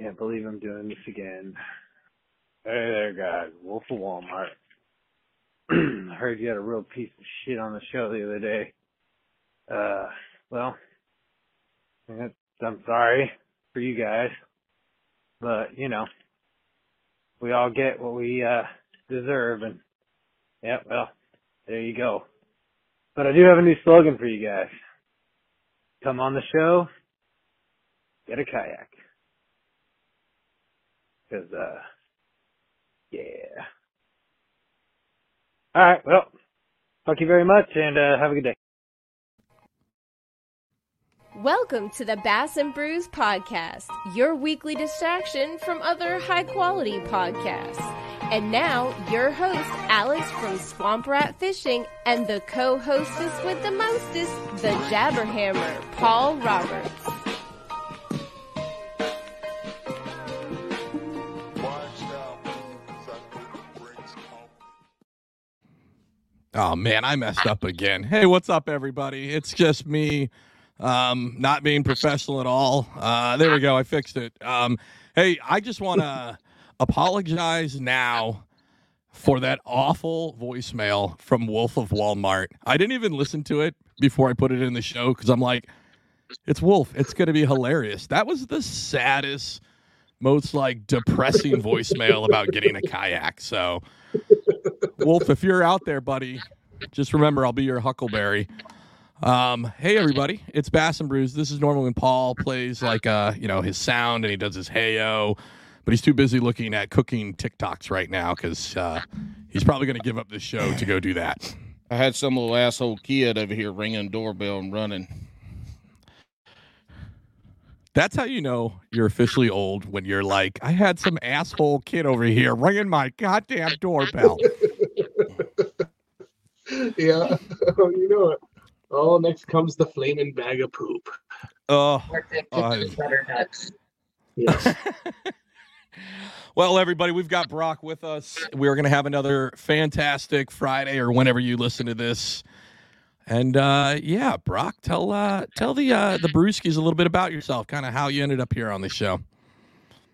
Can't believe I'm doing this again. Hey there, guys. Wolf of Walmart. I heard you had a real piece of shit on the show the other day. Uh, well, I'm sorry for you guys, but you know, we all get what we uh deserve, and yeah, well, there you go. But I do have a new slogan for you guys. Come on the show, get a kayak. Cause, uh, yeah. Alright, well, thank you very much and, uh, have a good day. Welcome to the Bass and Brews podcast, your weekly distraction from other high quality podcasts. And now, your host, Alex from Swamp Rat Fishing, and the co hostess with the mostest, the Jabberhammer, Paul Roberts. Oh man, I messed up again. Hey, what's up, everybody? It's just me, um, not being professional at all. Uh, there we go. I fixed it. Um, hey, I just want to apologize now for that awful voicemail from Wolf of Walmart. I didn't even listen to it before I put it in the show because I'm like, it's Wolf. It's going to be hilarious. That was the saddest, most like depressing voicemail about getting a kayak. So, Wolf, if you're out there, buddy, just remember I'll be your huckleberry. Um, hey everybody, it's Bass and Brews. This is normally when Paul plays like uh, you know, his sound and he does his heyo, but he's too busy looking at cooking TikToks right now because uh, he's probably going to give up this show to go do that. I had some little asshole kid over here ringing doorbell and running. That's how you know you're officially old when you're like, I had some asshole kid over here ringing my goddamn doorbell. yeah, oh, you know it. Oh, next comes the flaming bag of poop. Oh, uh, Yes. well, everybody, we've got Brock with us. We're going to have another fantastic Friday or whenever you listen to this. And uh, yeah, Brock, tell uh, tell the uh, the Brewskis a little bit about yourself, kind of how you ended up here on the show.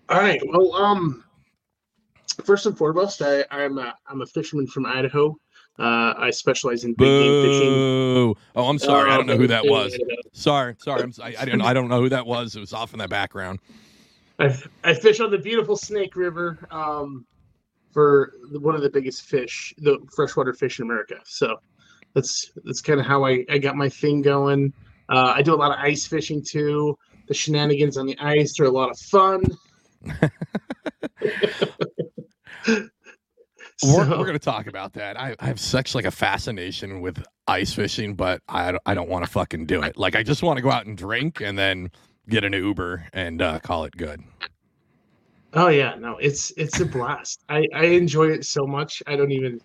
All right. Well, um, first and foremost, I, I'm a, I'm a fisherman from Idaho. Uh, I specialize in big game fishing. Oh, I'm sorry. I don't know who that was. Uh, Sorry, sorry. I'm, I, I don't. I don't know who that was. It was off in the background. I, I fish on the beautiful Snake River um, for one of the biggest fish, the freshwater fish in America. So that's that's kind of how I, I got my thing going. Uh, I do a lot of ice fishing too. The shenanigans on the ice are a lot of fun. We're, we're going to talk about that. I, I have such like a fascination with ice fishing, but I, don't- I don't want to fucking do it. Like I just want to go out and drink and then get an Uber and uh, call it good. Oh yeah, no, it's it's a blast. I I enjoy it so much. I don't even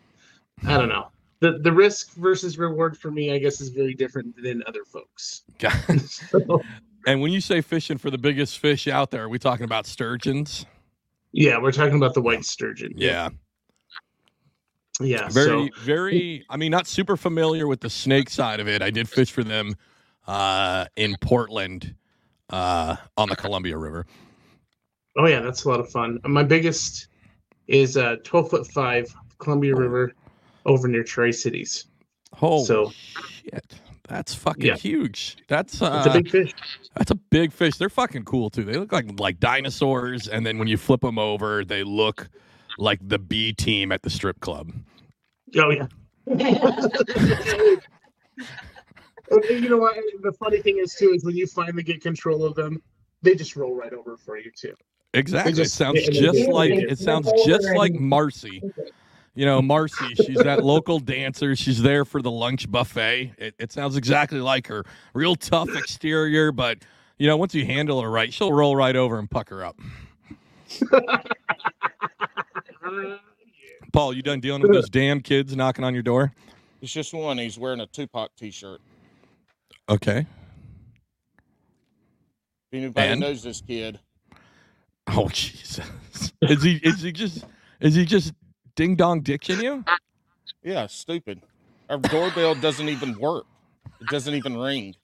I don't know. The the risk versus reward for me, I guess, is very different than other folks. So, and when you say fishing for the biggest fish out there, are we talking about sturgeons? yeah, we're talking about the white sturgeon. Yeah. Yeah. Very, so very. I mean, not super familiar with the snake side of it. I did fish for them uh, in Portland uh, on the Columbia River. oh yeah, that's a lot of fun. My biggest is uh twelve foot five Columbia River over near Tri Cities. Holy So- shit. That's fucking Yeah. huge. That's uh, It's a big fish. That's a big fish. They're fucking cool too. They look like like dinosaurs, and then when you flip them over, they look like the B team at the strip club. Oh yeah. And you know what? The funny thing is too is when you finally get control of them, they just roll right over for you too. Exactly. just- it sounds just just- like it sounds just like and- Marcy. You know, Marcy. She's that local dancer. She's there for the lunch buffet. It, it sounds exactly like her. Real tough exterior, but you know, once you handle her right, she'll roll right over and pucker up. Paul, you done dealing with those damn kids knocking on your door? It's just one. He's wearing a Tupac T-shirt. Okay. If anybody And? knows this kid, Oh Jesus! Is he? Is he just? Is he just ding dong dicking you? yeah, stupid. Our doorbell doesn't even work. It doesn't even ring.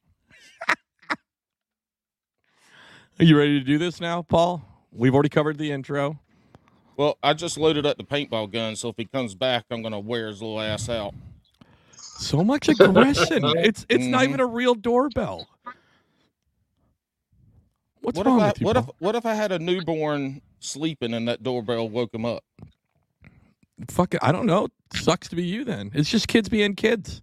Are you ready to do this now, Paul? We've already covered the intro. Well, I just loaded up the paintball gun, so if he comes back, I'm gonna wear his little ass out. So much aggression. it's it's not Mhm. even a real doorbell. What's what wrong if I with you? what if what if I had a newborn sleeping and that doorbell woke him up? Fuck it, I don't know. Sucks to be you then. It's just kids being kids.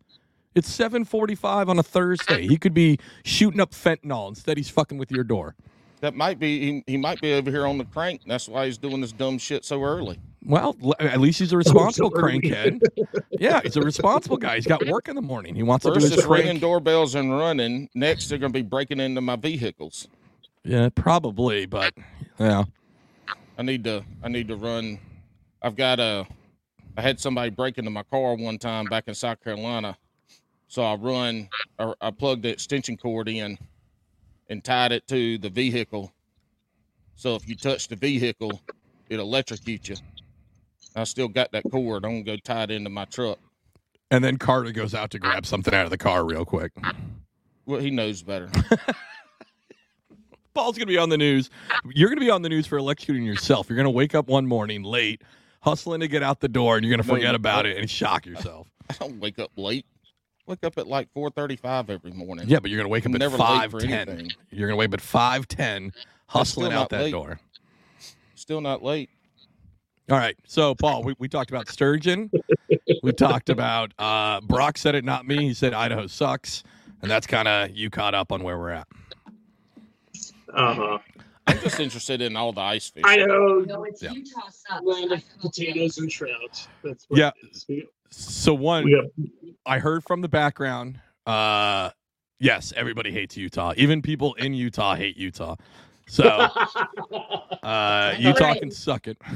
It's 7:45 on a Thursday. He could be shooting up fentanyl instead he's fucking with your door. That might be he, he might be over here on the crank. That's why he's doing this dumb shit so early. Well, l- at least he's a oh, responsible so early. crankhead. Yeah, he's a responsible guy. He's got work in the morning. He wants to do First his it's ringing doorbells and running. Next they're gonna be breaking into my vehicles. Yeah, probably, but yeah. I need to I need to run. I've got a. I had somebody break into my car one time back in South Carolina, so I run. I, I plugged the extension cord in, and tied it to the vehicle. So if you touch the vehicle, it electrocute you. I still got that cord. I'm gonna go tie it into my truck. And then Carter goes out to grab something out of the car real quick. Well, he knows better. Paul's going to be on the news. You're going to be on the news for electrocuting yourself. You're going to wake up one morning late, hustling to get out the door, and you're going to forget no. about it and shock yourself. I don't wake up late. Wake up at like 4:35 every morning. Yeah, but you're going to wake up I'm at never late for 5:10. You're going to wake up at 5:10, hustling out that late. door. Still not late. All right. So, Paul, we, we talked about sturgeon. we talked about uh, Brock said it, not me. He said Idaho sucks. And that's kind of you caught up on where we're at. Uh-huh. I'm just interested in all the ice fish. Idaho, No, it's Yeah. Utah sucks. land of potatoes and trout. That's what Yeah. it is. We, So, one, we got I heard from the background. Uh, yes, everybody hates Utah. Even people in Utah hate Utah. So, uh, Utah Right. can suck it.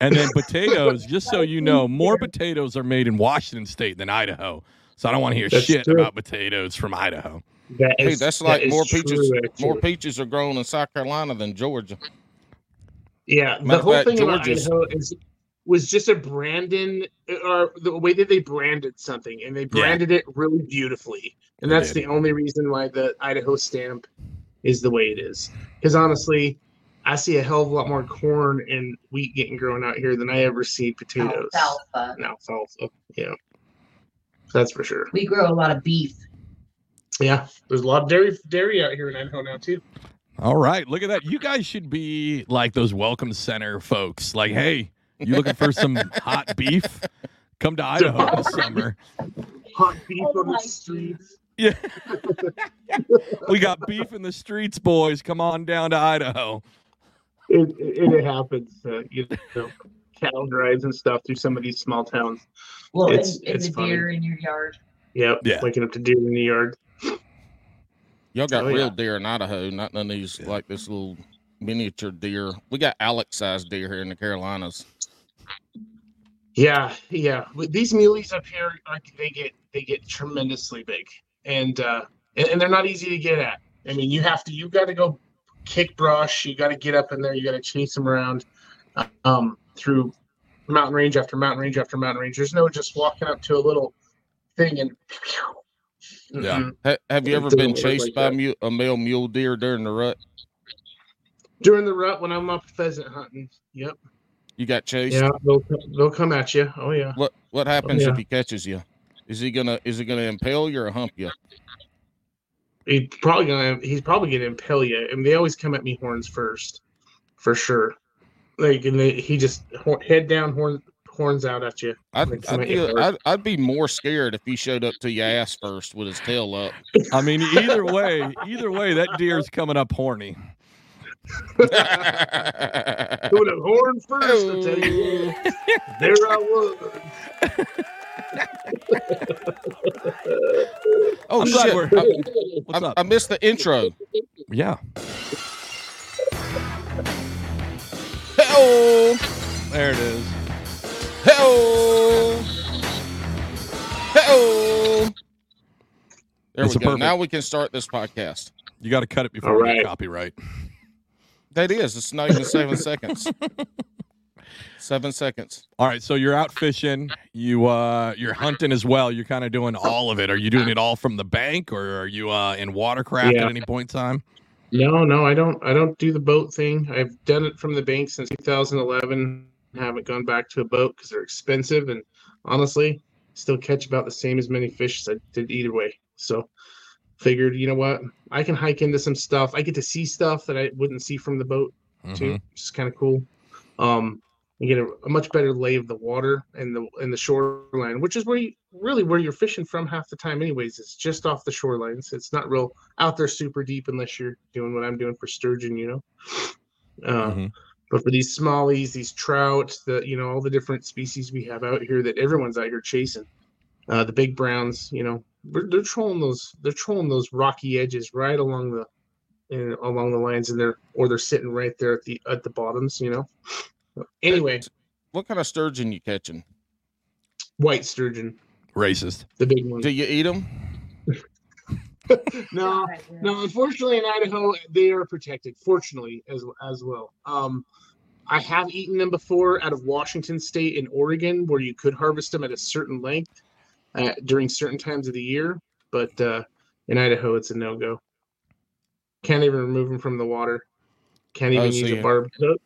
And then potatoes, just so you know, more potatoes are made in Washington State than Idaho. So I don't want to hear That's shit true. about potatoes from Idaho. That Hey, is- that's like is more true, peaches. More peaches are grown in South Carolina than Georgia. Yeah, the Matter of whole fact, thing about Idaho is was just a Brandon or the way that they branded something, and they branded it really beautifully, and They that's did. the only reason why the Idaho stamp is the way it is. Because honestly, I see a hell of a lot more corn and wheat getting grown out here than I ever see potatoes Alfalfa. and alfalfa. Yeah, that's for sure. We grow a lot of beef. Yeah, there's a lot of dairy dairy out here in Idaho now too. All right, look at that. You guys should be like those welcome center folks. Like, hey, you looking for some hot beef? Come to Idaho this summer. Hot beef Oh on the streets. Yeah. we got beef in the streets, boys. Come on down to Idaho. it, it, it happens, uh, you know, cattle drives and stuff through some of these small towns. Well, It's- and, and it's the funny. deer in your yard. Yep, Yeah. waking up to deer in the yard. Y'all got Oh, real yeah. deer in Idaho, not none of these Yeah. like this little miniature deer. We got Alex sized deer here in the Carolinas. Yeah, yeah. These muleys up here, are, they get they get tremendously big, and uh, and, and they're not easy to get at. I mean, you have to you got to go kick brush. You got to get up in there. You got to chase them around, um, through mountain range after mountain range after mountain range. There's no just walking up to a little thing and. Yeah. Mm-mm. Ha- have you ever been chased like by a mule, a male mule deer during the rut? During the rut, when I'm up pheasant hunting, yep, You got chased. yeah, they'll they'll come at you. Oh yeah. What What oh, happens yeah. if he catches you? Is he gonna Is he gonna impale you or hump you? He's probably gonna he's probably gonna impale you. I and they always come at me horns first, for sure. Like and they, he just head down, horn horns out at you. I'd Like, I'd, at feel. I'd I'd be more scared if he showed up to your ass first with his tail up. I mean, either way, either way, that deer's coming up horny. Doing a horn first, I tell you. Oh. There I was. oh I'm shit! we're- I, What's I- up? I missed the intro. Yeah. Hello, There it is. Hello, hello. There It's we go. perfect- Now we can start this podcast. You got to cut it before All we get copyright. That is. It's not even seven seconds. Seven seconds. All right, so you're out fishing. You uh, you're hunting as well. You're kind of doing all of it. Are you doing it all from the bank, or are you uh, in watercraft Yeah. at any point in time? No, no, I don't. I don't do the boat thing. I've done it from the bank since 2011. Haven't gone back to a boat because they're expensive, and honestly, still catch about the same as many fish as I did either way. So, figured, you know what, I can hike into some stuff. I get to see stuff that I wouldn't see from the boat too, Mhm. which is kind of cool. Um, you get a, a much better lay of the water and the and the shoreline, which is where you really where you're fishing from half the time. Anyways, it's just off the shorelines. It's not real out there super deep unless you're doing what I'm doing for sturgeon, you know. Uh, Mhm. But for these smallies, these trout, the you know all the different species we have out here that everyone's out here chasing, uh, the big browns, you know, they're, they're trolling those they're trolling those rocky edges right along the in, along the lines, and they're or they're sitting right there at the at the bottoms, you know. Anyway, What kind of sturgeon you catching? white sturgeon, Racist. the big one. Do you eat them? No, no. Unfortunately, in Idaho, they are protected. Fortunately, as as well. Um, I have eaten them before out of Washington State and Oregon, where you could harvest them at a certain length uh, during certain times of the year. But uh, in Idaho, it's a no go. Can't even remove them from the water. Can't Oh, even so use a you- barb hook.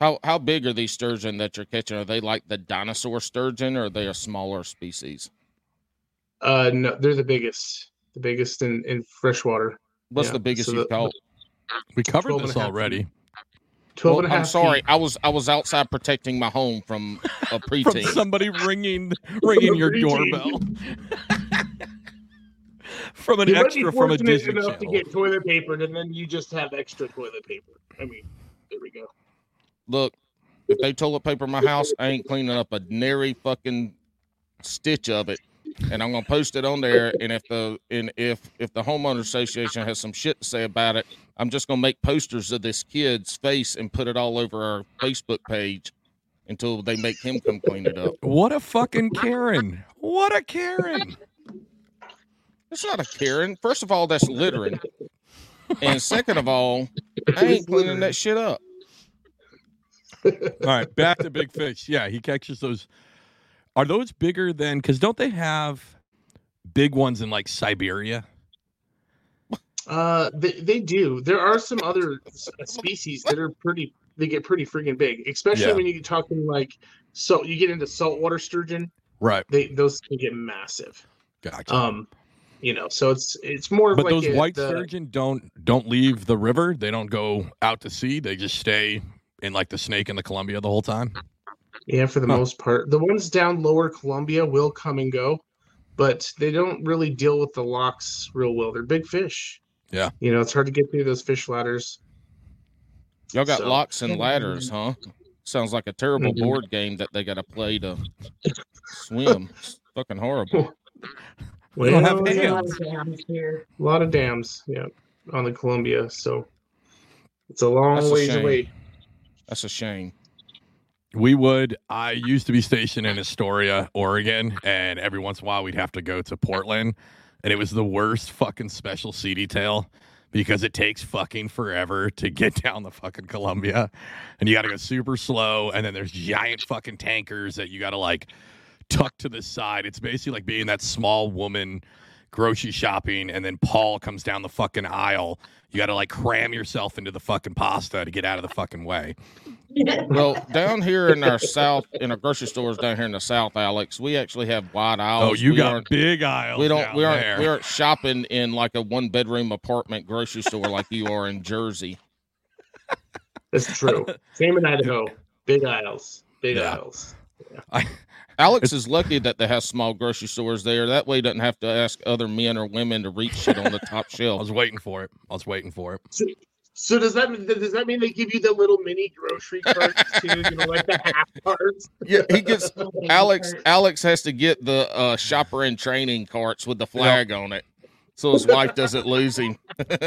How how big are these sturgeon that you're catching? Are they like the dinosaur sturgeon, or are they a smaller species? Uh, no, they're the biggest, the biggest in in freshwater. What's Yeah, the biggest so you the- caught? We covered this already. 12 Well, and a half I'm sorry, feet. I was I was outside protecting my home from a From preteen. somebody ringing ringing your Preteen. doorbell. from an You extra from a fortunate Disney enough to get toilet paper, and then you just have extra toilet paper. I mean, there we go. Look, if they toilet paper my house, I ain't cleaning up a nary fucking stitch of it. And I'm gonna post it on there. And if the and if if the homeowner association has some shit to say about it, I'm just gonna make posters of this kid's face and put it all over our Facebook page until they make him come clean it up. What a fucking Karen. What a Karen. It's not a Karen. First of all, that's littering. And second of all, I ain't cleaning that shit up. All right, back to big fish. Yeah, he catches those. Are those bigger than? Because don't they have big ones in like Siberia? Uh, they, they do. There are some other species that are pretty. They get pretty freaking big, especially Yeah. when you get talking like so. You get into saltwater sturgeon. Right. They those can get massive. Gotcha. Um, you know, so it's it's more of but like those a- white the- sturgeon don't don't leave the river. They don't go out to sea. They just stay in like the Snake and the Columbia the whole time. Yeah, for the Huh. most part. The ones down lower Columbia will come and go, but they don't really deal with the locks real well. They're big fish. Yeah. You know, it's hard to get through those fish ladders. Y'all got So- locks and ladders, huh? Sounds like a terrible Mhm. board game that they got to play to swim. It's fucking horrible. We don't have Well, hands. yeah, a lot of dams here. a lot of dams, yeah, on the Columbia. So it's a long That's a ways shame. away. That's a shame. We would. I used to be stationed in Astoria, Oregon, and every once in a while we'd have to go to Portland, and it was the worst fucking special sea detail because it takes fucking forever to get down the fucking Columbia, and you got to go super slow, and then there's giant fucking tankers that you got to like tuck to the side. It's basically like being that small woman grocery shopping, and then Paul comes down the fucking aisle. You got to like cram yourself into the fucking pasta to get out of the fucking way. Well, down here in our south, in our grocery stores down here in the south, Alex, we actually have wide oh, aisles. Oh, you we got aren't- big aisles. We don't. down We aren't. there. We aren't shopping in like a one bedroom apartment grocery store like you are in Jersey. That's true. Same in Idaho. Big aisles. Big Yeah. aisles. Alex is lucky that they have small grocery stores there. That way, he doesn't have to ask other men or women to reach shit on the top shelf. I was waiting for it. I was waiting for it. So does that does that mean they give you the little mini grocery carts too? You know, like the half carts. Yeah, he gets Alex. Alex has to get the uh, shopper in training carts with the flag on it, so his wife doesn't lose him.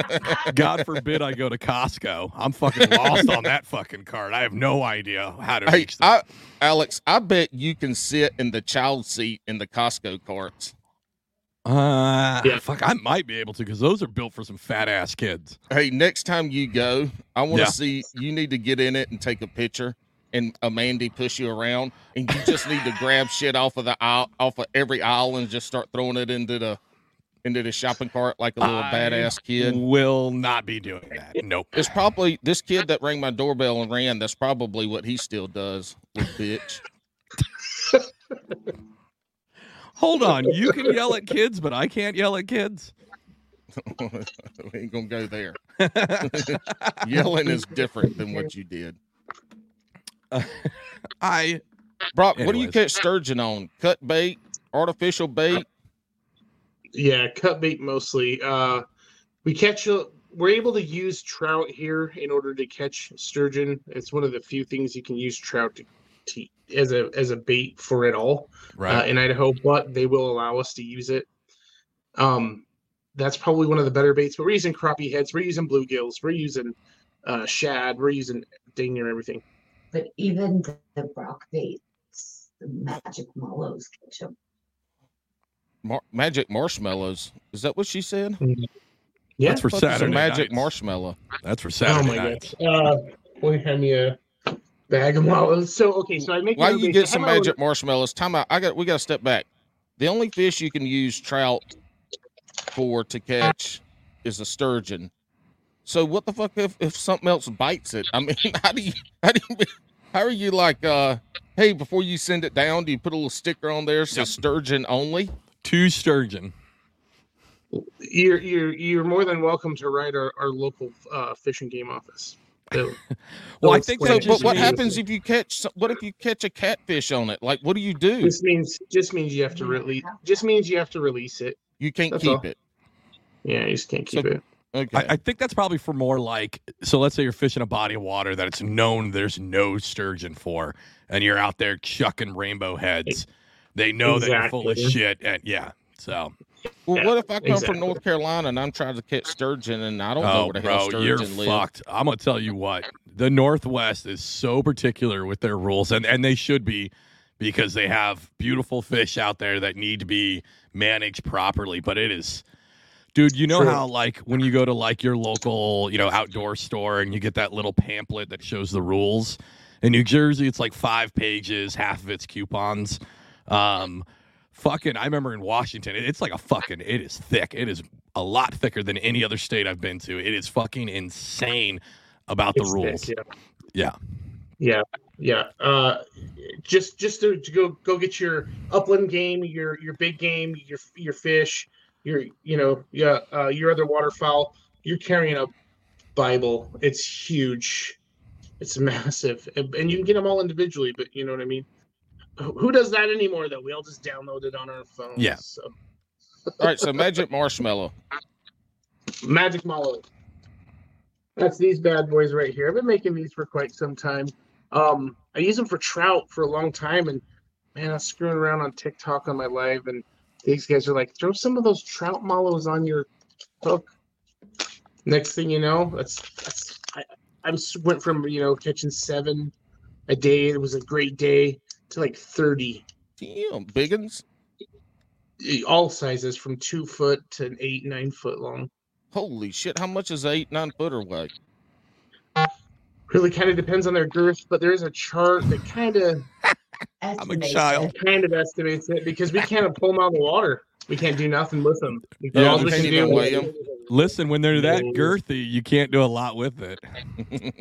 God forbid I go to Costco. I'm fucking lost on that fucking cart. I have no idea how to Hey, reach that. I, Alex, I bet you can sit in the child seat in the Costco carts. Uh, Yeah. fuck, I might be able to because those are built for some fat ass kids. Hey, next time you go, I want to Yeah. see. You need to get in it and take a picture, and Amandy push you around, and you just need to grab shit off of the aisle, off of every aisle, and just start throwing it into the into the shopping cart like a little I badass kid. Will not be doing that. Nope. It's probably this kid that rang my doorbell and ran. That's probably what he still does. Bitch. Hold on. You can yell at kids, but I can't yell at kids. we ain't gonna go there. Yelling is different than what you did. I Brock, what do you catch sturgeon on? Cut bait, artificial bait. Yeah, cut bait mostly. Uh, we catch. We're able to use trout here in order to catch sturgeon. It's one of the few things you can use trout to, to as a as a bait for it all uh, in Idaho, but they will allow us to use it. Um, that's probably one of the better baits. But we're using crappie heads. We're using bluegills. We're using uh, shad. We're using dang near everything. But even the, the rock baits, the magic mallows catch 'em. Mar- magic marshmallows. Is that what she said? Yeah. That's for Fuck is a Saturday magic nights. marshmallow. That's for Saturday. Oh my nights. gosh. Uh, will you hand me a bag of marshmallows. So okay, so I make. Why you get I have some my own- magic marshmallows? Time out. I got. We got to step back. The only fish you can use trout for to catch is a sturgeon. So what the fuck if, if something else bites it? I mean, how do you how do you how are you like uh hey before you send it down do you put a little sticker on there says sturgeon only? Two sturgeon. You're you're you're more than welcome to write our, our local uh, fish and game office. So, Well, I think So, but what happens if you catch what if you catch a catfish on it? Like what do you do? Just means just means you have to release. Just means you have to release it. You can't That's keep all. it. Yeah, you just can't keep So- it. Okay. I, I think that's probably for more like so. Let's say you're fishing a body of water that it's known there's no sturgeon for, and you're out there chucking rainbow heads. They know that you're full of shit, and yeah. So, well, yeah, what if I come exactly. from North Carolina and I'm trying to catch sturgeon and I don't know oh, where the hell bro, sturgeon you're live? fucked. I'm gonna tell you what. The Northwest is so particular with their rules, and and they should be, because they have beautiful fish out there that need to be managed properly. But it is. Dude, you know True. how like when you go to like your local, you know, outdoor store and you get that little pamphlet that shows the rules. In New Jersey, it's like five pages, half of it's coupons. Um, fucking, I remember in Washington, it's like a fucking, it is thick. It is a lot thicker than any other state I've been to. It is fucking insane about the It's rules. thick, yeah. Yeah. Yeah, yeah. Uh, just just to, to go go get your upland game, your your big game, your your fish, your you know yeah uh, your other waterfowl. You're carrying a Bible. It's huge. It's massive, and, and you can get them all individually. But you know what I mean. Who does that anymore? Though we all just download it on our phones. Yeah. So All right, so magic marshmallow. Magic Mallow. That's these bad boys right here. I've been making these for quite some time. Um, I use them for trout for a long time, and man, I'm screwing around on TikTok on my live, and these guys are like, throw some of those trout mallows on your hook. Next thing you know, that's that's I, I went from you know catching seven a day. It was a great day to like thirty, Damn, biggins. all sizes from two foot to eight nine foot long. Holy shit! How much is eight nine footer weigh? really kind of depends on their girth, but there is a chart that kind of I'm a child. kind of estimates it because we can't pull them out of the water. We can't do nothing with them. Yeah, all we we can't can even do weigh 'em. Listen, when they're that girthy, you can't do a lot with it.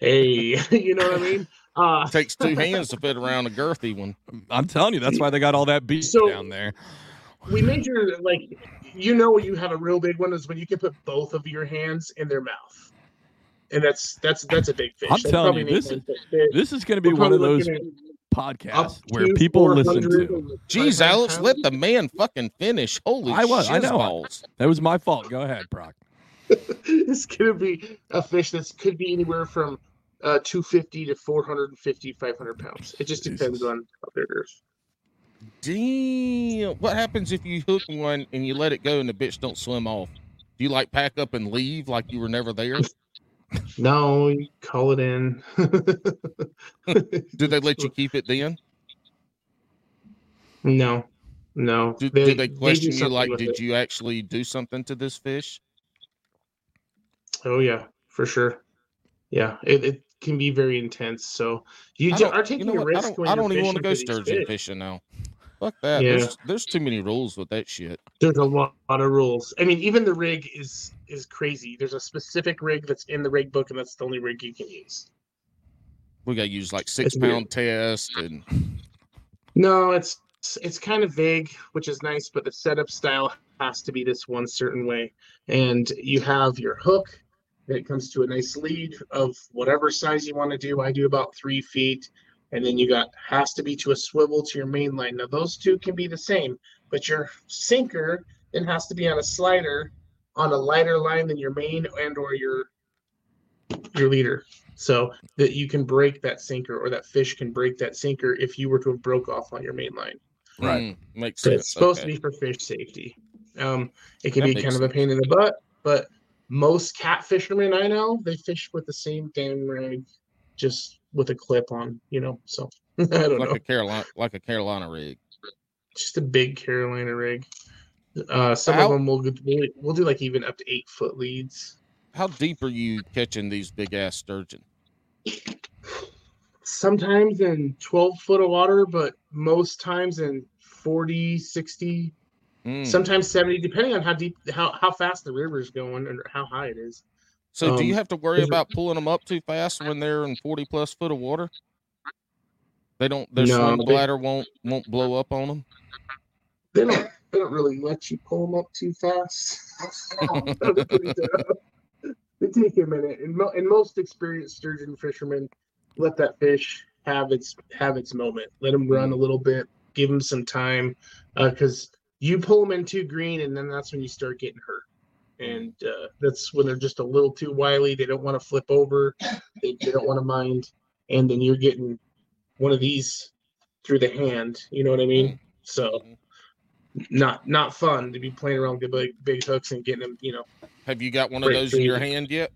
Hey, you know what I mean? Uh, Takes two hands to fit around a girthy one. I'm telling you, that's why they got all that beef So- down there. we measure like you know you have a real big one is when you can put both of your hands in their mouth, and that's that's that's a big fish. I'm That's telling you, this eight-inch. This is going to be We're one of those looking at up podcasts where to people listen to. and Jeez, Alex, let the man fucking finish. Holy I was, I know. balls. That was my fault. Go ahead, Brock. it's gonna be a fish that could be anywhere from uh 250 to 450 500 pounds it just depends on how big it is Damn. What happens if you hook one and you let it go and the bitch don't swim off? Do you like pack up and leave like you were never there? no you call it in Do they let you keep it then? no no Do do they do question you like, did it. you actually do something to this fish? oh yeah for sure yeah it, it can be very intense so you I ju- don't- are taking you know a what? I risk don't, when I you're don't even want to go sturgeon fish. fishing now. Fuck that. Yeah. There's there's too many rules with that shit. There's a lot, lot of rules. I mean, even the rig is is crazy. There's a specific rig that's in the rig book, and that's the only rig you can use. We got to use like six It's weird. test and No, it's it's kind of vague, which is nice, but the setup style has to be this one certain way. And you have your hook that comes to a nice lead of whatever size you want to do. I do about three feet. And then you got has to be to a swivel to your main line. Now those two can be the same, but your sinker then has to be on a slider on a lighter line than your main and or your your leader. So that you can break that sinker or that fish can break that sinker if you were to have broke off on your main line. Right. Mm, makes So sense. it's supposed okay. to be for fish safety. Um, it can That be makes kind of a pain in the butt, but most cat fishermen I know they fish with the same damn rig, just with a clip on. You know, so I don't like know, a Carolina like a Carolina rig. just a big Carolina rig. Uh, some How- of them will we'll, do like even up to eight foot leads. How deep are you catching these big ass sturgeon? Sometimes in 12 foot of water, but most times in 40, 60, Mm. sometimes 70, depending on how deep, how, how fast the river is going and how high it is. So do you um, have to worry about pulling them up too fast when they're in forty plus foot of water? They don't. Their No, swim bladder won't won't blow up on them. They don't, they don't really let you pull them up too fast. they take a minute, and, mo- and most experienced sturgeon fishermen let that fish have its have its moment. Let them run a little bit, give them some time, because you pull them in too green, and then that's when you start getting hurt. And uh, that's when they're just a little too wily. They don't want to flip over. They, they don't want to mind, and then you're getting one of these through the hand. You know what I mean? So not not fun to be playing around with big big hooks and getting them. You know, Have you got one of those in your hand yet?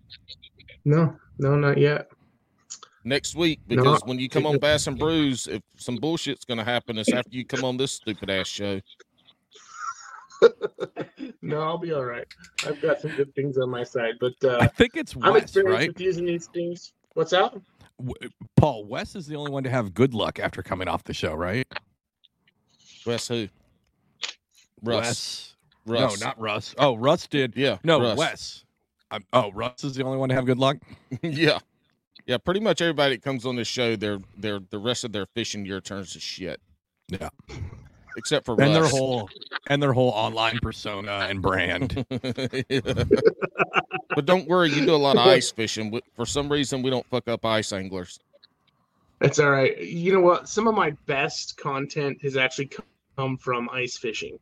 no, no, not yet. Next week, No, because when you come on Bass and Brews, if some bullshit's gonna happen, it's after you come on this stupid ass show. No, I'll be all right. I've got some good things on my side, but I uh, think it's Wes, I'm experienced right? with using these things. What's up? W- Paul Wes is the only one to have good luck after coming off the show, right? Wes who? Russ. Wes. Russ. No, not Russ. Oh, Russ did. yeah. No, Russ. Wes. I'm, oh, Russ is the only one to have good luck. yeah. Yeah, pretty much everybody that comes on this show, their their the rest of their fishing year turns to shit. Yeah. Except for And their whole and their whole online persona and brand. but don't worry, you do a lot of ice fishing. For some reason, we don't fuck up ice anglers. It's all right. You know what? Some of my best content has actually come from ice fishing,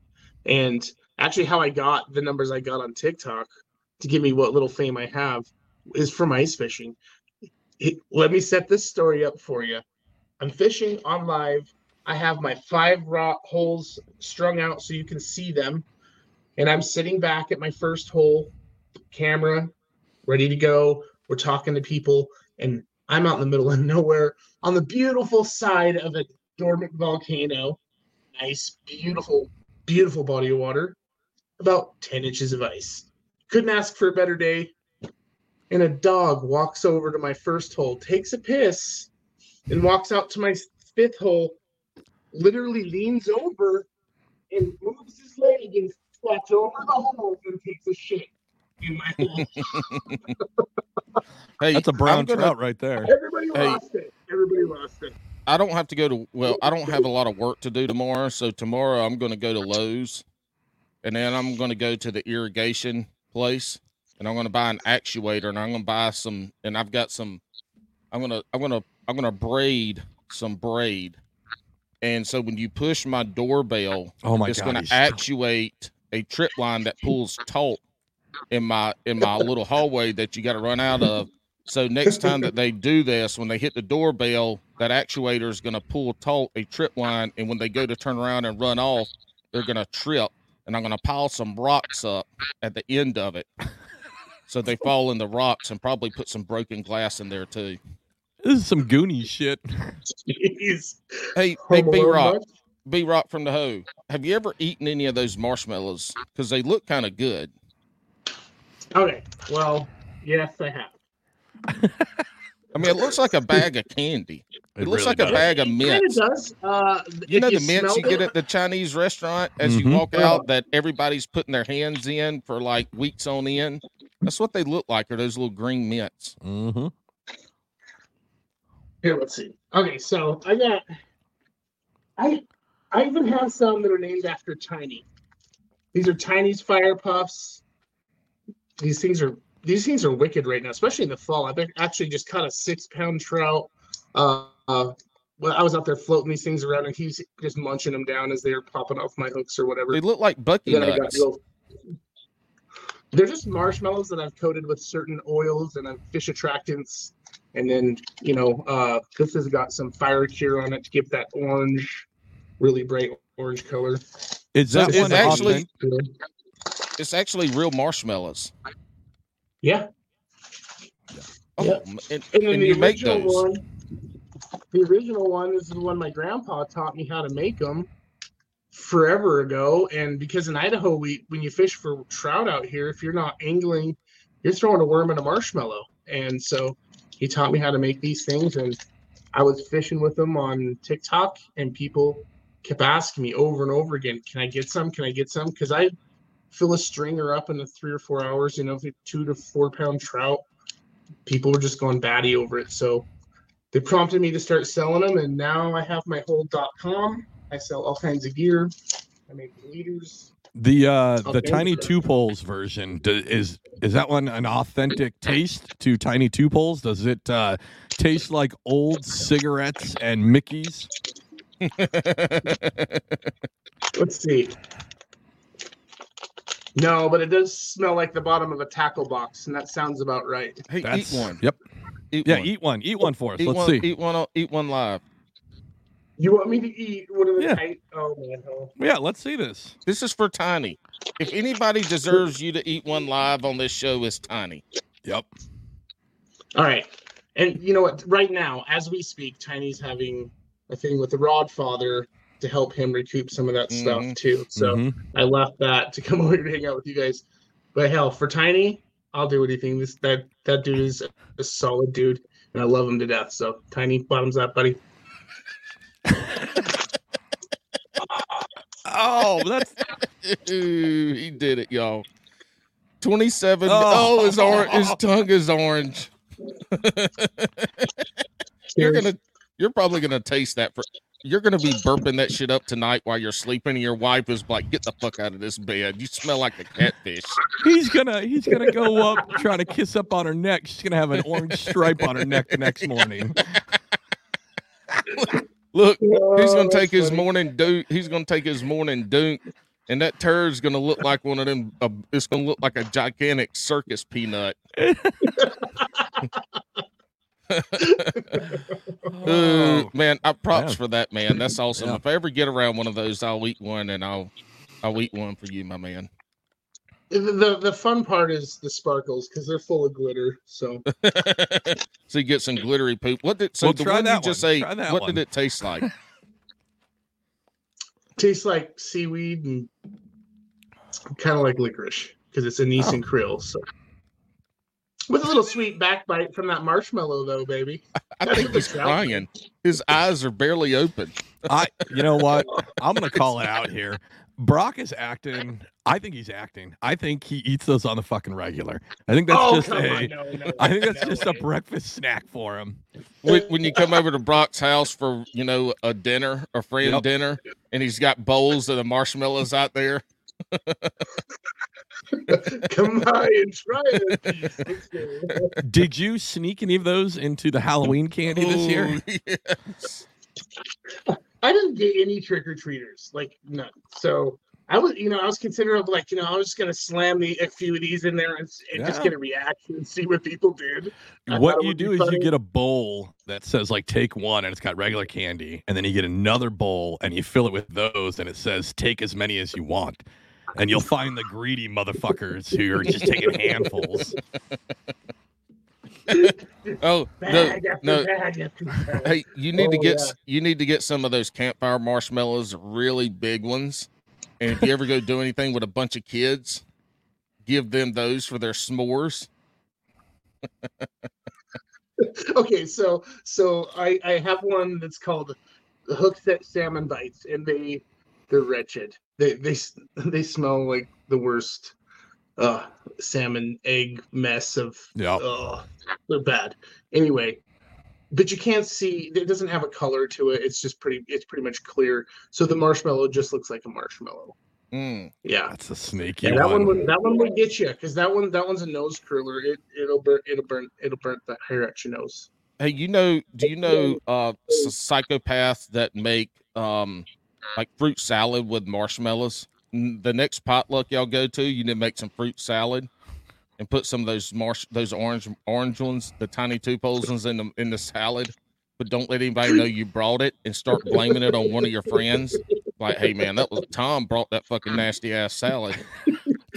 and actually, how I got the numbers I got on TikTok to give me what little fame I have is from ice fishing. Let me set this story up for you. I'm fishing on live. I have my five rock holes strung out so you can see them, and I'm sitting back at my first hole, camera ready to go. We're talking to people, and I'm out in the middle of nowhere on the beautiful side of a dormant volcano. Nice, beautiful, beautiful body of water. About 10 inches of ice. Couldn't ask for a better day. And a dog walks over to my first hole, takes a piss, and walks out to my fifth hole, literally leans over and moves his leg and squats over the hole and takes a shit in my hole. Hey, That's a brown gonna- trout right there. Everybody Hey. lost it. Everybody lost it. I don't have to go to well, I don't have a lot of work to do tomorrow, so tomorrow I'm going to go to Lowe's, and then I'm going to go to the irrigation place, and I'm going to buy an actuator, and I'm going to buy some, and I've got some, I'm gonna, I'm gonna, I'm gonna braid some braid, and so when you push my doorbell, Oh my it's going to actuate a trip line that pulls taut in my in my little hallway that you got to run out of. So next time that they do this, when they hit the doorbell, that actuator is going to pull taut a trip line, and when they go to turn around and run off, they're going to trip, and I'm going to pile some rocks up at the end of it, so they fall in the rocks, and probably put some broken glass in there too. This is some Goonies shit. Jeez. Hey, hey, B Rock. B Rock from the Hoe, have you ever eaten any of those marshmallows? Because they look kind of good. Okay. Well, yes, I have. I mean, it looks like a bag of candy. It, looks really like a bag of mints. of does. Uh, You if know the mints you get at the Chinese restaurant as Mhm. you walk out that everybody's putting their hands in for like weeks on end. That's what they look like, are those little green mints. Mm-hmm. Here, let's see. Okay, so I got. I I even have some that are named after Tiny. These are Tiny's Fire Puffs. These things are these things are wicked right now, especially in the fall. I've actually just caught a six pound trout. Uh, uh, well, I was out there floating these things around, and he's just munching them down as they were popping off my hooks or whatever. They look like Bucky I nuts. real- They're just marshmallows that I've coated with certain oils and fish attractants. And then, you know, uh, this has got some fire cure on it to give that orange, really bright orange color. Is that it's one actually- authentic? It's actually real marshmallows. Yeah. Oh, Yeah. and, And then and the you make original those. one, the original one is the one my grandpa taught me how to make them forever ago. And because in Idaho, we when you fish for trout out here, if you're not angling, you're throwing a worm in a marshmallow. And so he taught me how to make these things, and I was fishing with them on TikTok, and people kept asking me over and over again, "Can I get some? Can I get some?" Because I fill a stringer up in the three or four hours, you know, two to four pound trout people were just going batty over it. So they prompted me to start selling them, and now I have my whole dot com. I sell all kinds of gear. I make leaders. The uh the Okay. Tiny 2 Polez version is is that one an authentic taste to Tiny 2 Polez? Does it uh taste like old cigarettes and Mickey's? Let's see. No, but it does smell like the bottom of a tackle box, and that sounds about right. hey, That's eat one. Yep. Eat Yeah, one. eat one. Eat one for us. Eat Let's one, see. Eat one. Eat one live. You want me to eat one of the Yeah. tight? Oh man, oh. Yeah, let's see this. This is for Tiny. If anybody deserves you to eat one live on this show, it's Tiny. Yep. All right. And you know what? Right now, as we speak, Tiny's having a thing with the Rod Father to help him recoup some of that Mhm. stuff too. So Mhm. I left that to come over here to hang out with you guys. But hell, for Tiny, I'll do anything. This that that dude is a solid dude, and I love him to death. So Tiny, bottoms up, buddy. Oh, that's Ooh, he did it, y'all. Twenty-seven. Oh. Oh, his orange. His tongue is orange. you're gonna. You're probably gonna taste that for. You're gonna be burping that shit up tonight while you're sleeping, and your wife is like, "Get the fuck out of this bed. You smell like a catfish." he's gonna he's gonna go up trying to kiss up on her neck. She's gonna have an orange stripe on her neck the next morning. Look, he's gonna take his funny. morning dunk. He's gonna take his morning dunk, and that turd's gonna look like one of them. Uh, it's gonna look like a gigantic circus peanut. Ooh, Oh, man, I props Yeah. for that, man. That's awesome. Yeah. If I ever get around one of those, I'll eat one, and I'll I'll eat one for you, my man. The, the the fun part is the sparkles because they're full of glitter. So so you get some glittery poop. What did so Well, the try one you that just one. ate? Try that What one. did it taste like? tastes like seaweed and kind of like licorice because it's anise and oh. krill. So with a little sweet backbite from that marshmallow, though, baby. I That's think he's crying. His eyes are barely open. I you know what? I'm gonna call it out here. Brock is acting. I think he's acting. I think he eats those on the fucking regular. I think that's oh, just come a. on, no, no, I think that's no just a breakfast snack for him. when, when you come over to Brock's house for you know a dinner, a friend Yep. dinner, and he's got bowls of the marshmallows out there. Come by and try it. Did you sneak any of those into the Halloween candy this year? Ooh, yes. I didn't get any trick or treaters, like none. So I was, you know, I was considering like, you know, I was just gonna slam the a few of these in there and, and just Yeah. get a reaction and see what people did. I What you do is funny. you get a bowl that says like take one and it's got regular candy, and then you get another bowl and you fill it with those and it says take as many as you want. And you'll find the greedy motherfuckers who are just taking handfuls. Oh bag no, after no. bag after bag. Hey, you need to Oh, get yeah. you need to get some of those campfire marshmallows, really big ones. And if you ever go do anything with a bunch of kids, give them those for their s'mores. okay, so so I I have one that's called the hook set salmon bites, and they they're wretched. They they they smell like the worst uh salmon egg mess of Yeah. oh they're bad. Anyway, but you can't see it doesn't have a color to it. It's just pretty it's pretty much clear. So the marshmallow just looks like a marshmallow. Mm. Yeah. That's a sneaky Yeah, that one. one would that one would get you because that one that one's a nose curler. It it'll burn it'll burn it'll burn the hair at your nose. Hey, you know, do you know uh psychopaths that make um like fruit salad with marshmallows? N- The next potluck y'all go to, you need to make some fruit salad and put some of those marsh those orange orange ones, the Tiny 2 Polez ones in the in the salad. But don't let anybody know you brought it and start blaming it on one of your friends. Like, hey man, that was Tom brought that fucking nasty ass salad.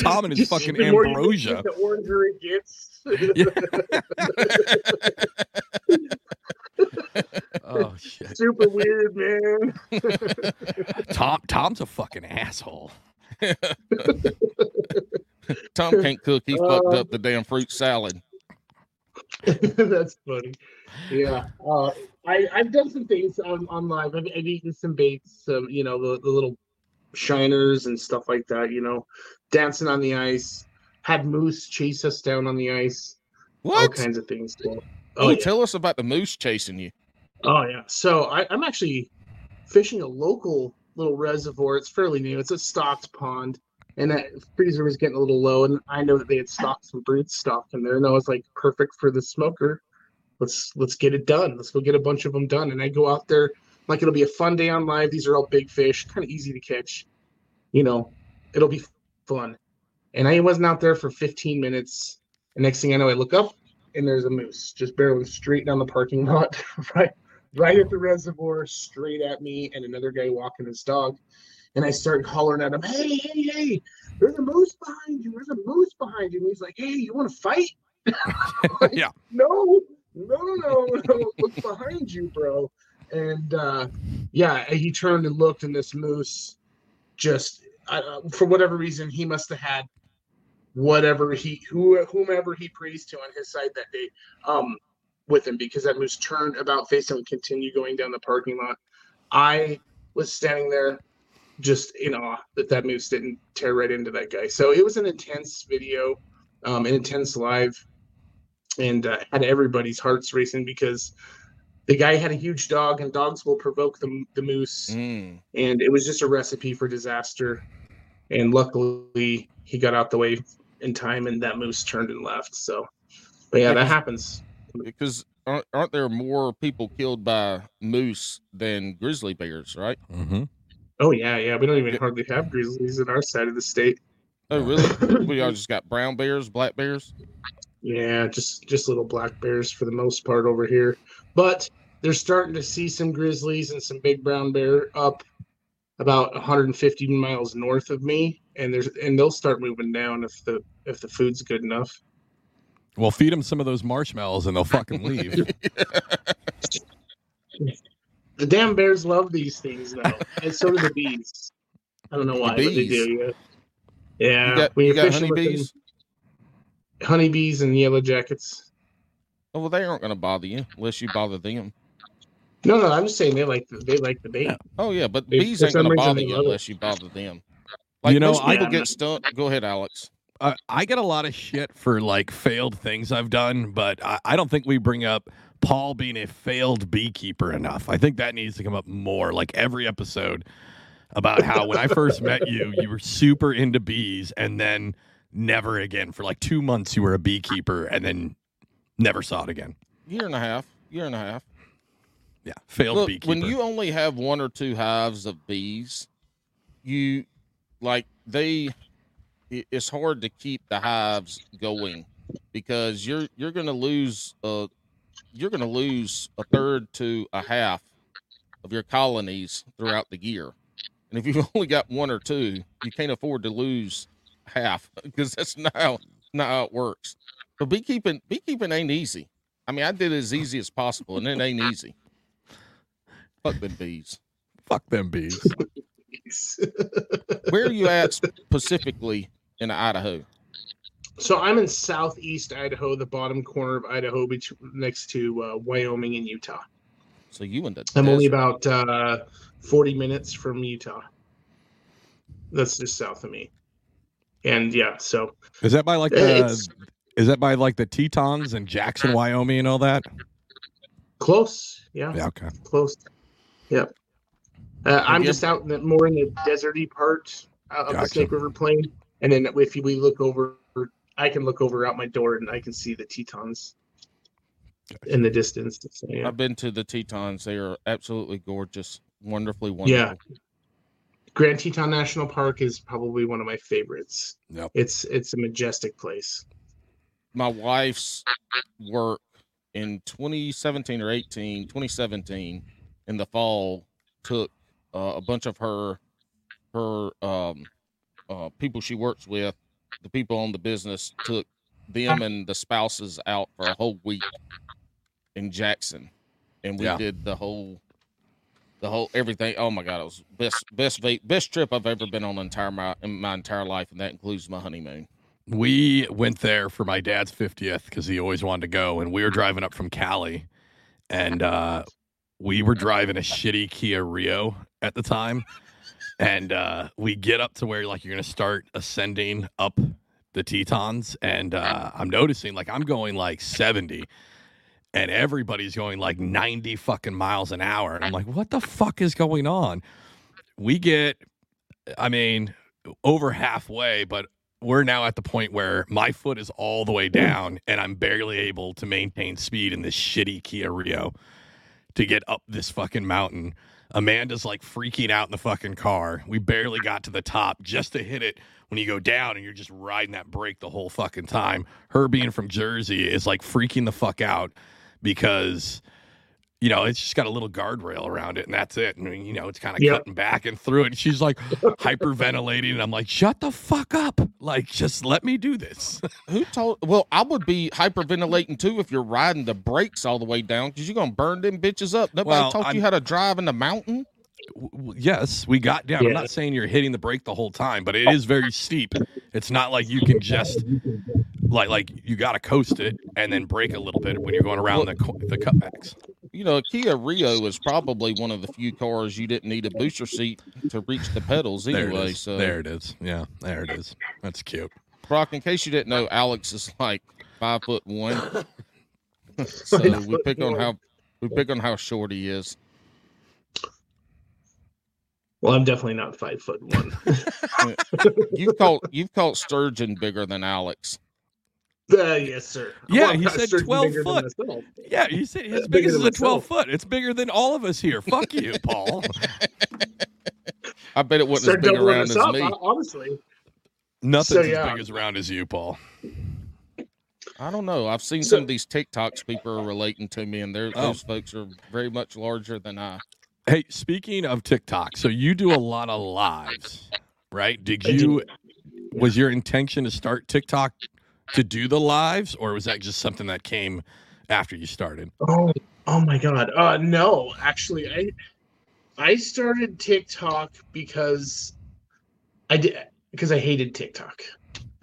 Tom and his fucking the more you ambrosia. The oranger it gets. Oh shit. Super weird, man. Tom Tom's a fucking asshole. Tom can't cook. He fucked Uh, up the damn fruit salad. That's funny. Yeah. Uh, I, I've done some things on, on live. I've, I've eaten some baits, some, you know, the, the little shiners and stuff like that, you know, dancing on the ice, had moose chase us down on the ice, all kinds of things. So, Oh, oh, yeah. tell us about the moose chasing you. Oh yeah. So I, I'm actually fishing a local little reservoir. It's fairly new. It's a stocked pond, and that freezer was getting a little low. And I know that they had stocked some brood stock in there, and I was like, perfect for the smoker. Let's let's get it done. Let's go get a bunch of them done. And I go out there like it'll be a fun day on live. These are all big fish, kind of easy to catch. You know, it'll be fun. And I wasn't out there for 15 minutes. And next thing I know, I look up and there's a moose just barreling straight down the parking lot, right right at the reservoir, straight at me, and another guy walking his dog. And I start hollering at him, "Hey, hey, hey! There's a moose behind you! There's a moose behind you!" And he's like, "Hey, you want to fight?" Like, Yeah. No, no, no, no! Look behind you, bro. And uh, yeah, he turned and looked, and this moose just, uh, for whatever reason, he must have had whatever he who whomever he praised to on his side that day um with him because that moose turned about face him and continued going down the parking lot i was standing there just in awe that that moose didn't tear right into that guy so it was an intense video um an intense live and uh, had everybody's hearts racing because the guy had a huge dog and dogs will provoke the, the moose Mm. and it was just a recipe for disaster. And luckily, he got out the way in time, and that moose turned and left. So, but yeah, that happens. Because aren't, aren't there more people killed by moose than grizzly bears, right? Mm-hmm. Oh yeah, yeah. We don't even hardly have grizzlies in our side of the state. Oh, really? we all just got brown bears, black bears. Yeah, just just little black bears for the most part over here. But they're starting to see some grizzlies and some big brown bear up about 150 miles north of me, and there's and they'll start moving down if the if the food's good enough. Well, feed them some of those marshmallows and they'll fucking leave. The damn bears love these things though, and so do the bees. I don't know why, but they do. Yeah, yeah. You got, when you you're got fishing with them- honeybees? honeybees and yellow jackets. Oh, well, they aren't going to bother you unless you bother them. No, no, I'm just saying they like the, they like the bait. Yeah. Oh, yeah, but They- bees for ain't going to reason, bother they you love it. unless you bother them. Like You know, most I- people get stung. Go ahead, Alex. Uh, I get a lot of shit for like failed things I've done, but I, I don't think we bring up Paul being a failed beekeeper enough. I think that needs to come up more, like every episode, about how when I first met you, you were super into bees, and then never again for like two months you were a beekeeper, and then never saw it again. Year and a half. Year and a half. Yeah, failed Look, beekeeper. when you only have one or two hives of bees, you like they. It- It's hard to keep the hives going because you're you're going to lose uh you're going to lose a third to a half of your colonies throughout the year, and if you've only got one or two, you can't afford to lose half because that's not how not how it works. But beekeeping beekeeping ain't easy. I mean, I did it as easy as possible, and it ain't easy. Fuck them bees. Fuck them bees. Where are you at specifically in Idaho? So I'm in southeast Idaho, the bottom corner of Idaho, bet- next to uh, Wyoming and Utah. So you in the I'm only about uh, 40 minutes from Utah. That's just south of me. And yeah, so Is that by like the? Is that by like the Tetons and Jackson, Wyoming, and all that? close. Yeah, Yeah. Okay. close. Yep. Uh, I'm you just out in the more in the deserty part uh, of the Snake River Plain, and then if we look over, I can look over out my door and I can see the Tetons in the distance. So, yeah. I've been to the Tetons. They are absolutely gorgeous, wonderfully wonderful. Yeah. Grand Teton National Park is probably one of my favorites. Yep. It's it's a majestic place. My wife's work in 2017 or 18, 2017 in the fall took uh, a bunch of her her um, uh, people she works with, the people on the business took them and the spouses out for a whole week in Jackson, and we Yeah. did the whole the whole everything. Oh my god, it was best best best trip I've ever been on entire my in my entire life, and that includes my honeymoon. We went there for my dad's 50th because he always wanted to go. And we were driving up from Cali and uh, we were driving a shitty Kia Rio at the time. And uh, we get up to where like you're going to start ascending up the Tetons. And uh, I'm noticing like I'm going like 70 and everybody's going like 90 fucking miles an hour. And I'm like, what the fuck is going on? We get, I mean, over halfway, but we're now at the point where my foot is all the way down and I'm barely able to maintain speed in this shitty Kia Rio to get up this fucking mountain. Amanda's like freaking out in the fucking car. We barely got to the top just to hit it when you go down and you're just riding that brake the whole fucking time. Her being from Jersey is like freaking the fuck out because you know, it's just got a little guardrail around it and that's it. And you know, it's kind of Yep. cutting back and through it. And she's like hyperventilating and I'm like, shut the fuck up. Like, just let me do this. Who told? Well, I would be hyperventilating too if you're riding the brakes all the way down because you're gonna burn them bitches up. Nobody Well, taught you I'm- how to drive in the mountain. W- yes, we got down. I'm not saying you're hitting the brake the whole time, but it is very steep. It's not like you can just like like you got to coast it and then brake a little bit when you're going around the the cutbacks. You know, a Kia Rio is probably one of the few cars you didn't need a booster seat to reach the pedals There anyway. it is. So, there it is. Yeah, there it is. That's cute. Brock, in case you didn't know, Alex is like five foot one. so we pick on how we pick on how short he is. Well, I'm definitely not five foot one. You've caught you've caught sturgeon bigger than Alex. uh, yes, sir. Yeah, Well, he said 12 foot. Yeah, he said his That's big bigger as than a 12 foot. It's bigger than all of us here. Fuck you, Paul. I bet it wasn't Start as big around us as up, me. honestly. Nothing's So, as big as round as you, Paul. I don't know. I've seen So- some of these TikToks people are relating to me, and Oh. those folks are very much larger than I. Hey, speaking of TikTok, so you do a lot of lives, right? Did you was your intention to start TikTok to do the lives or was that just something that came after you started? Oh, oh my God. Uh, no, actually, I I started TikTok because I did because I hated TikTok.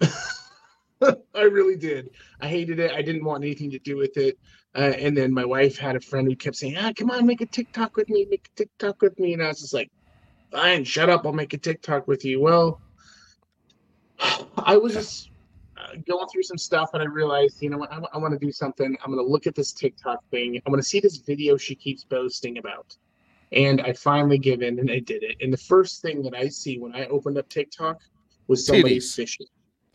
I really did. I hated it. I didn't want anything to do with it. Uh, and then my wife had a friend who kept saying, "Ah, come on, make a TikTok with me. Make a TikTok with me." And I was just like, "Fine, shut up. I'll make a TikTok with you." Well, I was just going through some stuff and I realized, you know what, I, want to do something. I'm going to look at this TikTok thing. I'm going to see this video she keeps boasting about. And I finally give in and I did it. And the first thing that I see when I opened up TikTok was somebody Titties. fishing.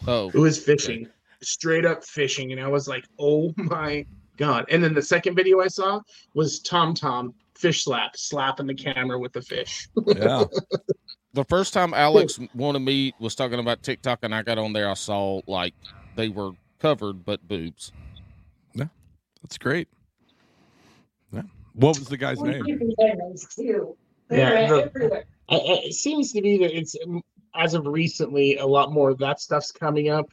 Oh, It was fishing, straight up fishing. And I was like, oh my God. And then the second video I saw was Tom Tom fish slap, slapping the camera with the fish. Yeah. the first time Alex wanted me was talking about TikTok, and I got on there. I saw like they were covered, but boobs. Yeah, that's great. Yeah. What was the guy's name? too. Yeah, the- everywhere. I, I, it seems to be that it's um, as of recently a lot more of that stuff's coming up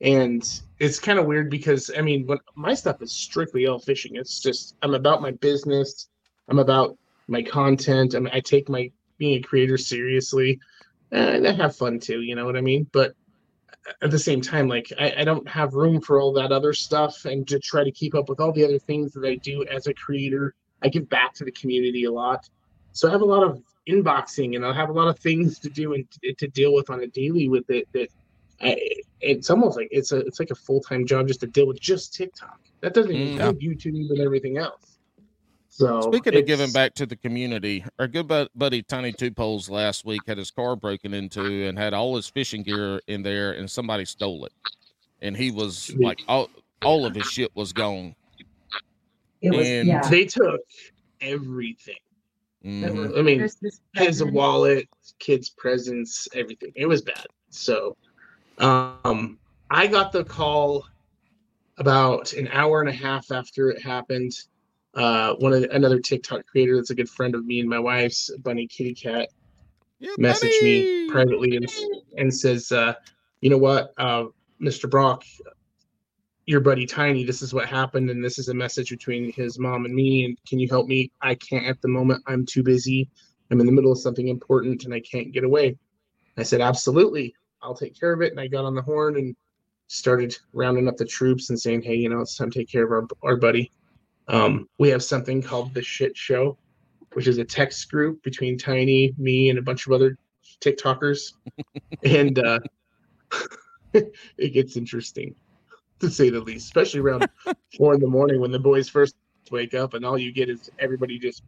and it's kind of weird because i mean when my stuff is strictly all fishing it's just i'm about my business i'm about my content i mean i take my being a creator seriously and i have fun too you know what i mean but at the same time, like I, I don't have room for all that other stuff and to try to keep up with all the other things that I do as a creator. I give back to the community a lot. So I have a lot of inboxing and I have a lot of things to do and to deal with on a daily with it that I, it's almost like it's a it's like a full-time job just to deal with just TikTok. That doesn't Mm. include YouTube and everything else. So Speaking of giving it's- back to the community, our good buddy Tiny 2 Polez last week had his car broken into and had all his fishing gear in there, and somebody stole it. And he was like, all all of his shit was gone. It was, And- yeah. they took everything. Mhm. I mean, his wallet, kids' presents, everything. It was bad. So, um, I got the call about an hour and a half after it happened. Uh, one of the, another TikTok creator that's a good friend of me and my wife's, Bunny Kitty Cat, Yeah, messaged me privately and, and says, uh, "You know what, uh, Mr. Brock, your buddy Tiny, this is what happened, and this is a message between his mom and me. And can you help me? I can't at the moment. I'm too busy. I'm in the middle of something important, and I can't get away." I said, "Absolutely, I'll take care of it." And I got on the horn and started rounding up the troops and saying, "Hey, you know, it's time to take care of our our buddy." Um, we have something called the Shit Show, which is a text group between Tiny, me, and a bunch of other TikTokers, and uh, it gets interesting to say the least, especially around four in the morning when the boys first wake up, and all you get is everybody just,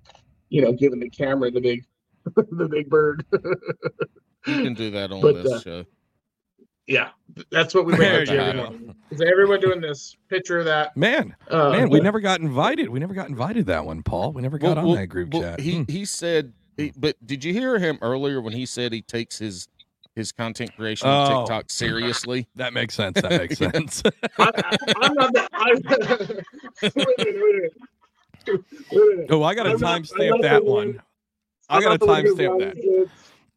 you know, giving the camera the big, the big bird. You can do that on But, this uh, show. Yeah, that's what we wake There up to you every go. morning. Is everyone doing this? Picture of that. Man, Uh, man, we never got invited. We never got invited that one, Paul. We never got Well, on well, that group well, chat. He Hmm. he said, he, but did you hear him earlier when he said he takes his his content creation Oh. on TikTok seriously? That makes sense. That makes sense. I, am not. The, I, wait a wait. Wait oh, I got to I'm not- I'm timestamp that one. one- I got not to the one who timestamp that.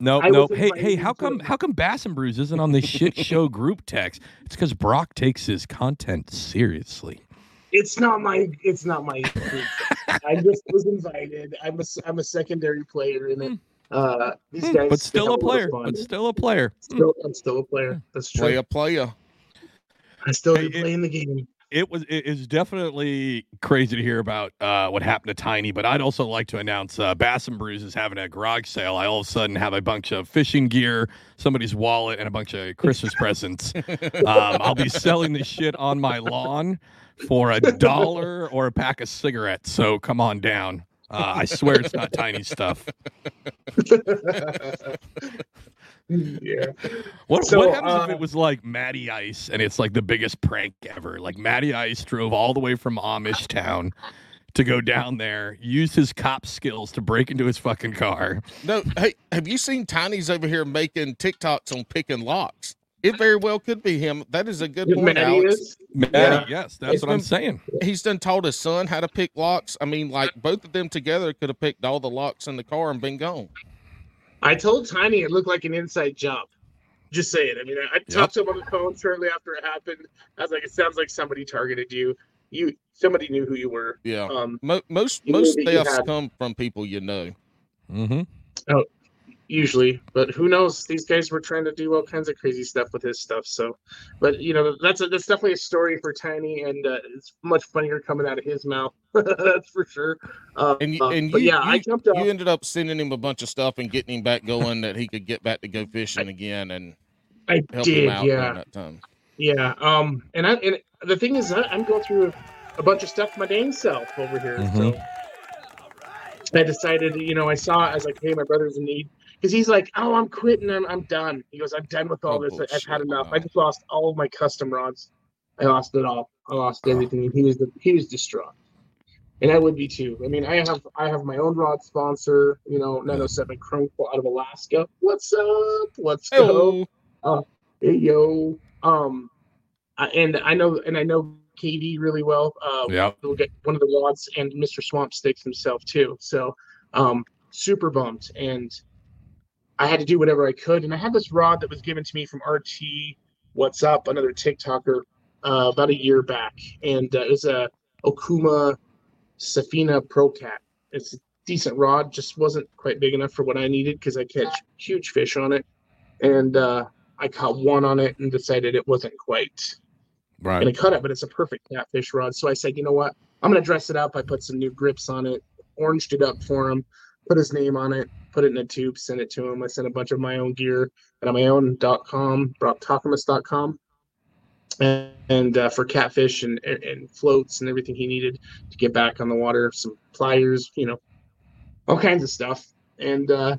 Runs it. Nope, I was nope. Hey, hey, how come how come Bass and Brews isn't on this shit show group text? It's because Brock takes his content seriously. It's not my. It's not my. I just was invited. I'm a. s- I'm a secondary player in it. Uh, these Hmm, guys. but still a player. fun. But still a player. Hmm. Still, I'm still a player. That's true. Play a player. I still Hey, do it- play the game. It was it is definitely crazy to hear about uh, what happened to Tiny, but I'd also like to announce uh, Bass and Brews is having a garage sale. I all of a sudden have a bunch of fishing gear, somebody's wallet, and a bunch of Christmas presents. Um, I'll be selling this shit on my lawn for a dollar or a pack of cigarettes. So come on down. Uh, I swear it's not Tiny stuff. yeah. What, So, what happens if uh, it was like Matty Ice and it's like the biggest prank ever? Like Matty Ice drove all the way from Amish town to go down there, use his cop skills to break into his fucking car. No, hey, have you seen Tiny's over here making TikToks on picking locks? It very well could be him. That is a good point, Matty Alex. is. Matty, Yeah. yes, that's It's what I'm saying. He's done taught his son how to pick locks. I mean, like both of them together could have picked all the locks in the car and been gone. I told Tiny it looked like an inside job. Just saying. I mean, I, I talked to him on the phone shortly after it happened. I was like, "It sounds like somebody targeted you. You, somebody knew who you were." Yeah. Um, Mo- most You most knew that you thefts come from people you know. Mm-hmm. Usually, but who knows? These guys were trying to do all kinds of crazy stuff with his stuff. So, but you know, that's a, that's definitely a story for Tiny, and uh, it's much funnier coming out of his mouth. that's for sure. Uh, And you, uh, and you, yeah, you, I jumped up. you ended up sending him a bunch of stuff and getting him back going that he could get back to go fishing again and I help did, him out yeah. that time. Yeah. Um. And I and the thing is, I, I'm going through a, bunch of stuff my dang self over here. So I decided, you know, I saw it, I was like, hey, my brother's in need because he's like, oh, I'm quitting. I'm I'm done. He goes, I'm done with all Oh, this. I- I've had enough. I just lost all of my custom rods. I lost it all. I lost everything. And he was he was distraught. And I would be too. I mean, I have I have my own rod sponsor, you know, 907 Chrome out of Alaska. What's up? Let's go Hello. hey yo um and i know and i know kd really well uh Yep. we'll get one of the rods and mr swamp sticks himself too so um super bummed and i had to do whatever i could and i had this rod that was given to me from rt what's up another tiktoker uh about a year back and uh, it was a okuma safina pro cat it's a decent rod just wasn't quite big enough for what i needed because i catch huge fish on it and uh I caught one on it and decided it wasn't quite Right. gonna cut it, but it's a perfect catfish rod. So I said, you know what? I'm gonna dress it up. I put some new grips on it, oranged it up for him, put his name on it, put it in a tube, sent it to him. I sent a bunch of my own gear and on my own dot com, brocktokamus.com. And, and uh, for catfish and, and floats and everything he needed to get back on the water, some pliers, you know, all kinds of stuff. And uh,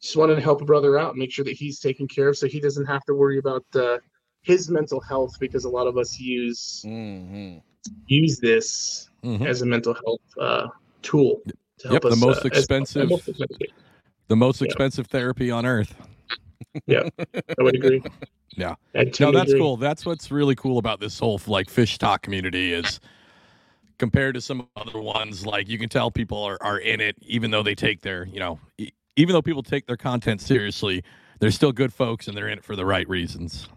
just wanted to help a brother out, make sure that he's taken care of so he doesn't have to worry about uh, his mental health because a lot of us use hmm use this Mhm. as a mental health uh, tool to Yep, the us, most uh, expensive- The most Yeah. expensive therapy on earth. Yeah, I would agree. Yeah. I No, that's agree. cool. That's what's really cool about this whole like fish talk community is compared to some other ones. Like you can tell people are, are in it, even though they take their, you know, e- even though people take their content seriously, they're still good folks and they're in it for the right reasons.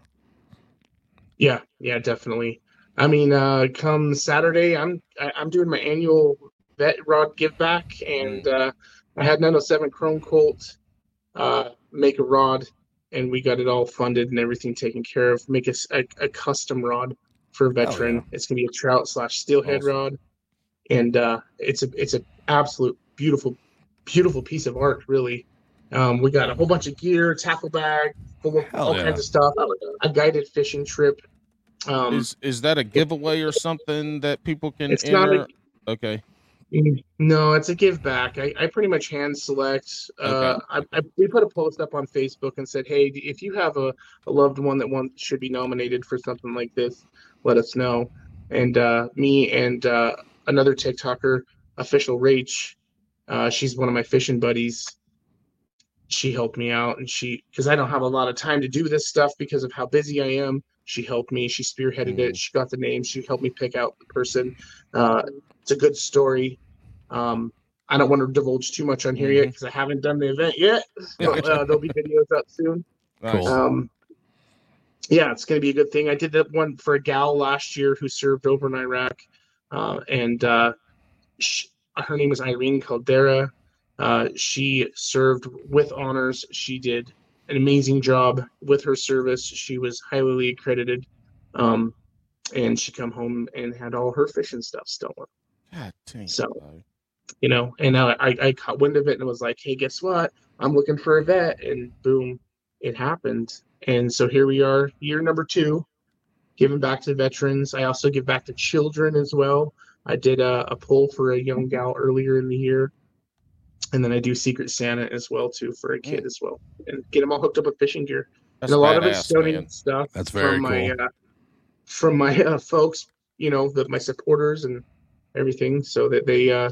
Yeah, yeah, definitely. I mean, uh, come Saturday, I'm I, I'm doing my annual vet rod give back, and uh, I had 907 Chrome Colt uh, make a rod, and we got it all funded and everything taken care of. Make a a custom rod for a veteran. yeah. It's gonna be a trout slash steelhead Awesome. rod, and uh, it's a it's an absolute beautiful, beautiful piece of art, really. Um, we got a whole bunch of gear, tackle bag full of Hell all yeah. kinds of stuff. A guided fishing trip. Um, Is is that a giveaway or something that people can it's not enter? a okay. No, it's a give back. I, I pretty much hand select. Uh, I, I, we put a post up on Facebook and said, hey, if you have a, a loved one that one should be nominated for something like this, let us know. And uh, me and uh, another TikToker, official Rach, uh, she's one of my fishing buddies. She helped me out, and she because I don't have a lot of time to do this stuff because of how busy I am. She helped me. She spearheaded it. She got the name. She helped me pick out the person. Uh, it's a good story. Um, I don't want to divulge too much on here yet because I haven't done the event yet. But, uh, there'll be videos up soon. Nice. Cool. Um, yeah, it's going to be a good thing. I did that one for a gal last year who served over in Iraq, uh, and uh, sh her name is Irene Caldera. Uh, she served with honors. She did an amazing job with her service. She was highly accredited, um, and she come home and had all her fishing stuff stolen God dang. So- bro. you know and uh, I, I caught wind of it and was like hey guess what? I'm looking for a vet. And boom it happened. And so here we are year number two giving back to veterans. I also give back to children as well. I did a, a poll for a young gal earlier in the year. And then i do secret santa as well too for a kid as well. And get them all hooked up with fishing gear. That's and a lot of badass, it's donated stuff That's very from my cool. uh, from my uh, folks you know the, my supporters and everything. So that they uh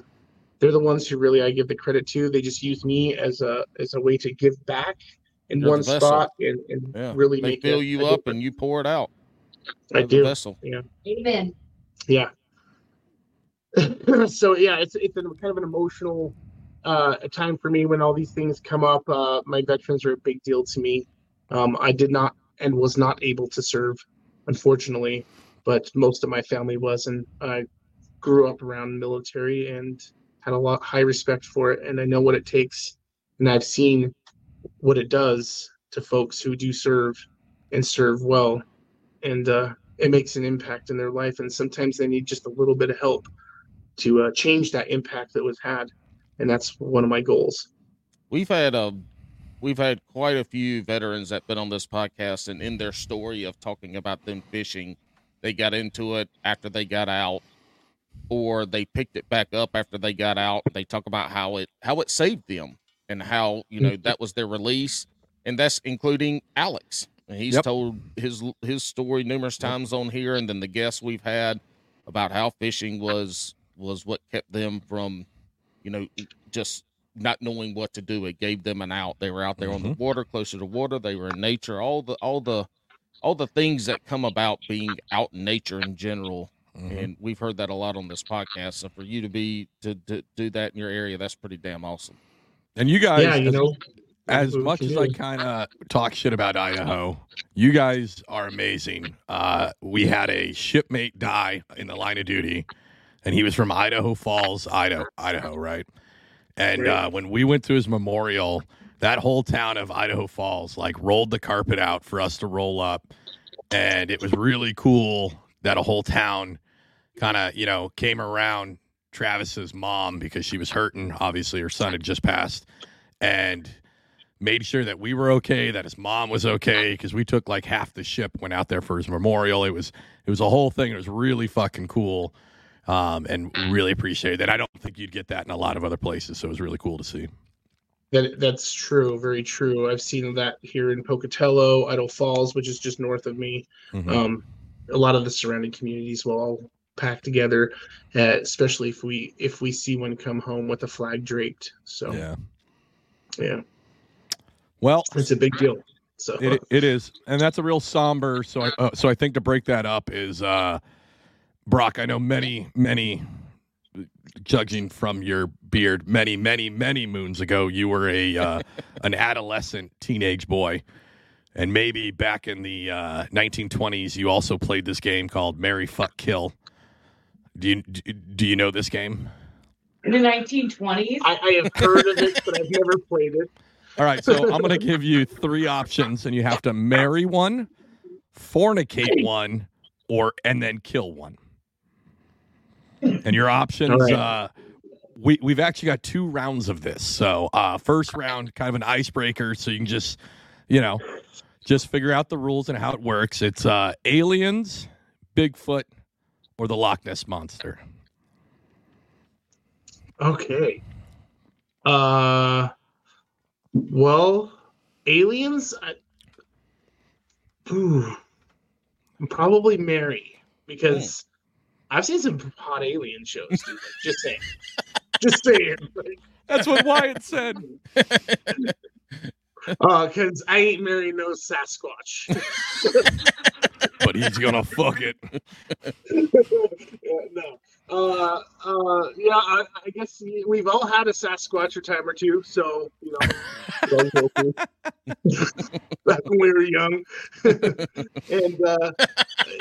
they're the ones who really i give the credit to. They just use me as a as a way to give back in You're one spot and, and Yeah. really They make fill a- you a up and you pour it out. i You're the do. Vessel. Amen. yeah. So yeah it's it's a kind of an emotional uh time for me when all these things come up. Uh my veterans are a big deal to me. Um i did not and was not able to serve unfortunately but most of my family was and i grew up around military and had a lot high respect for it and i know what it takes and i've seen what it does to folks who do serve and serve well and uh it makes an impact in their life and sometimes they need just a little bit of help to uh, change that impact that was had and that's one of my goals. We've had a we've had quite a few veterans that been on this podcast and in their story of talking about them fishing, they got into it after they got out or they picked it back up after they got out. They talk about how it how it saved them and how, you know, mm-hmm. that was their release and that's including Alex. And he's Yep. told his his story numerous times on here and then the guests we've had about how fishing was was what kept them from you know just not knowing what to do. It gave them an out. They were out there on the mm-hmm. water, closer to water. They were in nature. All the all the all the things that come about being out in nature in general. Mhm. And we've heard that a lot on this podcast. So for you to be to, to do that in your area, that's pretty damn awesome. And you guys, yeah you as- know as much as I kind of talk shit about Idaho, you guys are amazing. Uh, we had a shipmate die in the line of duty, and he was from Idaho Falls, Idaho, Idaho, right? And uh, when we went to his memorial, that whole town of Idaho Falls like rolled the carpet out for us to roll up, and it was really cool that a whole town kind of you know came around Travis's mom because she was hurting. Obviously, her son had just passed, and made sure that we were okay, that his mom was okay, because we took like half the ship, went out there for his memorial. It was it was a whole thing. It was really fucking cool, um, and really appreciated that. I don't think you'd get that in a lot of other places, so it was really cool to see. That that's true, very true. I've seen that here in Pocatello, Idaho Falls, which is just north of me. Mhm. Um, a lot of the surrounding communities will all pack together, uh, especially if we if we see one come home with a flag draped. So yeah, yeah. Well, it's a big deal. So It it is, and that's a real somber. So I uh, so I think to break that up is uh, Brock. I know many many, judging from your beard, many many many moons ago, you were a uh, an adolescent teenage boy, and maybe back in the uh, 1920s, you also played this game called Marry Fuck Kill. Do you do you know this game? In the 1920s? I, I have heard of it, but I've never played it. All right, so I'm going to give you three options, and you have to marry one, fornicate one, or and then kill one. And your options, All right. uh, we we've actually got two rounds of this. So uh, first round, kind of an icebreaker, so you can just, you know, just figure out the rules and how it works. It's uh, aliens, Bigfoot, or the Loch Ness monster. Okay. Uh, well, aliens. I, Ooh, probably marry because I've seen some hot alien shows. Dude. Like, just saying. just saying. Like, That's what Wyatt said. uh, because I ain't marrying no Sasquatch. But he's gonna fuck it. yeah, no. Uh, uh, yeah, I, I guess we've all had a Sasquatch a time or two, so you know, don't go through. back when we were young, and uh,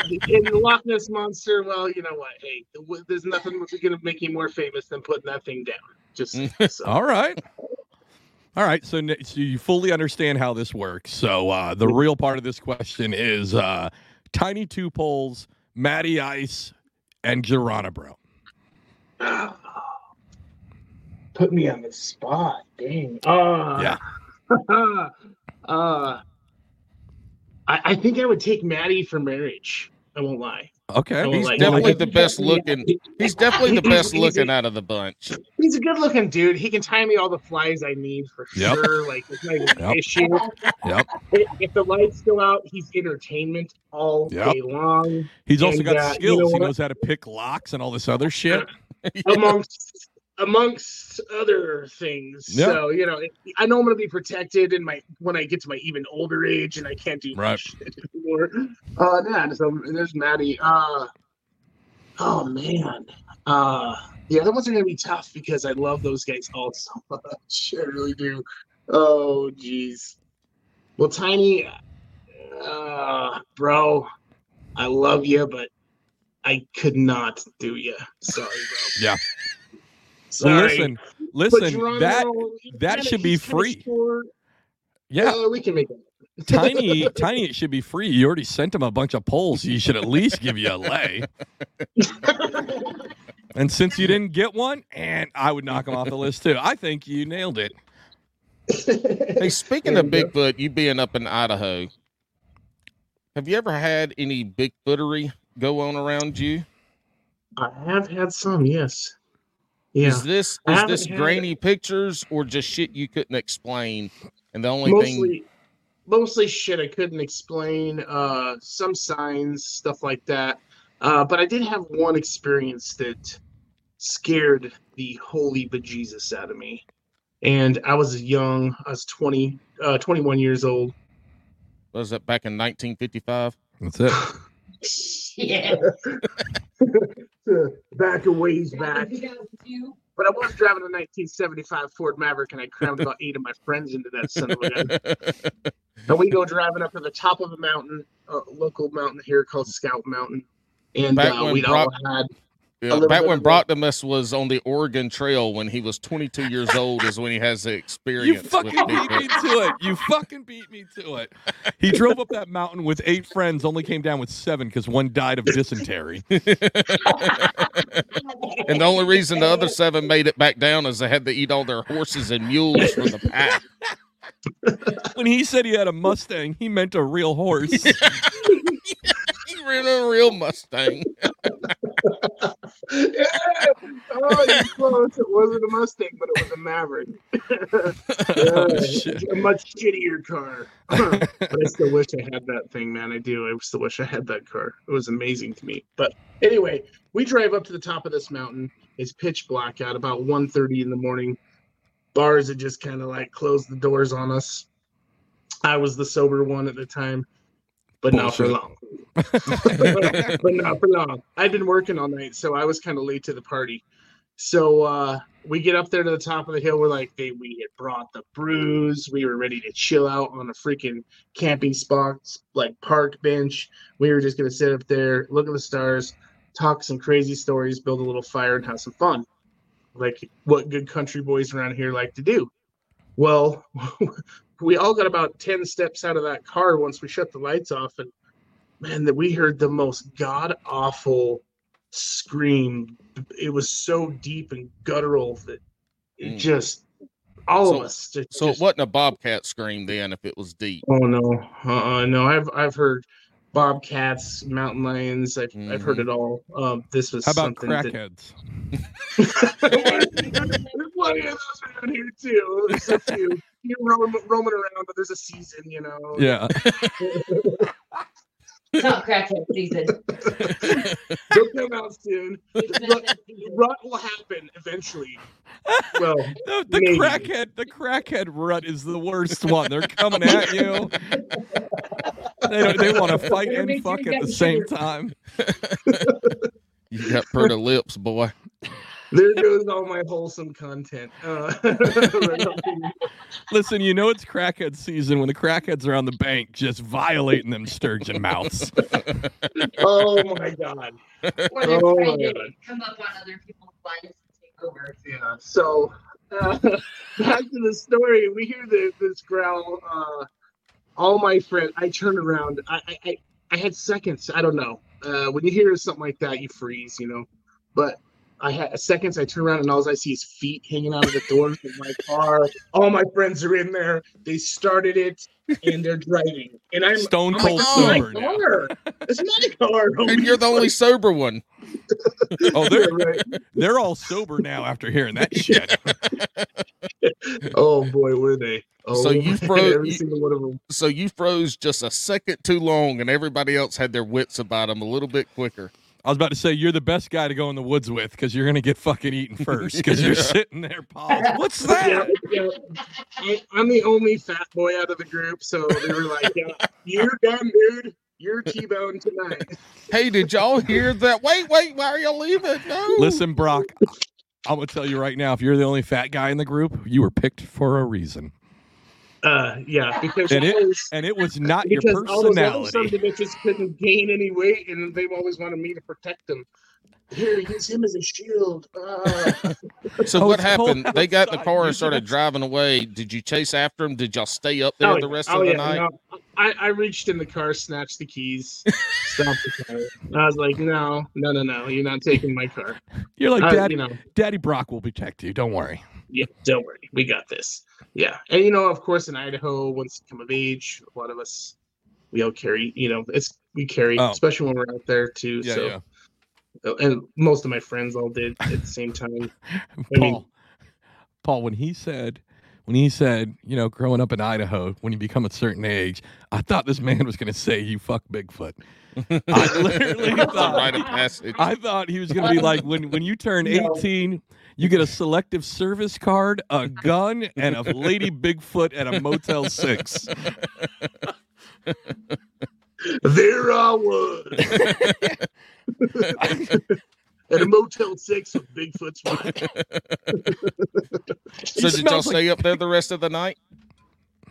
and the Loch Ness monster. Well, you know what? Hey, there's nothing gonna make you more famous than putting that thing down. Just so. All right. All right. So, so you fully understand how this works. So uh, the real part of this question is uh, Tiny 2 Polez, Matty Ice, and Geronimo. put me on the spot. Dang. Uh, Yeah. uh, I, I think I would take Matty for marriage. I won't lie. Okay. Oh, He's like- definitely like- the best looking. He's definitely the best looking a- out of the bunch. He's a good looking dude. He can tie me all the flies I need for Yep. sure. Like it's not even an Yep. issue. Yep. If if the lights go out, he's entertainment all Yep. day long. He's also And, got uh, you skills. know he knows how to pick locks and all this other shit. amongst amongst other things. Yeah. So you know, I know I'm gonna be protected in my when I get to my even older age, and I can't do Right. shit anymore. Uh, yeah. So there's Matty. Uh, oh man. Uh, the other ones are gonna be tough because I love those guys all so much. I really do. Oh jeez. Well, Tiny, uh, bro, I love you, but I could not do you. Sorry, bro. Yeah. So Sorry. listen, listen. Geronimo, That that should be free. short. yeah. Uh, we can make it. Tiny, tiny. It should be free. You already sent him a bunch of poles. He should at least give you a lay. And since you didn't get one, and I would knock him off the list too. I think you nailed it. Hey, speaking of And, Bigfoot, you being up in Idaho, have you ever had any Bigfootery go on around you? I have had some, yes. Yeah. Is this is this had- grainy pictures or just shit you couldn't explain? And the only thing mostly mostly shit I couldn't explain, uh some signs, stuff like that. Uh but I did have one experience that scared the holy bejesus out of me. And I was young, I was 20 uh 21 years old. was that back in 1955. That's it. Yeah. back a ways back. But I was driving a 1975 Ford Maverick, and I crammed about eight of my friends into that son of a gun. And we go driving up to the top of a mountain, a local mountain here called Scout Mountain, and uh, we'd all had Yeah, back when of a- Brocktokamus was on the Oregon Trail when he was 22 years old is when he has the experience. You fucking beat me to it. You fucking beat me to it. He drove up that mountain with eight friends, only came down with seven because one died of dysentery. And the only reason the other seven made it back down is they had to eat all their horses and mules from the pack. When he said he had a Mustang, he meant a real horse. He ran a real Mustang. Yeah. Oh, close. It wasn't a Mustang, but it was a Maverick. Oh, Yeah, shit. a much shittier car. but I still wish I had that thing, man. I do. I still wish I had that car. It was amazing to me. But anyway, we drive up to the top of this mountain. It's pitch black out, about 1.30 in the morning. Bars had just kind of like closed the doors on us. I was the sober one at the time, but not for Bullshit. long. but not for long. I'd been working all night, so I was kind of late to the party. So uh, we get up there to the top of the hill. We're like, they, we had brought the brews. We were ready to chill out on a freaking camping spot, like park bench. We were just gonna sit up there, look at the stars, talk some crazy stories, build a little fire, and have some fun, like what good country boys around here like to do. Well, we all got about ten steps out of that car once we shut the lights off, and man, that we heard the most god awful scream. It was so deep and guttural that it Mm. just all So- of us. Just, So it just- wasn't a bobcat scream then if it was deep. Oh no, uh, no. I've I've heard bobcats, mountain lions. I've I've heard it all. Um, this was How about something that- crackheads? There's plenty of those around here too. There's a few. You're roaming, roaming around, but there's a season, you know. Yeah. It's not crackhead season. They'll come out soon. The rut, the rut will happen eventually. Well, The, the Maybe. crackhead, the crackhead rut is the worst one. They're coming at you. They they want to fight and fuck at the same sugar. time. You got pretty lips, boy. there goes all my wholesome content. Uh, right up in- Listen, you know it's crackhead season when the crackheads are on the bank just violating them sturgeon mouths. oh my god. Or they're Oh, trying my to God. come up on other people's lives and take over. Yeah. So uh, back to the story. We hear the, this growl. Uh, all my friends. I turn around. I, I I I had seconds. I don't know. Uh, when you hear something like that, you freeze. You know. But I had seconds. I turn around and all I see is feet hanging out of the doors of my car. All my friends are in there. They started it and they're driving. And I'm Stone I'm like, cold "Oh, my sober now. car. It's my car. And you're the only sober one. Oh, they're Yeah, right. they're all sober now after hearing that shit. Oh boy, were they? Oh, So you man, oh, fro- every you- single one of them. So you froze just a second too long, and everybody else had their wits about them a little bit quicker. I was about to say you're the best guy to go in the woods with because you're gonna get fucking eaten first because you're sitting there paused. What's that? Yeah, yeah. I, I'm the only fat boy out of the group, so they were like, yeah, "You're done, dude. You're T-bone tonight." Hey, did y'all hear that? Wait, wait, why are y'all leaving? No. Listen, Brock, I'm gonna tell you right now, if you're the only fat guy in the group, you were picked for a reason. Uh, yeah, because And it- always, And it was not your because all those other sons personality. of bitches couldn't gain any weight, and they always wanted me to protect them. Here, use him as a shield. Ah. So Oh, what it's cold happened? They got in the car and started driving away. Did you chase after them? Did y'all stay up there Oh, the rest oh, of the yeah, night? no. I, I reached in the car, snatched the keys, stopped the car. I was like, no, no, no, no, you're not taking my car. You're like, Uh, Daddy, you know, Daddy Brock will protect you. Don't worry. Yeah, don't worry, we got this. Yeah, and you know, of course, in Idaho, once you come of age, a lot of us we all carry. You know, it's we carry, Oh. especially when we're out there too. Yeah, so, yeah. Uh, and most of my friends all did at the same time. Paul, mean- Paul, when he said, when he said, you know, growing up in Idaho, when you become a certain age, I thought this man was going to say, "You fuck Bigfoot." I literally thought, rite of passage. I thought he was going to be like, when when you turn No. 18, you get a selective service card, a gun, and a lady Bigfoot at a Motel Six. There I was at a Motel Six with Bigfoot's wife. so did y'all like- stay up there the rest of the night?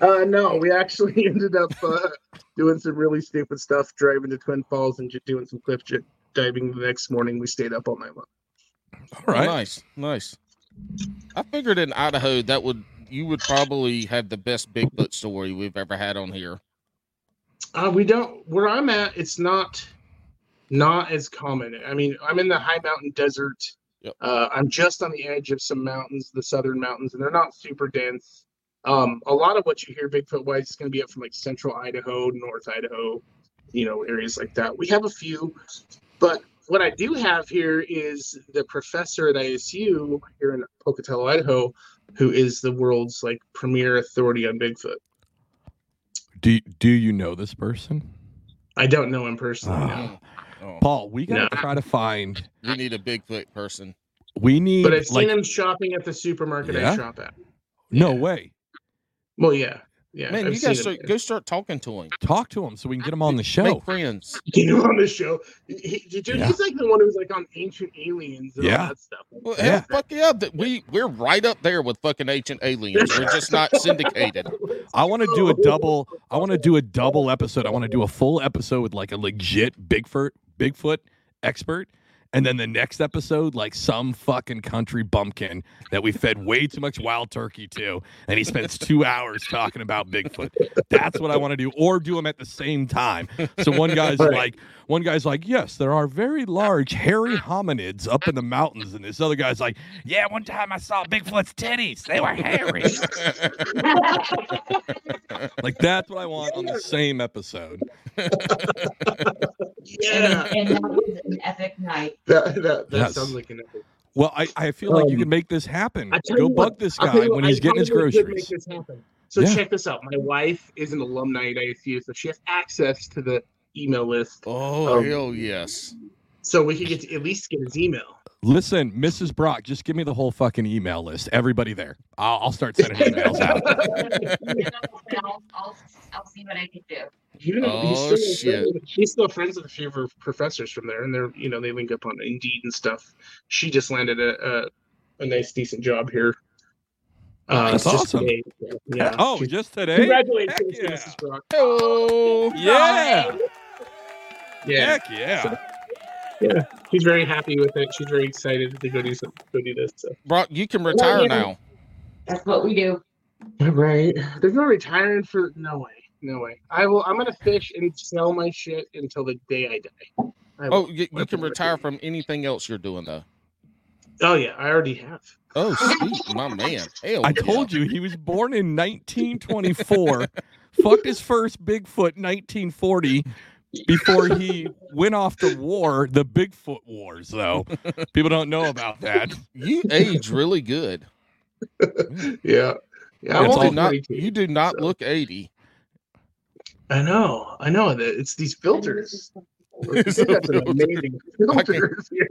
Uh, no, we actually ended up uh, doing some really stupid stuff, driving to Twin Falls and just doing some cliff j- diving. The next morning, we stayed up all night long. All Oh, nice, nice. I figured in Idaho that would you would probably have the best Bigfoot story we've ever had on here. Uh, we don't. Where I'm at, it's not not as common. I mean, I'm in the high mountain desert. Yep. Uh, I'm just on the edge of some mountains, the southern mountains, and they're not super dense. Um, a lot of what you hear Bigfoot wise is going to be up from like central Idaho, North Idaho, you know, areas like that. We have a few, but what I do have here is the professor at ISU here in Pocatello, Idaho, who is the world's like premier authority on Bigfoot. Do do you know this person? I don't know him personally. Ah. no. Oh, Paul, we gotta No. try to find. we need a Bigfoot person. We need But I've seen like him shopping at the supermarket Yeah? I shop at. no Yeah. way. Well, yeah, yeah. Man, I've you guys start, go start talking to him. Talk to him so we can get him on the show. Make friends. Get him on the show. He, he- dude, Yeah. he's like the one who's like on Ancient Aliens and Yeah. all that stuff. Well, Yeah. fuck yeah, that we we're right up there with fucking ancient aliens. We're just not syndicated. I want to do a double. I want to do a double episode. I want to do a full episode with like a legit Bigfoot Bigfoot expert, and then the next episode like some fucking country bumpkin that we fed way too much wild turkey to, and he spends two hours talking about Bigfoot. That's what I want to do, or do them at the same time. So one guy's Right. like, one guy's like, yes, there are very large hairy hominids up in the mountains, and this other guy's like, yeah, one time I saw Bigfoot's titties. They were hairy. Like that's what I want on the same episode. Yeah, And, and that was an epic night. that that, that Yes. sounds like an epic. Well, I, I feel like you Um, can make this happen. Go you bug what, this guy you what, when I he's getting his probably could groceries. Make this happen. So Yeah. check this out. My wife is an alumni at ISU, so she has access to the email list. Oh Um, hell yes. So we could get to, at least get his email. Listen, Mrs. Brock, just give me the whole fucking email list. Everybody there. I'll, I'll start sending emails out. I'll, I'll, I'll see what I can do. You know, he's Oh, still shit. He's still friends with a few of her professors from there, and they're you know they link up on Indeed and stuff. She just landed a a, a nice decent job here. Uh, That's just awesome. today. Yeah. Oh, She's- just today? Congratulations, Heck yeah. Mrs. Brock. Oh Yeah. Yeah, Heck yeah. She's very happy with it. She's very excited to go do some, go do this. So. Brock, you can retire yeah. now. That's what we do. Right. There's no retiring for no way. No way. I will. I'm gonna fish and sell my shit until the day I die. I. Oh, you, you can retire from anything else you're doing though. Oh yeah, I already have. Oh, sweet, my man. Hell I yeah. told you he was born in 1924, fucked his first Bigfoot 1940 before he went off to war, the Bigfoot Wars, though. People don't know about that. you age really good. Yeah. Yeah. I'm You only do not, 42, you do not so- look 80. I know. I know that it's these filters. It's They the got some filters. amazing filters here.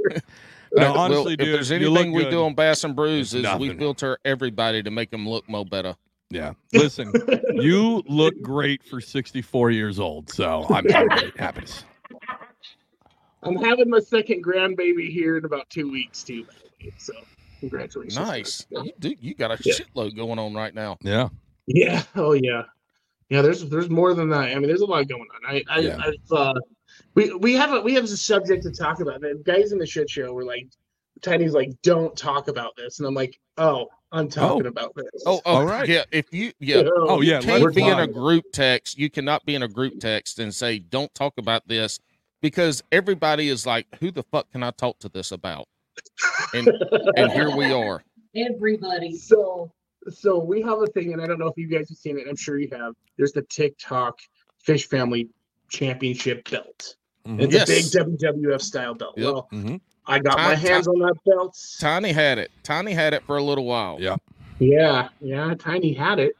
No, Uh, well, honestly, if there's anything look we good. do on Bass and Brews is we filter everybody to make them look more better. Yeah. Listen, you look great for 64 years old, so I'm, I'm happy. to s- I'm having my second grandbaby here in about two weeks too. By the way, so congratulations. Nice. guys. You do. You got a Yeah. shitload going on right now. Yeah. Yeah. Oh yeah. Yeah. There's there's more than that. I mean, there's a lot going on. I I Yeah. I've uh, we we have a we have a subject to talk about. The guys in the shit show were like, Tiny's like, don't talk about this, and I'm like, oh, I'm talking about this. Oh, oh, All right. Yeah. If you, yeah, Oh, yeah. you let can't it be in a group text. You cannot be in a group text and say, "Don't talk about this," because everybody is like, "Who the fuck can I talk to this about?" And and here we are. Everybody. So, so we have a thing, and I don't know if you guys have seen it. I'm sure you have. There's the TikTok Fish Family Championship belt. Mhm. It's Yes. a big WWF style belt. Yep. Well, Mhm. I got my Ti- hands on that belt. Tiny had it. Tiny had it for a little while. Yeah. Yeah, yeah. Tiny had it.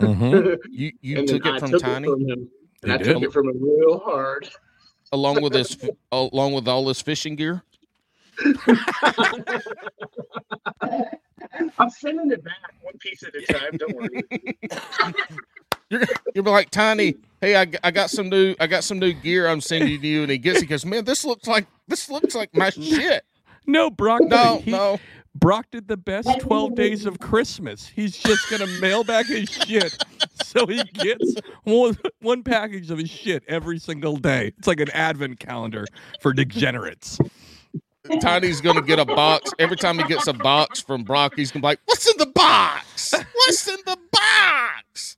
Mhm. You you took it I from took Tiny it from him, and You I took it from him real hard. along with his f- along with all his fishing gear. I'm sending it back one piece at a time. Don't worry. You're you're like Tiny. Hey, I, I got some new I got some new gear. I'm sending you, and he gets it because man, this looks like this looks like my shit. No, Brock. No, he, no. Brock did the best 12 days of Christmas. He's just going to mail back his shit. So he gets one, one package of his shit every single day. It's like an advent calendar for degenerates. Tiny's gonna get a box. Every time he gets a box from Brock, he's gonna be like, "What's in the box? What's in the box?"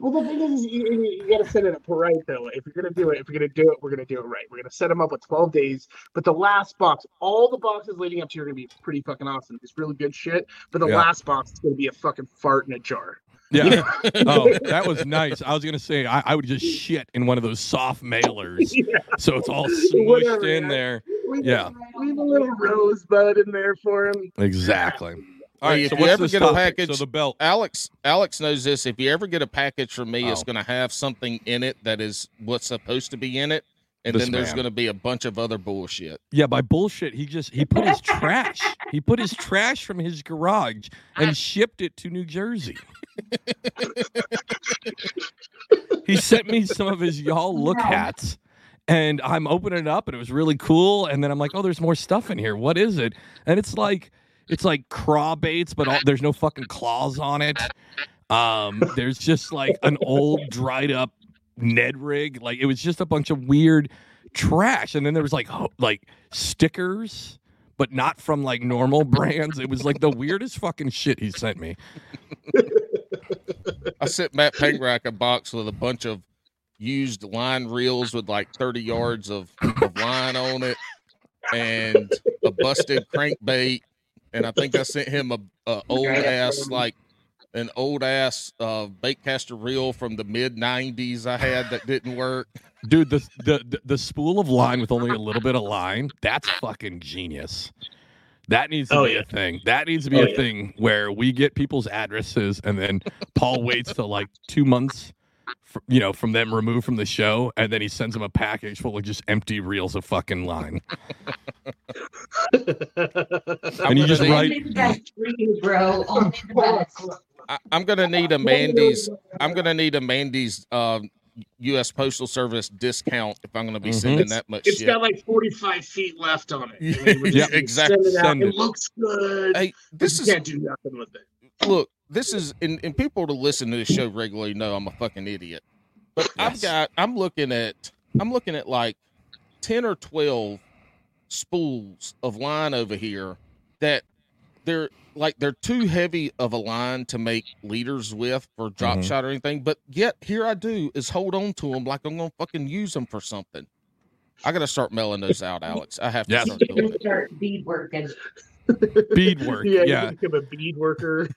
Well, the thing is, you, you- you got to set it up right though. If you're gonna do it, if you're gonna do it, we're gonna do it right. We're gonna set them up with 12 days. But the last box, all the boxes leading up to, are gonna be pretty fucking awesome. It's really good shit. But the Yeah. last box is gonna be a fucking fart in a jar. Yeah. oh, that was nice. I was gonna say I, I would just shit in one of those soft mailers, yeah, so it's all smushed Whatever, in yeah. there. leave, Yeah. leave a little rosebud in there for him. Exactly. All Hey, right. if So you what's ever this get a package- so the belt. Alex, Alex knows this. If you ever get a package from me, it's Oh. gonna have something in it that is what's supposed to be in it, and This then there's gonna be a bunch of other bullshit. Yeah, by bullshit, he just he put his trash. He put his trash from his garage and shipped it to New Jersey. he sent me some of his y'all look hats. And I'm opening it up and it was really cool. And then I'm like, oh, there's more stuff in here. What is it? And it's like it's like craw baits, but all, there's no fucking claws on it. Um, there's just like an old dried up Ned rig. Like it was just a bunch of weird trash. And then there was like ho- like stickers, but not from like normal brands. It was like the weirdest fucking shit he sent me. I sent Matt Pangrack a box with a bunch of used line reels with like 30 yards of, of line on it and a busted crankbait. And I think I sent him a, a old ass like an old ass uh baitcaster reel from the mid 90s I had that didn't work. Dude, the, the the the spool of line with only a little bit of line, that's fucking genius. That needs to Oh, be yeah. a thing. That needs to be Oh, a yeah. thing where we get people's addresses and then Paul waits till like two months, fr you know, from them removed from the show, and then he sends them a package full of just empty reels of fucking line. I'm And you gonna just need- write- Only the best for you, bro. Only the best. I, I'm gonna need a Mandy's. I'm gonna need a Mandy's uh, U.S. Postal Service discount if I'm gonna be Mhm. sending that much It's shit. got like 45 feet left on it. I Yeah, mean, yeah, exactly. Send it, out. Send it it. looks good. hey, This this you is can't do nothing with it. look. This is and, and people to listen to this show regularly know I'm a fucking idiot. But I've got. I'm looking at. I'm looking at like ten or twelve spools of line over here that they're like they're too heavy of a line to make leaders with for drop Mhm. shot or anything. But yet here I do is hold on to them like I'm gonna fucking use them for something. I gotta start mailing those out, Alex. I have to Yes. start You doing can it. start bead working. Beadwork, Yeah, yeah. you become a bead worker.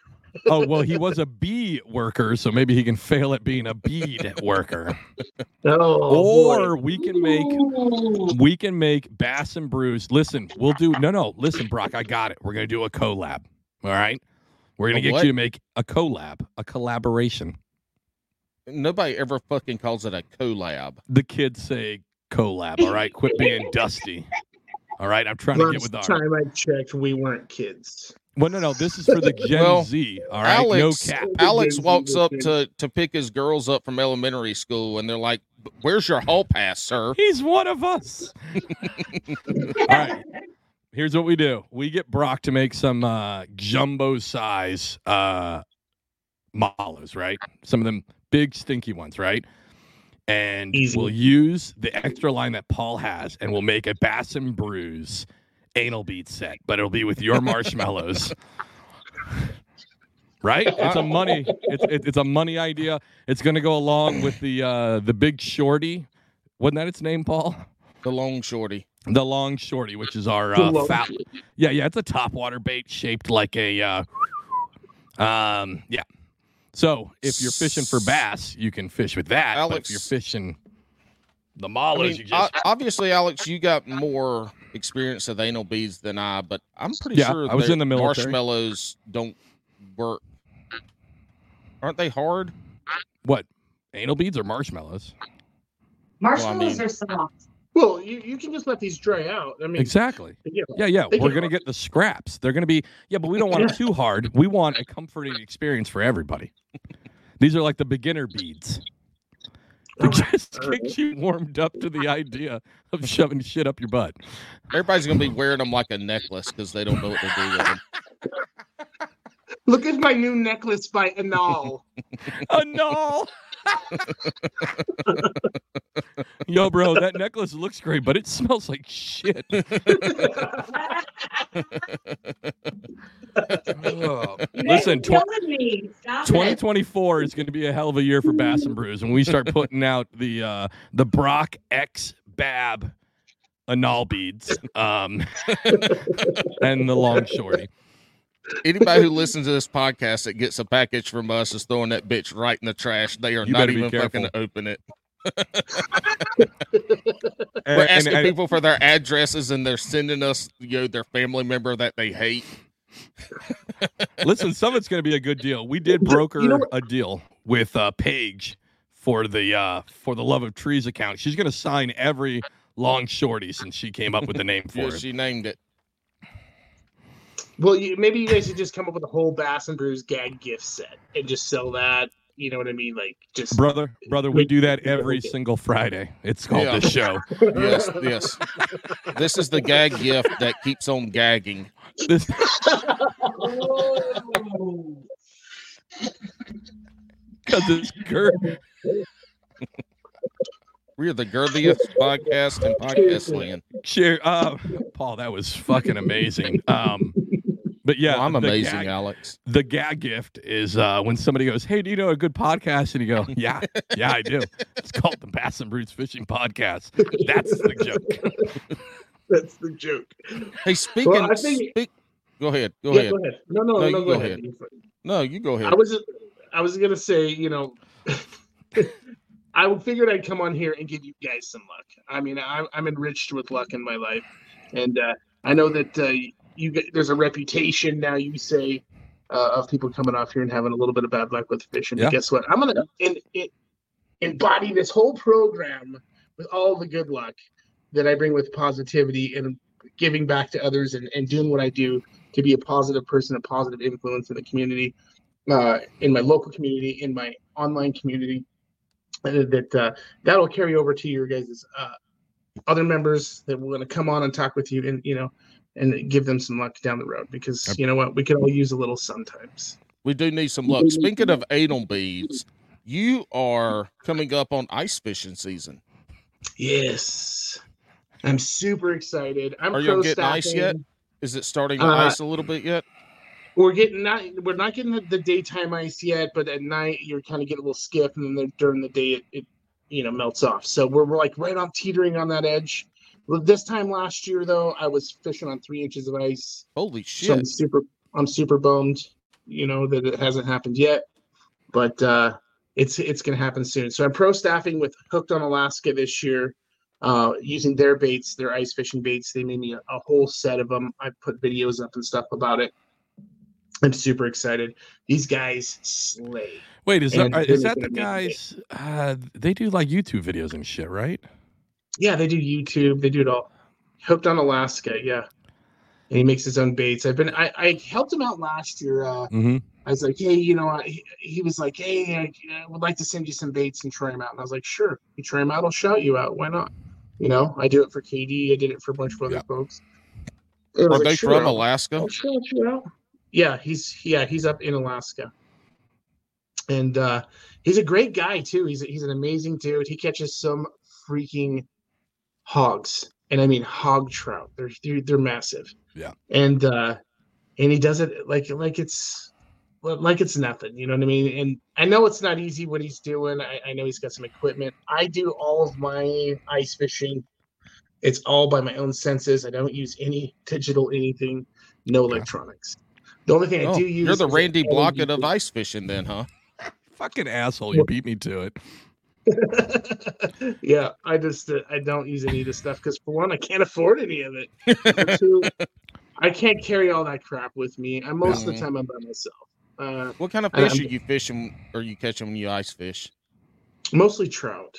Oh well, he was a bee worker, so maybe he can fail at being a bead worker. Oh, or boy. we can make we can make Bass and Brews. Listen, we'll do no no. Listen, Brock, I got it. We're gonna do a collab. All right, we're gonna A get what? you to make a collab, a collaboration. Nobody ever fucking calls it a collab. The kids say collab. All right, quit being dusty. All right, I'm trying to get with our. time I checked, we weren't kids. Well, no, no, this is for the Gen Well, Z. All right, no Alex, cap. Alex walks up to to pick his girls up from elementary school, and they're like, "Where's your hall pass, sir?" He's one of us. All right. Here's what we do. We get Brock to make some uh jumbo size uh mallows, right? Some of them big stinky ones, right? And Easy. we'll use the extra line that Paul has and we'll make a Bass and Brews anal bead set, but it'll be with your marshmallows. right? It's a money it's it's a money idea. It's going to go along with the uh the big shorty. Wasn't that its name, Paul? The long shorty. The long shorty, which is our uh, long fat. Yeah, yeah, it's a topwater bait shaped like a. Uh, um, yeah. So if you're fishing for bass, you can fish with that. but if you're fishing the I mean, you just obviously, Alex, you got more experience with anal beads than I, but I'm pretty Yeah, sure I was in the military. marshmallows don't work. Aren't they hard? what anal beads or marshmallows? Marshmallows mean- are soft. Well, you, you can just let these dry out. I mean, Exactly. yeah, Yeah, yeah. We're gonna get the scraps. They're gonna be yeah, but we don't want it too hard. We want a comforting experience for everybody. These are like the beginner beads. To just all right. get you warmed up to the idea of shoving shit up your butt. Everybody's gonna be wearing them like a necklace because they don't know what to do with them. look at my new necklace by Anal. No! Yo, bro, that necklace looks great, but it smells like shit. Oh, Listen, tw- killing me. Stop it. 2024 is going to be a hell of a year for Bass and Brews when we start putting out the uh, the Brock X Bab anal beads um, and the long shorty. Anybody who listens to this podcast that gets a package from us is throwing that bitch right in the trash. They are You not even fucking careful. open it. And- We're and- asking and- people for their addresses, and they're sending us, you know, their family member that they hate. Listen, some of it's going to be a good deal. We did broker You know a deal with uh, Paige for the uh, for the Love of Trees account. She's going to sign every long shorty since she came up with the name for Yeah, it. she named it. Well, you, maybe you guys should just come up with a whole Bass and Brews gag gift set and just sell that. You know what I mean? Like just Brother, brother, we do that every okay. single Friday. It's called Yeah. the show. Yes, yes. This is the gag gift that keeps on gagging. This, because it's Kurt. We are the girthiest podcast in podcast land. Share, uh, Paul, that was fucking amazing. Um, but yeah, Well, I'm amazing, gag- Alex. the gag gift is uh, when somebody goes, "Hey, do you know a good podcast?" and you go, "Yeah, yeah, I do." It's called the Bass and Brews Fishing Podcast. That's the joke. that's the joke. Hey, speaking. Well, I think- speak, go ahead. Go yeah, ahead. go ahead. No, no, No, no, you go, go ahead. No, you go ahead. I was I was gonna say, you know, I figured I'd come on here and give you guys some luck. I mean, I'm I'm enriched with luck in my life, and uh, I know that uh, you get, there's a reputation now. You say uh, of people coming off here and having a little bit of bad luck with fishing. Yeah. But guess what? I'm gonna in, in, embody this whole program with all the good luck that I bring with positivity and giving back to others and, and doing what I do to be a positive person, a positive influence in the community, uh, in my local community, in my online community, that uh, that'll carry over to your guys' uh, other members that we're going to come on and talk with you, and you know, and give them some luck down the road because you know what, we can all use a little sometimes. We do need some luck. Speaking of anal beads, you are coming up on ice fishing season. Yes, I'm super excited. I'm Are you getting ice yet? Is it starting to Uh, ice a little bit yet? We're getting not we're not getting the, the daytime ice yet, but at night you're kind of getting a little stiff, and then during the day it, it you know melts off. So we're, we're like right on teetering on that edge. This time last year though, I was fishing on three inches of ice, Holy so I'm super I'm super bummed, you know that it hasn't happened yet, but uh, it's it's gonna happen soon. So I'm pro staffing with Hooked on Alaska this year. Uh, using their baits, their ice fishing baits, they made me a, a whole set of them. I put videos up and stuff about it. I'm super excited. These guys slay. Wait, is that uh, that the gonna make it. guys? Uh, they do like YouTube videos and shit, right? Yeah, they do YouTube. They do it all. Hooked on Alaska, yeah. And he makes his own baits. I've been I, I helped him out last year. Uh, Mm-hmm. I was like, hey, you know, I, he, he was like, hey, I, I would like to send you some baits and try them out. And I was like, sure, you try them out, I'll shout you out. Why not? You know, I do it for KD. I did it for a bunch of other Yeah. folks. And I was Are like, they "Sure, from I'll- Alaska? I'll shout you out." Yeah, he's yeah he's up in Alaska, and uh, he's a great guy too. He's he's an amazing dude. He catches some freaking hogs, and I mean hog trout. They're they're, they're massive. Yeah. and uh, and he does it like like it's like it's nothing. You know what I mean? And I know it's not easy what he's doing. I, I know he's got some equipment. I do all of my ice fishing. It's all by my own senses. I don't use any digital anything. No electronics. The only thing I Oh, do use. you're the Randy. Blaukat of ice fishing, then, huh? Fucking asshole! You beat me to it. yeah, I just uh, I don't use any of this stuff because for one, I can't afford any of it. Two, I can't carry all that crap with me. And most of the time, I'm by myself. Uh, What kind of fish I'm- are you fishing or you catching when you ice fish? mostly trout.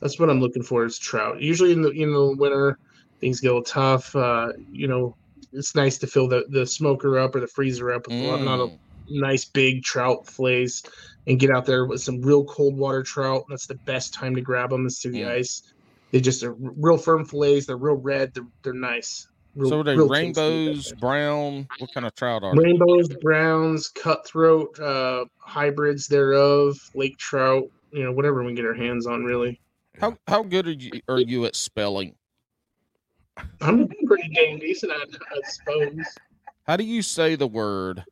That's what I'm looking for is trout. Usually in the in the winter, things get a little tough. Uh, you know, it's nice to fill the, the smoker up or the freezer up with a lot- not a Mm. Nice big trout fillets and get out there with some real cold water trout. That's the best time to grab them is through the ice. They just are real firm fillets. They're real red. They're, they're nice. Real, so are they rainbows, brown? What kind of trout are they? Rainbows, browns, cutthroat, uh, hybrids thereof, lake trout. you know whatever we can get our hands on. Really, How how good are you are you at spelling? I'm pretty dang decent at, suppose. How do you say the word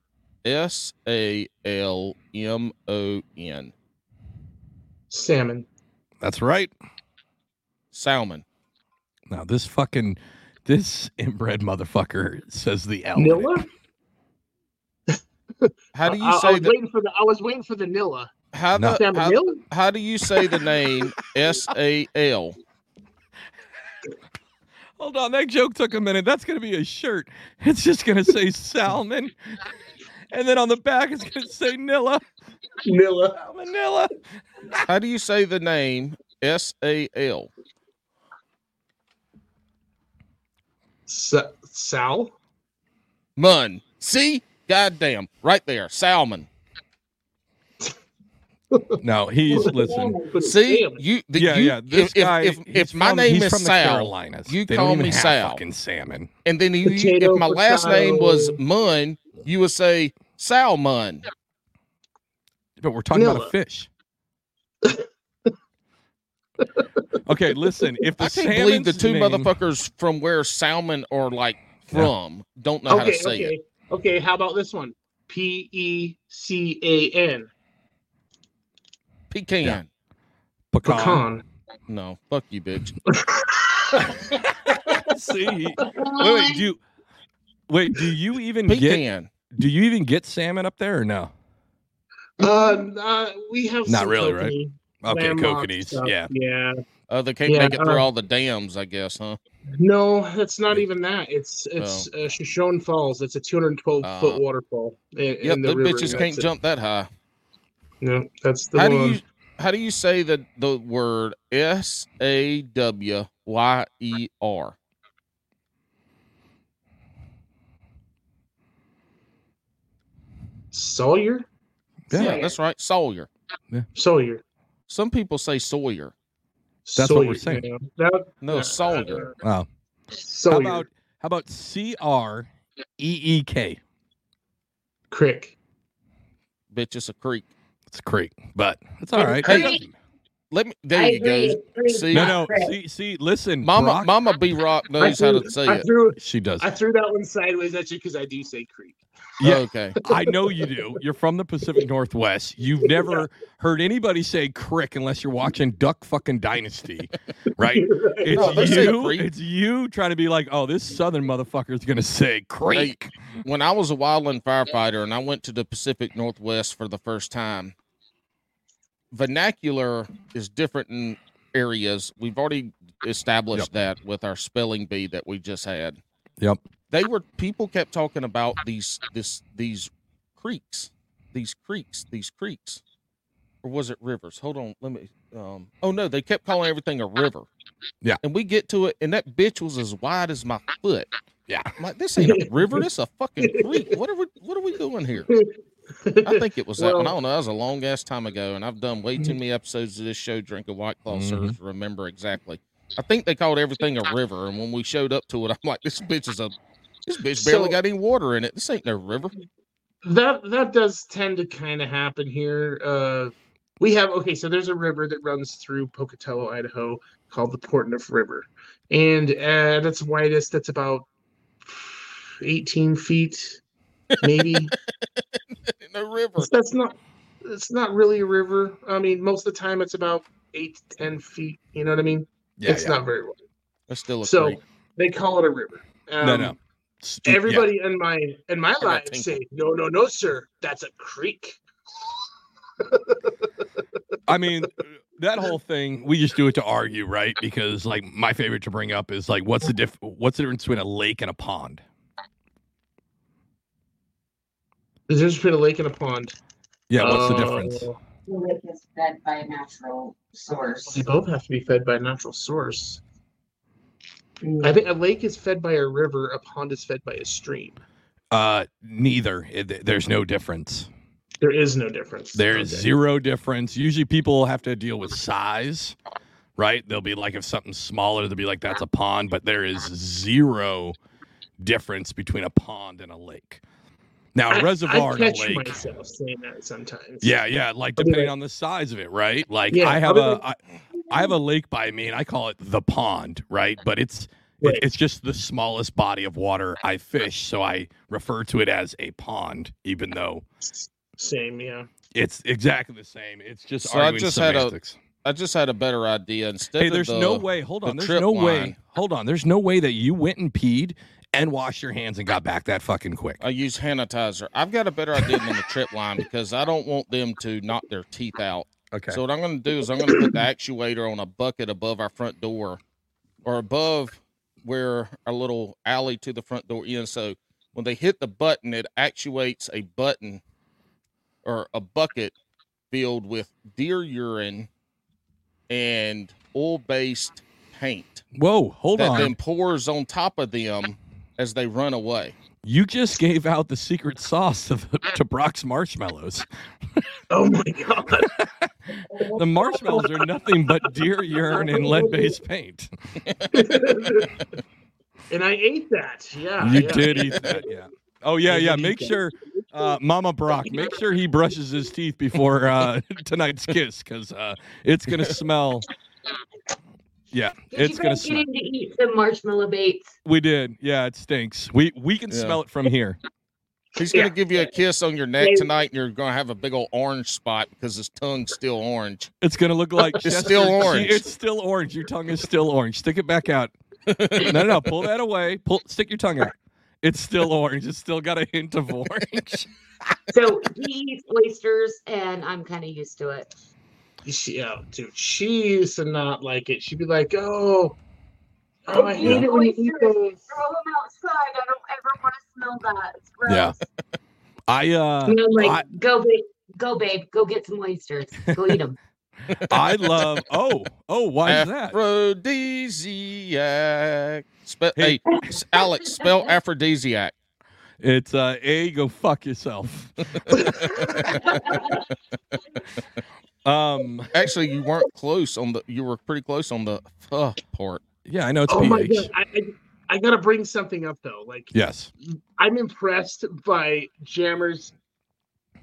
S A L M O N? Salmon. That's right. Salmon. Now this fucking this inbred motherfucker says the L. Nilla. How do you I, I say was the waiting for the. I was waiting for the Nilla. how No. the how, how do you say the name S A L? Hold on, that joke took a minute. That's gonna be a shirt. It's just gonna say salmon, and then on the back it's gonna say Nilla. Nilla. Salmonella. How do you say the name S A L? Sa- Sal. Mun. See? Goddamn. Right there. Salmon. No, he's listen. But See? You, the, Yeah, you- yeah. This if, if- guy. if, he's if my from- name is Sal, Carolinas, you they call me Sal. fucking salmon. and then you, if my last name was potato. Mun, you would say Salmon. But we're talking about a fish. okay, listen. If the I can't believe the two name- motherfuckers from where salmon are like from don't know how to say okay, it. okay. How about this one? P E C A N. Pecan. Yeah. pecan. Pecan. No, fuck you, bitch. See, wait, wait, do you wait? Do you even get? Pecan. Do you even get salmon up there or no? Uh, uh, we have Not some really, right? Okay, landlocked kokanees. stuff. Yeah. yeah. Oh, they can't Yeah, make it through uh, all the dams, I guess, huh? No, it's not even that. It's it's uh, Shoshone Falls. It's a 212 Uh, foot waterfall. In, Yep, in the the bitches That's can't it. jump that high. No, that's the How one. do you how do you say the the word S A W Y E R? Sawyer? Yeah. Yeah, that's right, Sawyer. Sawyer. Some people say Sawyer. That's Sawyer, what we're saying. yeah. That, No, uh, Sawyer. Wow. How Sawyer. about how about C R E E K? Crick. Bitch, it's a creek. It's a creek, but it's all right. Hey, Let me. There I you go. agree. Agree. See? no, no. Crick. See, see. Listen, Mama, Brock- Mama B Rock knows how to say I it. threw, She does. I threw that one sideways at you because I do say creek. Yeah. Okay. I know you do. You're from the Pacific Northwest. You've never heard anybody say crick unless you're watching Duck fucking Dynasty, right? It's No, you. It's you trying to be like, oh, this Southern motherfucker is gonna say creek. When I was a wildland firefighter and I went to the Pacific Northwest for the first time, vernacular is different in areas. We've already established that with our spelling bee that we just had. Yep. They were people kept talking about these this these creeks, these creeks, these creeks, or was it rivers? Hold on, let me. Um, oh no, they kept calling everything a river. Yeah. and we get to it, and that bitch was as wide as my foot. Yeah. I'm like, this ain't a river, this a fucking creek. What are we what are we doing here? I think it was that one. I don't know. That was a long ass time ago, and I've done way too many episodes of this show drinking White Claw Mhm. syrup to remember exactly. I think they called everything a river, and when we showed up to it, I'm like, this bitch is a this bitch barely So- got any water in it. This ain't no river. That that does tend to kind of happen here. Uh, we have okay, so there's a river that runs through Pocatello, Idaho, called the Portneuf River, and at its widest, that's about 18 feet, maybe. no river. That's not. It's not really a river. I mean, most of the time, it's about eight to ten feet. You know what I mean? Yeah, it's yeah. not very wide. It's still a So creek. they call it a river. Um, no, no. St- yeah. Everybody in my in my got life tinkle. say, no, no, no, sir, that's a creek. I mean, that whole thing, we just do it to argue, right? Because like my favorite to bring up is like, what's the diff? What's the difference between a lake and a pond? There's a difference between a lake and a pond. Yeah, what's the Uh, difference? The lake is fed by a natural source. They both have to be fed by a natural source. I think a lake is fed by a river. A pond is fed by a stream. Uh, neither. It, there's no difference. There is no difference. There is Okay. zero difference. Usually, people have to deal with size, right? They'll be like, if something's smaller, they'll be like, that's a pond. But there is zero difference between a pond and a lake. Now, a I- reservoir I in a catch lake. myself saying that sometimes. Yeah, yeah. Like I'll depending like- on the size of it, right? Like Yeah, I I'll have be a like- I, I have a lake by me, and I call it the pond, right? But it's Right. it, it's just the smallest body of water I fish, so I refer to it as a pond, even though Same, yeah. it's exactly the same. It's just So I arguing just had a- semantics. I just had a better idea. Instead Hey, of there's the, no way. Hold the on. There's trip no way. Hold on. There's no way that you went and peed and washed your hands and got back that fucking quick. I use sanitizer. I've got a better idea than the trip line because I don't want them to knock their teeth out. Okay. So what I'm going to do is I'm going to put the actuator on a bucket above our front door, or above where our little alley to the front door is. So when they hit the button, it actuates a button or a bucket filled with deer urine and oil-based paint Whoa. Hold on. that on. then pours on top of them as they run away. You just gave out the secret sauce of, to Brock's marshmallows. Oh my god. The marshmallows are nothing but deer urine and lead-based paint. and I ate that. Yeah. You yeah. did eat that, yeah. Oh yeah, yeah. Make sure, uh, Mama Brock, make sure he brushes his teeth before uh, tonight's kiss, because uh, it's gonna smell. Yeah, Did it's gonna get smell. him to eat some marshmallow baits? We did. Yeah, it stinks. We we can Yeah. smell it from here. He's gonna Yeah. give you a kiss on your neck Yeah. tonight, and you're gonna have a big old orange spot because his tongue's still orange. It's gonna look like It's Chester still orange. It's still orange. Your tongue is still orange. Stick it back out. no, no, no. Pull that away. Pull. Stick your tongue out. It's still orange. It's still got a hint of orange. So he eats oysters, and I'm kind of used to it. She, yeah, dude, she used to not like it. She'd be like, "Oh, oh, I hate it when you eat those." Throw them outside. I don't ever want to smell that. It's gross. Yeah. I uh And I'm like, I- go, babe, go, babe, go get some oysters. Go eat them. I love. Oh, oh. Why is that? Aphrodisiac. Spe- Hey. hey, Alex, spell aphrodisiac. It's uh, a go fuck yourself. Um. Actually, you weren't close on the. You were pretty close on the uh part. Yeah, I know it's Oh my pH. god, I, I, I gotta bring something up though. Like, Yes. I'm impressed by Jammer's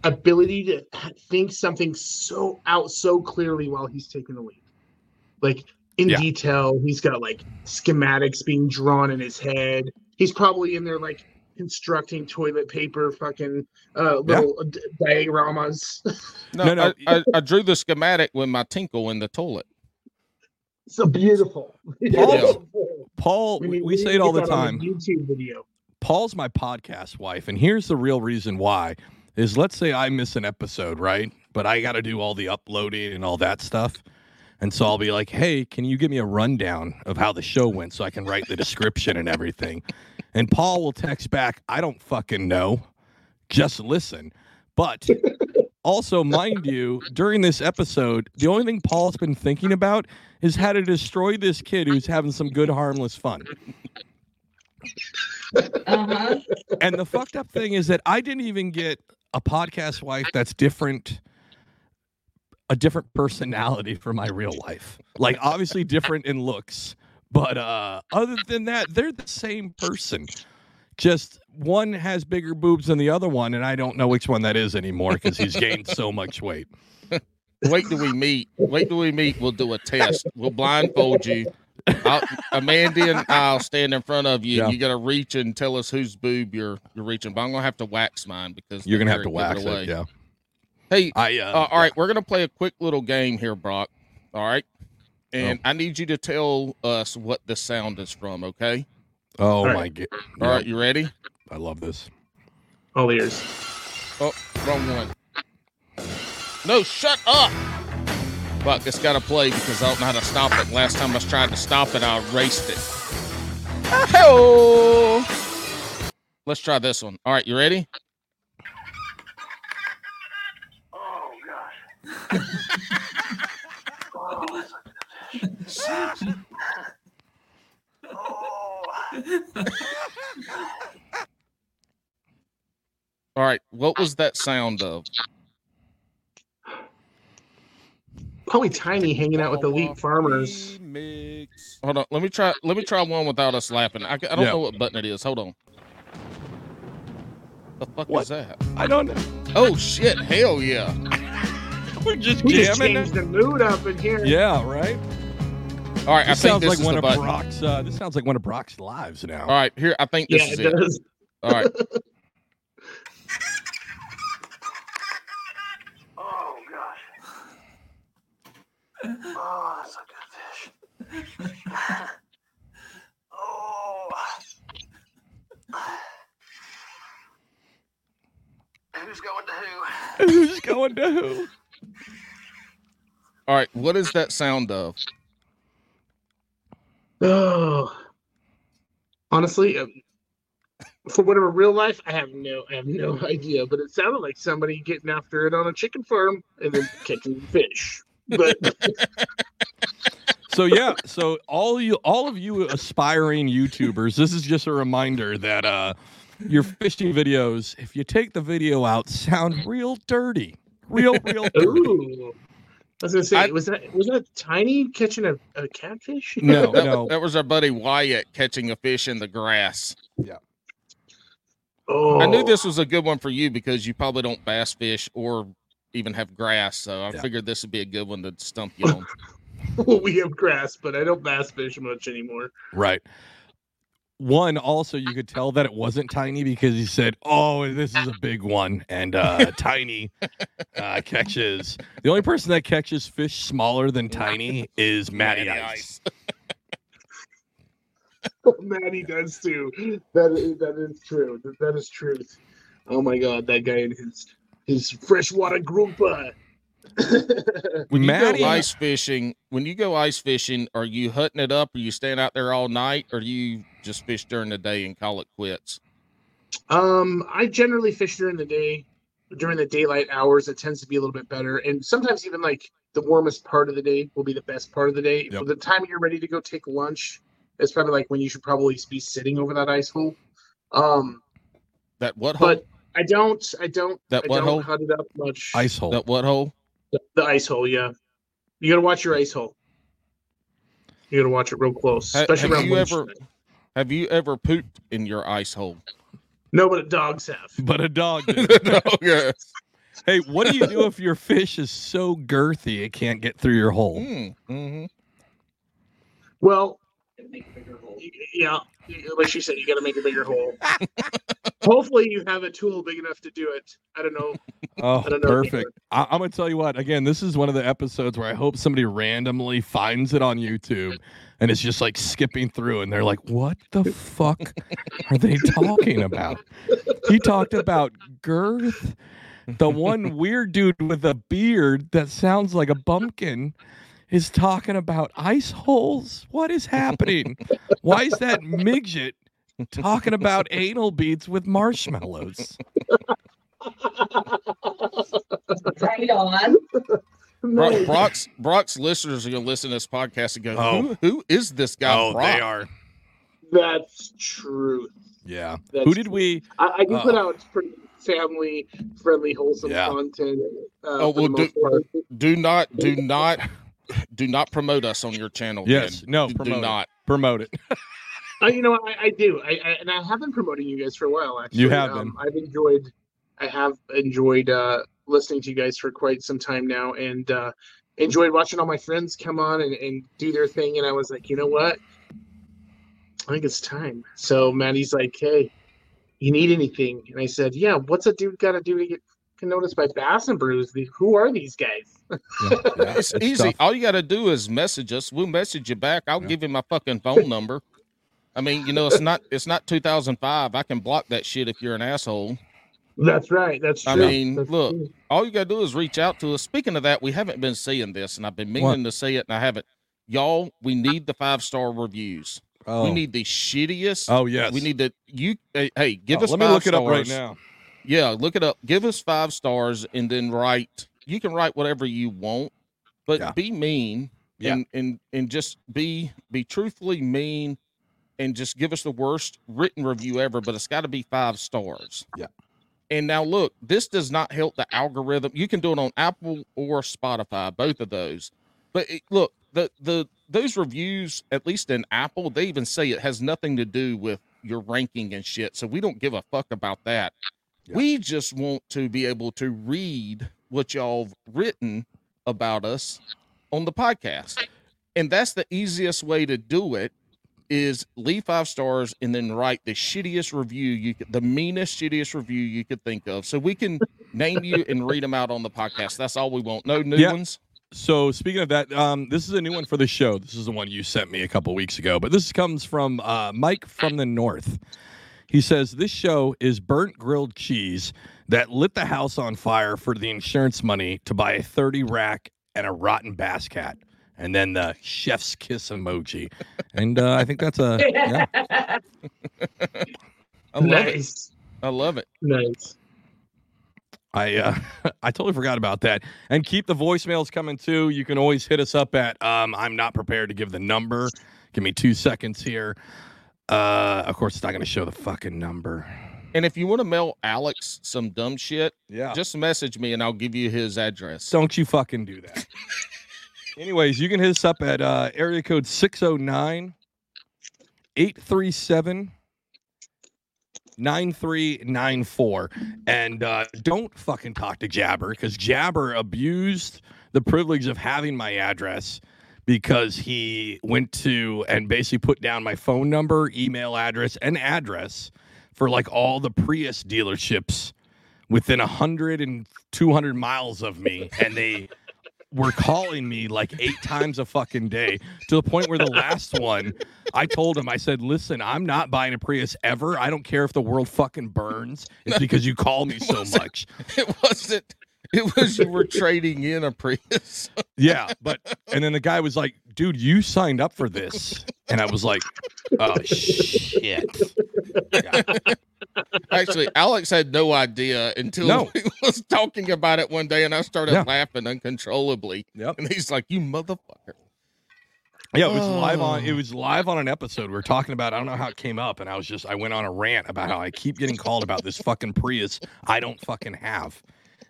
ability to think something so out so clearly while he's taking the lead. Like in Yeah. detail, he's got like schematics being drawn in his head. He's probably in there like constructing toilet paper, fucking uh, little d- dioramas. No, No, no. I, I, I drew the schematic with my tinkle in the toilet. so beautiful. Paul- Paul, When we, we say it all the that on time. YouTube video. Paul's my podcast wife, and here's the real reason why: is let's say I miss an episode, right? But I got to do all the uploading and all that stuff, and so I'll be like, "Hey, can you give me a rundown of how the show went so I can write the description and everything?" And Paul will text back, "I don't fucking know, just listen." But also, mind you, during this episode, the only thing Paul's been thinking about is how to destroy this kid who's having some good, harmless fun. Uh-huh. and the fucked up thing is that I didn't even get a podcast wife that's different a different personality for my real life. Like obviously different in looks, but uh other than that, they're the same person. Just one has bigger boobs than the other one, and I don't know which one that is anymore because he's gained so much weight. Wait till we meet. Wait till we meet. We'll do a test. We'll blindfold you. I'll, Amanda and I'll stand in front of you. Yeah. You got to reach and tell us whose boob you're you're reaching. But I'm gonna have to wax mine because You're gonna have to wax away. it, yeah. Hey, I uh, uh, all right, we're gonna play a quick little game here, Brock. All right, and oh. I need you to tell us what the sound is from. Okay. Oh right. my god! All right, you ready? I love this. All ears. Oh, wrong one. No, shut up. But it's got to play because I don't know how to stop it. Last time I tried to stop it, I erased it. Oh. Let's try this one. All right, you ready? Oh, All right, what was that sound of? Probably Tiny hanging out with elite farmers. Hold on, let me try. Let me try one without us laughing. I, I don't Yeah. know what button it is. Hold on. The fuck What? is that? I don't know. Oh shit! Hell yeah! We're just We just jamming. changed the mood up in here. Yeah, right. All right, I This think sounds this like is one the of button. Brock's. Uh, this sounds like one of Brock's lives now. All right, here I think this Yeah, is it it. does. All right, Oh gosh. Oh, that's a good fish. oh. Who's going to who? Who's going to who? all right. What is that sound of? Oh, honestly, um, for whatever real life, I have no, I have no idea. But it sounded like somebody getting after it on a chicken farm and then catching fish. But So yeah, so all you, all of you aspiring YouTubers, this is just a reminder that uh, your fishing videos, if you take the video out, sound real dirty, real, real dirty. ooh, I was gonna say, I- was that was that tiny catching a, a catfish? No, That, no. that was our buddy Wyatt catching a fish in the grass. Yeah. Oh, I knew this was a good one for you because you probably don't bass fish or even have grass. So I Yeah. figured this would be a good one to stump you on. Well, we have grass, but I don't bass fish much anymore. Right. One, also, you could tell that it wasn't tiny because he said, "Oh, this is a big one," and uh, tiny uh, catches. The only person that catches fish smaller than tiny is Matty, Matty Ice. Matty does too. That is, that is true. That- That is truth. Oh my god, that guy and his his freshwater grouper. When you go ice fishing, when you go ice fishing, are you hutting it up? Or you staying out there all night, or do you just fish during the day and call it quits? um, I generally fish during the day. During the daylight hours, it tends to be a little bit better, and sometimes even like the warmest part of the day will be the best part of the day. Yep. For the time you're ready to go take lunch, it's probably like when you should probably be sitting over that ice hole. Um, That what hole? but I don't, I don't, That I what don't hole? cut it up much. Ice hole. That what hole? The, the ice hole, yeah. You gotta watch your ice hole. You gotta watch it real close, especially have around you ever- lunchtime. Have you ever pooped in your ice hole? No, but dogs have. But a dog. Did. no, yeah. hey, what do you do if your fish is so girthy it can't get through your hole? Mm, hmm Well, y- yeah, y- like she said, you gotta make a bigger hole. Hopefully, you have a tool big enough to do it. I don't know. Oh, don't know. perfect. I- I'm gonna tell you what. Again, this is one of the episodes where I hope somebody randomly finds it on YouTube and it's just like skipping through, and they're like, "What the fuck are they talking about?" He talked about girth. The one weird dude with a beard that sounds like a bumpkin is talking about ice holes. What is happening? Why is that midget talking about anal beads with marshmallows? Right on. Brock, Nice. Brock's Brock's listeners are gonna listen to this podcast and go, Oh. who, who is this guy? oh, Brock? they are. That's true. Yeah. That's Who did true. we? I, I do put Uh, out pretty family friendly, wholesome Yeah. content. Uh, Oh, well, do- Do not, do not, do not promote us on your channel. Yes. Ben. No. do, Promote do it. not. Promote it. Uh, you know, I, I do, I, I and I have been promoting you guys for a while. Actually, You have um, I've enjoyed, I have enjoyed uh, listening to you guys for quite some time now, and uh, enjoyed watching all my friends come on and, and do their thing. And I was like, you know what? I think it's time. So Matty's like, hey, you need anything? And I said, yeah. What's a dude got to do to get noticed by Bass and Brews? The, who are these guys? It's, easy. All you got to do is message us. We'll message you back. I'll Yeah. give you my fucking phone number. I mean, you know, it's not it's not 2005. I can block that shit if you're an asshole. That's right. That's true. I mean, That's look, true. All you got to do is reach out to us. Speaking of that, we haven't been seeing this, and I've been meaning to say it, and I haven't. Y'all, we need the five star reviews. Oh. We need the shittiest. Oh yes. We need to you. Hey, hey, give Oh, us. Let me five look it up right now. Yeah, look it up. Give us five stars and then write. You can write whatever you want, but Yeah. be mean Yeah. and and and just be be truthfully mean and just give us the worst written review ever. But it's got to be five stars. Yeah. And now look, this does not help the algorithm. You can do it on Apple or Spotify, both of those. But it, look, the the those reviews, at least in Apple, they even say it has nothing to do with your ranking and shit. So we don't give a fuck about that. Yeah. We just want to be able to read what y'all written about us on the podcast. And that's the easiest way to do it is leave five stars and then write the shittiest review you could, the meanest shittiest review you could think of so we can name you and read them out on the podcast that's all we want no new Yeah. ones So speaking of that, um, this is a new one for the show. This is the one you sent me a couple weeks ago, but this comes from uh, Mike from the North. He says this show is burnt grilled cheese that lit the house on fire for the insurance money to buy a thirty rack and a rotten bass cat, and then the chef's kiss emoji. And uh, I think that's a yeah. i love it nice. i love it Nice. I uh, I totally forgot about that. And keep the voicemails coming too. You can always hit us up at um, I'm not prepared to give the number. Give me two seconds here. Uh, of course, it's not going to show the fucking number. and if you want to mail alex some dumb shit Yeah. just message me and i'll give you his address Don't you fucking do that. Anyways, you can hit us up at uh, area code 609 837 9394. And uh, don't fucking talk to Jabber because Jabber abused the privilege of having my address because he went to and basically put down my phone number, email address, and address for like all the Prius dealerships within 100 and 200 miles of me. And they were calling me like eight times a fucking day to the point where the last one, I told him, I said, listen, I'm not buying a Prius ever. I don't care if the world fucking burns. It's because you call me so much. it wasn't it was you were trading in a prius Yeah. But, and then the guy was like, dude, you signed up for this. And I was like, oh, shit. Yeah. Actually, Alex had no idea until No. he was talking about it one day, and I started Yeah. laughing uncontrollably. Yep. And he's like, "You motherfucker!" Yeah, it was live on. Oh. It was live on an episode. We are talking about. I don't know how it came up, and I was just. I went on a rant about how I keep getting called about this fucking Prius I don't fucking have,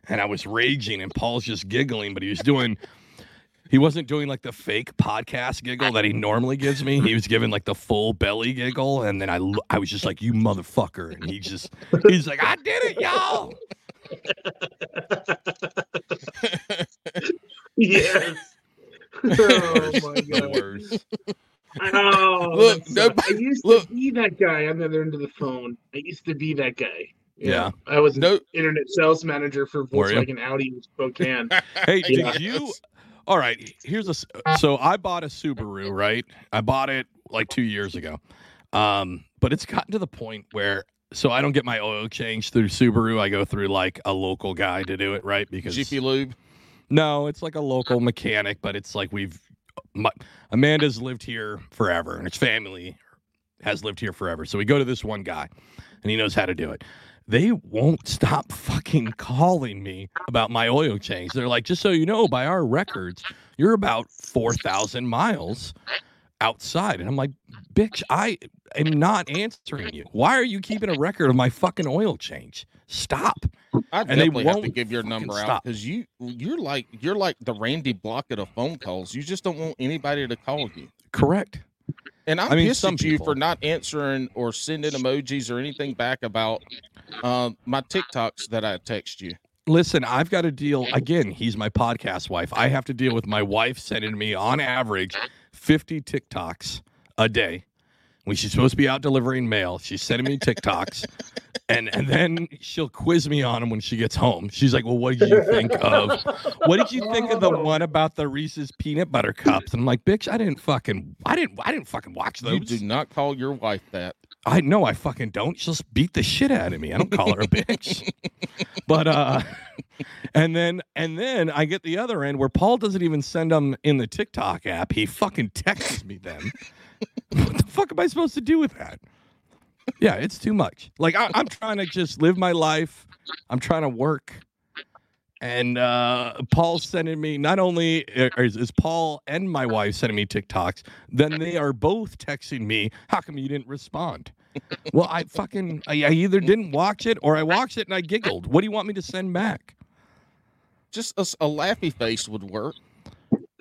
and I was raging. And Paul's just giggling, but he was doing. He wasn't doing like the fake podcast giggle that he normally gives me. He was giving like the full belly giggle, and then I, I was just like, "You motherfucker!" And he just, he's like, "I did it, y'all." Yes. oh my god. Oh, Look, that. I used look. to be that guy on the other end of the phone. I used to be that guy. You Yeah. know, I was an No, internet sales manager for? Volkswagen Audi in Spokane. Hey, Yeah. did you? All right, here's a. So I bought a Subaru, right? I bought it like two years ago, um, but it's gotten to the point where so I don't get my oil changed through Subaru. I go through like a local guy to do it, right? Because Jiffy Lube. no, it's like a local mechanic, but it's like we've my, Amanda's lived here forever, and his family has lived here forever. So we go to this one guy, and he knows how to do it. They won't stop fucking calling me about my oil change. They're like, just so you know, by our records, you're about four thousand miles outside, and I'm like, bitch, I am not answering you. Why are you keeping a record of my fucking oil change? Stop. I they definitely have to give your number out because you you're like you're like the Randy Blockett of phone calls. You just don't want anybody to call you. Correct. And I'm I mean, pissed some at you people. for not answering or sending emojis or anything back about uh, my TikToks that I text you. Listen, I've got to deal again. He's my podcast wife. I have to deal with my wife sending me on average 50 TikToks a day. When she's supposed to be out delivering mail, she's sending me TikToks, and and then she'll quiz me on them when she gets home. She's like, "Well, what did you think of? What did you think of the one about the Reese's peanut butter cups?" And I'm like, "Bitch, I didn't fucking, I didn't, I didn't fucking watch those." You do not call your wife that. I know I fucking don't. She'll just beat the shit out of me. I don't call her a bitch. but uh and then and then I get the other end where Paul doesn't even send them in the TikTok app. He fucking texts me them. What the fuck am I supposed to do with that? Yeah, it's too much. Like I, I'm trying to just live my life. I'm trying to work. And uh, Paul's sending me not only uh, is, is Paul and my wife sending me TikToks, then they are both texting me, "How come you didn't respond?" well, I fucking I, I either didn't watch it or I watched it and I giggled. What do you want me to send back? Just a, a laughy face would work.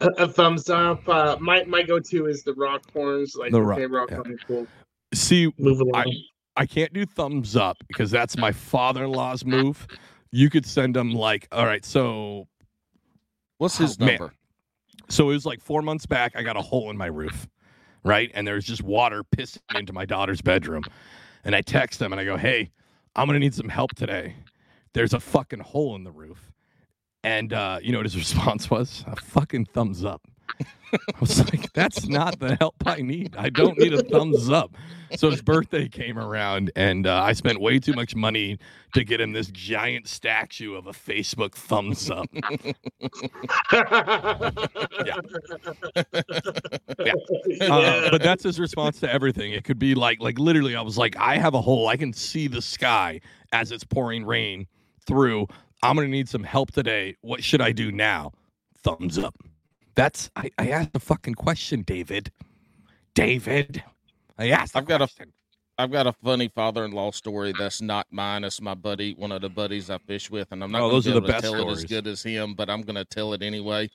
A, a thumbs up. Uh, my my go to is the rock horns. Like The the rock- rock, rock yeah. horns will See, move along. I- I can't do thumbs up because that's my father-in-law's move. You could send him like, all right, so What's his Oh, man. number? so it was like four months back. I got a hole in my roof, right? And there's just water pissing into my daughter's bedroom. And I text them and I go, hey, I'm gonna need some help today. There's a fucking hole in the roof. And uh, you know what his response was? A fucking thumbs up. I was like, that's not the help I need. I don't need a thumbs up. So his birthday came around, and uh, I spent way too much money to get him this giant statue of a Facebook thumbs up. Yeah, Uh, but that's his response to everything. It could be like, like literally, I was like, I have a hole. I can see the sky as it's pouring rain through. I'm gonna need some help today. What should I do now? Thumbs up. That's I, I asked the fucking question, David. David, I asked. I've got a- question. I've got a funny father-in-law story that's not mine. It's my buddy, one of the buddies I fish with, and I'm not Oh, going to be the able to best tell it as good as him, but I'm going to tell it anyway.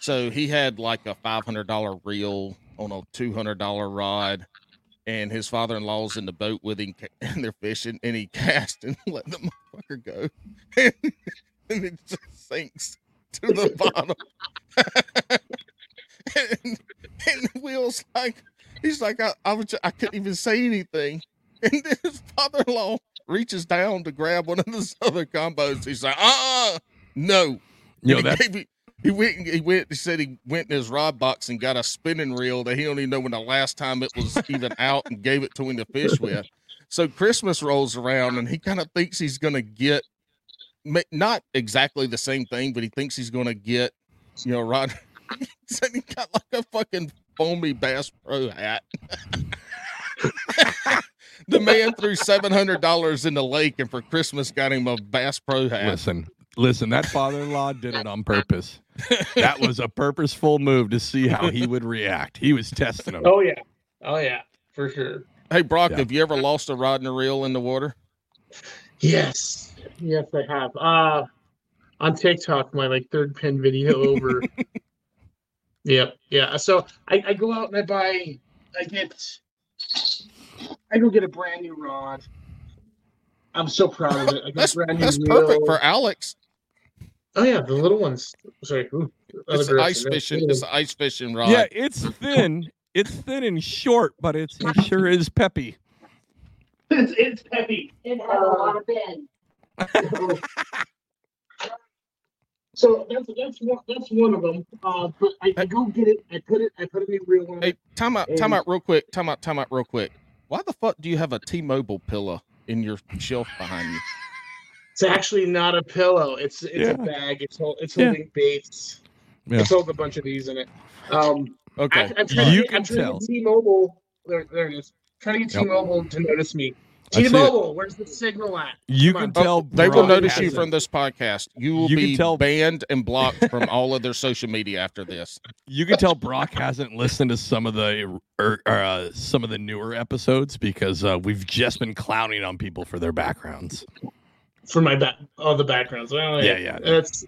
So he had like a five hundred dollar reel on a two hundred dollar rod, and his father-in-law's in the boat with him, and they're fishing, and he cast and let the motherfucker go, and it just sinks to the bottom. and, and Will's like, he's like, I, I was, I couldn't even say anything, and then his father-in-law reaches down to grab one of those other combos. He's like, uh, uh no. You know that gave he went. He went. He said he went in his rod box and got a spinning reel that he don't even know when the last time it was even out, and gave it to him to fish with. So Christmas rolls around, and he kind of thinks he's gonna get, not exactly the same thing, but he thinks he's gonna get, you know, rod. said he got like a fucking foamy Bass Pro hat. the man threw seven hundred dollars in the lake, and for Christmas got him a Bass Pro hat. listen, listen. That father-in-law did it on purpose. That was a purposeful move to see how he would react. He was testing him. oh yeah, oh yeah, for sure. Hey Brock, Yeah. have you ever lost a rod and a reel in the water? Yes, yes, I have. Uh on TikTok, my like third pin video over. yep, yeah. So I, I go out and I buy, I get, I go get a brand new rod. I'm so proud of it. I got That's a brand new that's perfect for Alex. Oh yeah, the little ones. Sorry, ooh, It's ice That's fishing. cool. It's ice fishing rod. Yeah, it's thin. It's thin and short, but it's it sure is peppy. It's it's peppy. It has a lot of bend. So that's that's one that's one of them. Uh, but I, I go get it. I put it. I put a new reel on Hey, time out, time out, real quick. Time out, time out, real quick. Why the fuck do you have a T-Mobile pillow in your shelf behind you? It's actually not a pillow. It's it's Yeah. a bag. It's hol- it's Yeah. holding baits. Yeah. It's holding a bunch of these in it. Um, Okay, I, I'm trying You to, get- I'm can trying to tell. get T-Mobile. There, there it is. Trying to get Yep. T-Mobile to notice me. I see it. T-Mobile, where's the signal at? You Come can on. Oh, tell they will notice you hasn't- from this podcast. You will You be tell- banned and blocked from all of their social media after this. You can tell Brock hasn't listened to some of the er, uh, some of the newer episodes because uh, we've just been clowning on people for their backgrounds. For my back, all the backgrounds. Well, Yeah, yeah. That's.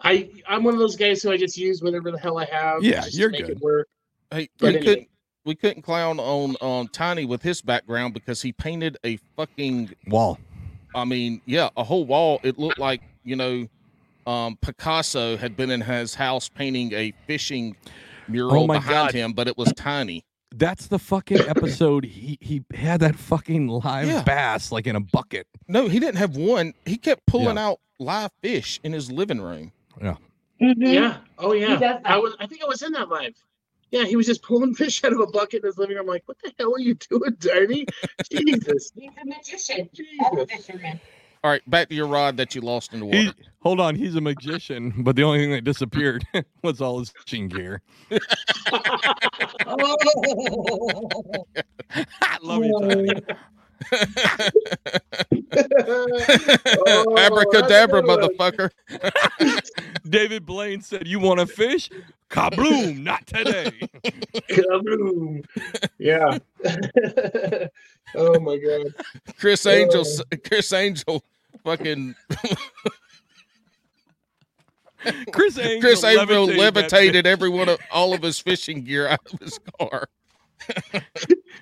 I I'm one of those guys who I just use whatever the hell I have. Yeah, just you're make good. It work. Hey, But we anyway. couldn't we couldn't clown on on Tiny with his background because he painted a fucking Wall. I mean, yeah, a whole wall. It looked like, you know, um, Picasso had been in his house painting a fishing mural Oh my behind God. him, but it was tiny. That's the fucking episode. he he had that fucking live Yeah. bass like in a bucket. No, he didn't have one. He kept pulling out live fish in his living room. Yeah. Mm-hmm. Yeah. Oh yeah. that. I was. I think I was in that live. Yeah, he was just pulling fish out of a bucket in his living room. I'm like, what the hell are you doing, Tiny? Jesus. He's a magician. Jesus. And a fisherman. All right, back to your rod that you lost in the He, water. hold on, he's a magician, but the only thing that disappeared was all his fishing gear. Oh. I love you, Tiny. Oh, Abracadabra, that's a good one. motherfucker. David Blaine said, "You want to fish? Kabloom! Not today." Kabloom. Yeah. oh my god. Criss Angel, oh. Criss Angel, fucking Criss Angel, Criss Angel levitated levitated every one of all of his fishing gear out of his car.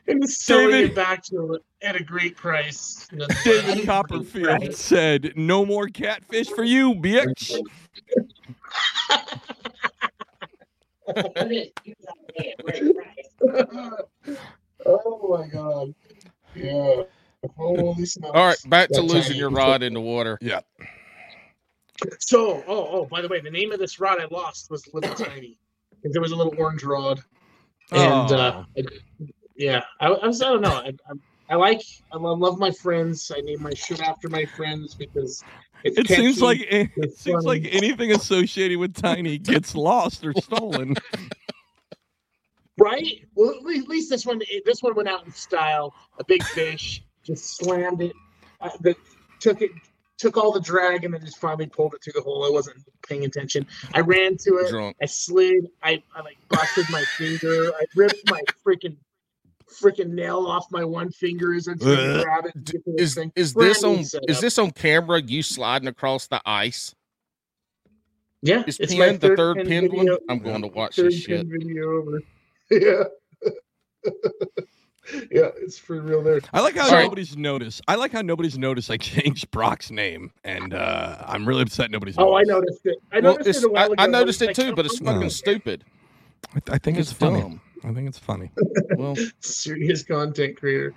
and is selling David- it back to it at a great price. David Copperfield Right. said, "No more catfish for you, bitch." Put it- you gotta pay a great price. oh my god. Yeah. Holy smokes. All right, back to losing your rod in the water. Yeah. So, oh, oh, by the way, the name of this rod I lost was Little Tiny. There was a little orange rod. And uh, Oh. I- yeah, I, I was, I don't know. I, I, I like, I love, love my friends. I name my shit after my friends because it's It seems like it it's seems like anything associated with Tiny gets lost or stolen. right? Well, at least this one, this one went out in style. A big fish just slammed it. Uh, the, took it, took all the drag, and then just finally pulled it through the hole. I wasn't paying attention. I ran to it. Drunk. I slid. I, I like busted my finger. I ripped my freaking freaking nail off my one finger as I'm trying to grab it. to this Is thing. is this on setup. is this on camera? You sliding across the ice? Yeah, Is it's pinned the third pin pinned one? I'm going to watch third this shit. video over. Yeah. yeah, it's for real there. I like how All right. nobody's noticed. I like how nobody's noticed I changed Brock's name, and uh, I'm really upset nobody's. Oh, I noticed. noticed it. I Well, noticed it's, it a while I, ago. I noticed was it too, but it's fucking No. stupid. I, th- I think it's, It's funny. dumb. I think it's funny. Well, serious content creator.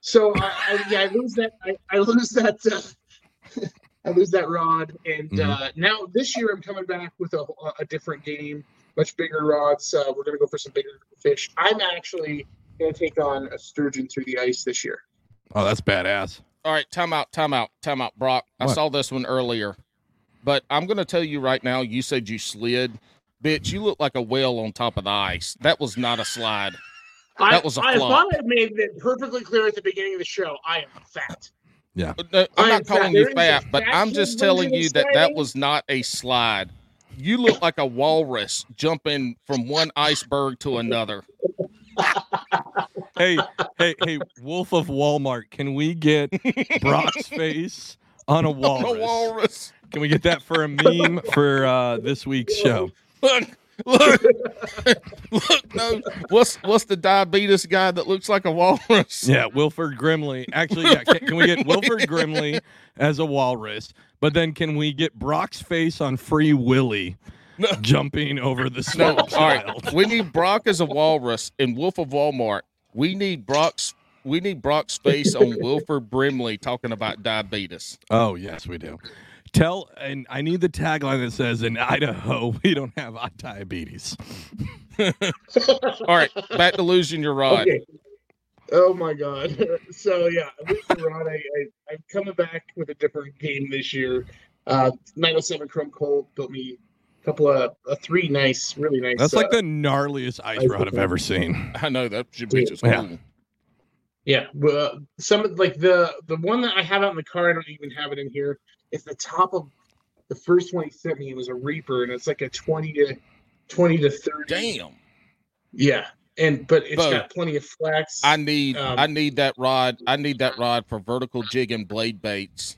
So I, I yeah, I lose that. I, I lose that. Uh, I lose that rod, and Mhm. uh, now this year I'm coming back with a, a different game, much bigger rods. Uh, we're gonna go for some bigger fish. I'm actually gonna take on a sturgeon through the ice this year. Oh, that's badass. all right, time out, time out, time out, Brock. I saw this one earlier, but I'm going to tell you right now. You said you slid, bitch. You look like a whale on top of the ice. That was not a slide. I, That was a I flop. I thought I made it perfectly clear at the beginning of the show. I am fat. Yeah, uh, no, I'm not calling fat. you There is fat, but I'm just telling you that that was not a slide. You look like a walrus jumping from one iceberg to another. Hey, hey, hey, Wolf of Walmart, can we get Brock's face on a walrus? a walrus. Can we get that for a meme for uh, this week's show? Look, look, look. No, what's what's the diabetes guy that looks like a walrus? Yeah, Wilford Brimley. Actually, yeah, can, can we get Wilford Brimley as a walrus? But then can we get Brock's face on Free Willy No. jumping over the No, small all child? right. We need Brock as a walrus and Wolf of Walmart. We need Brock's. We need Brock's face on Wilford Brimley talking about diabetes. Oh yes, we do. Tell and I need the tagline that says in Idaho we don't have diabetes. All right, back to losing your rod. Okay. Oh my god. So yeah, with the rod, I, I I'm coming back with a different game this year. Uh 907 Chrome Cold built me a couple of uh, three nice, really nice. That's uh, like the gnarliest ice rod I've ever seen. I know that bitch is Yeah. cool. yeah. Uh, some like the the one that I have out in the car, I don't even have it in here. It's the top of the first one he sent me. It was a Reaper, and it's like a twenty to twenty to thirty. Damn. Yeah, and but it's Bo, got plenty of flex. I need Um, I need that rod. I need that rod for vertical jig and blade baits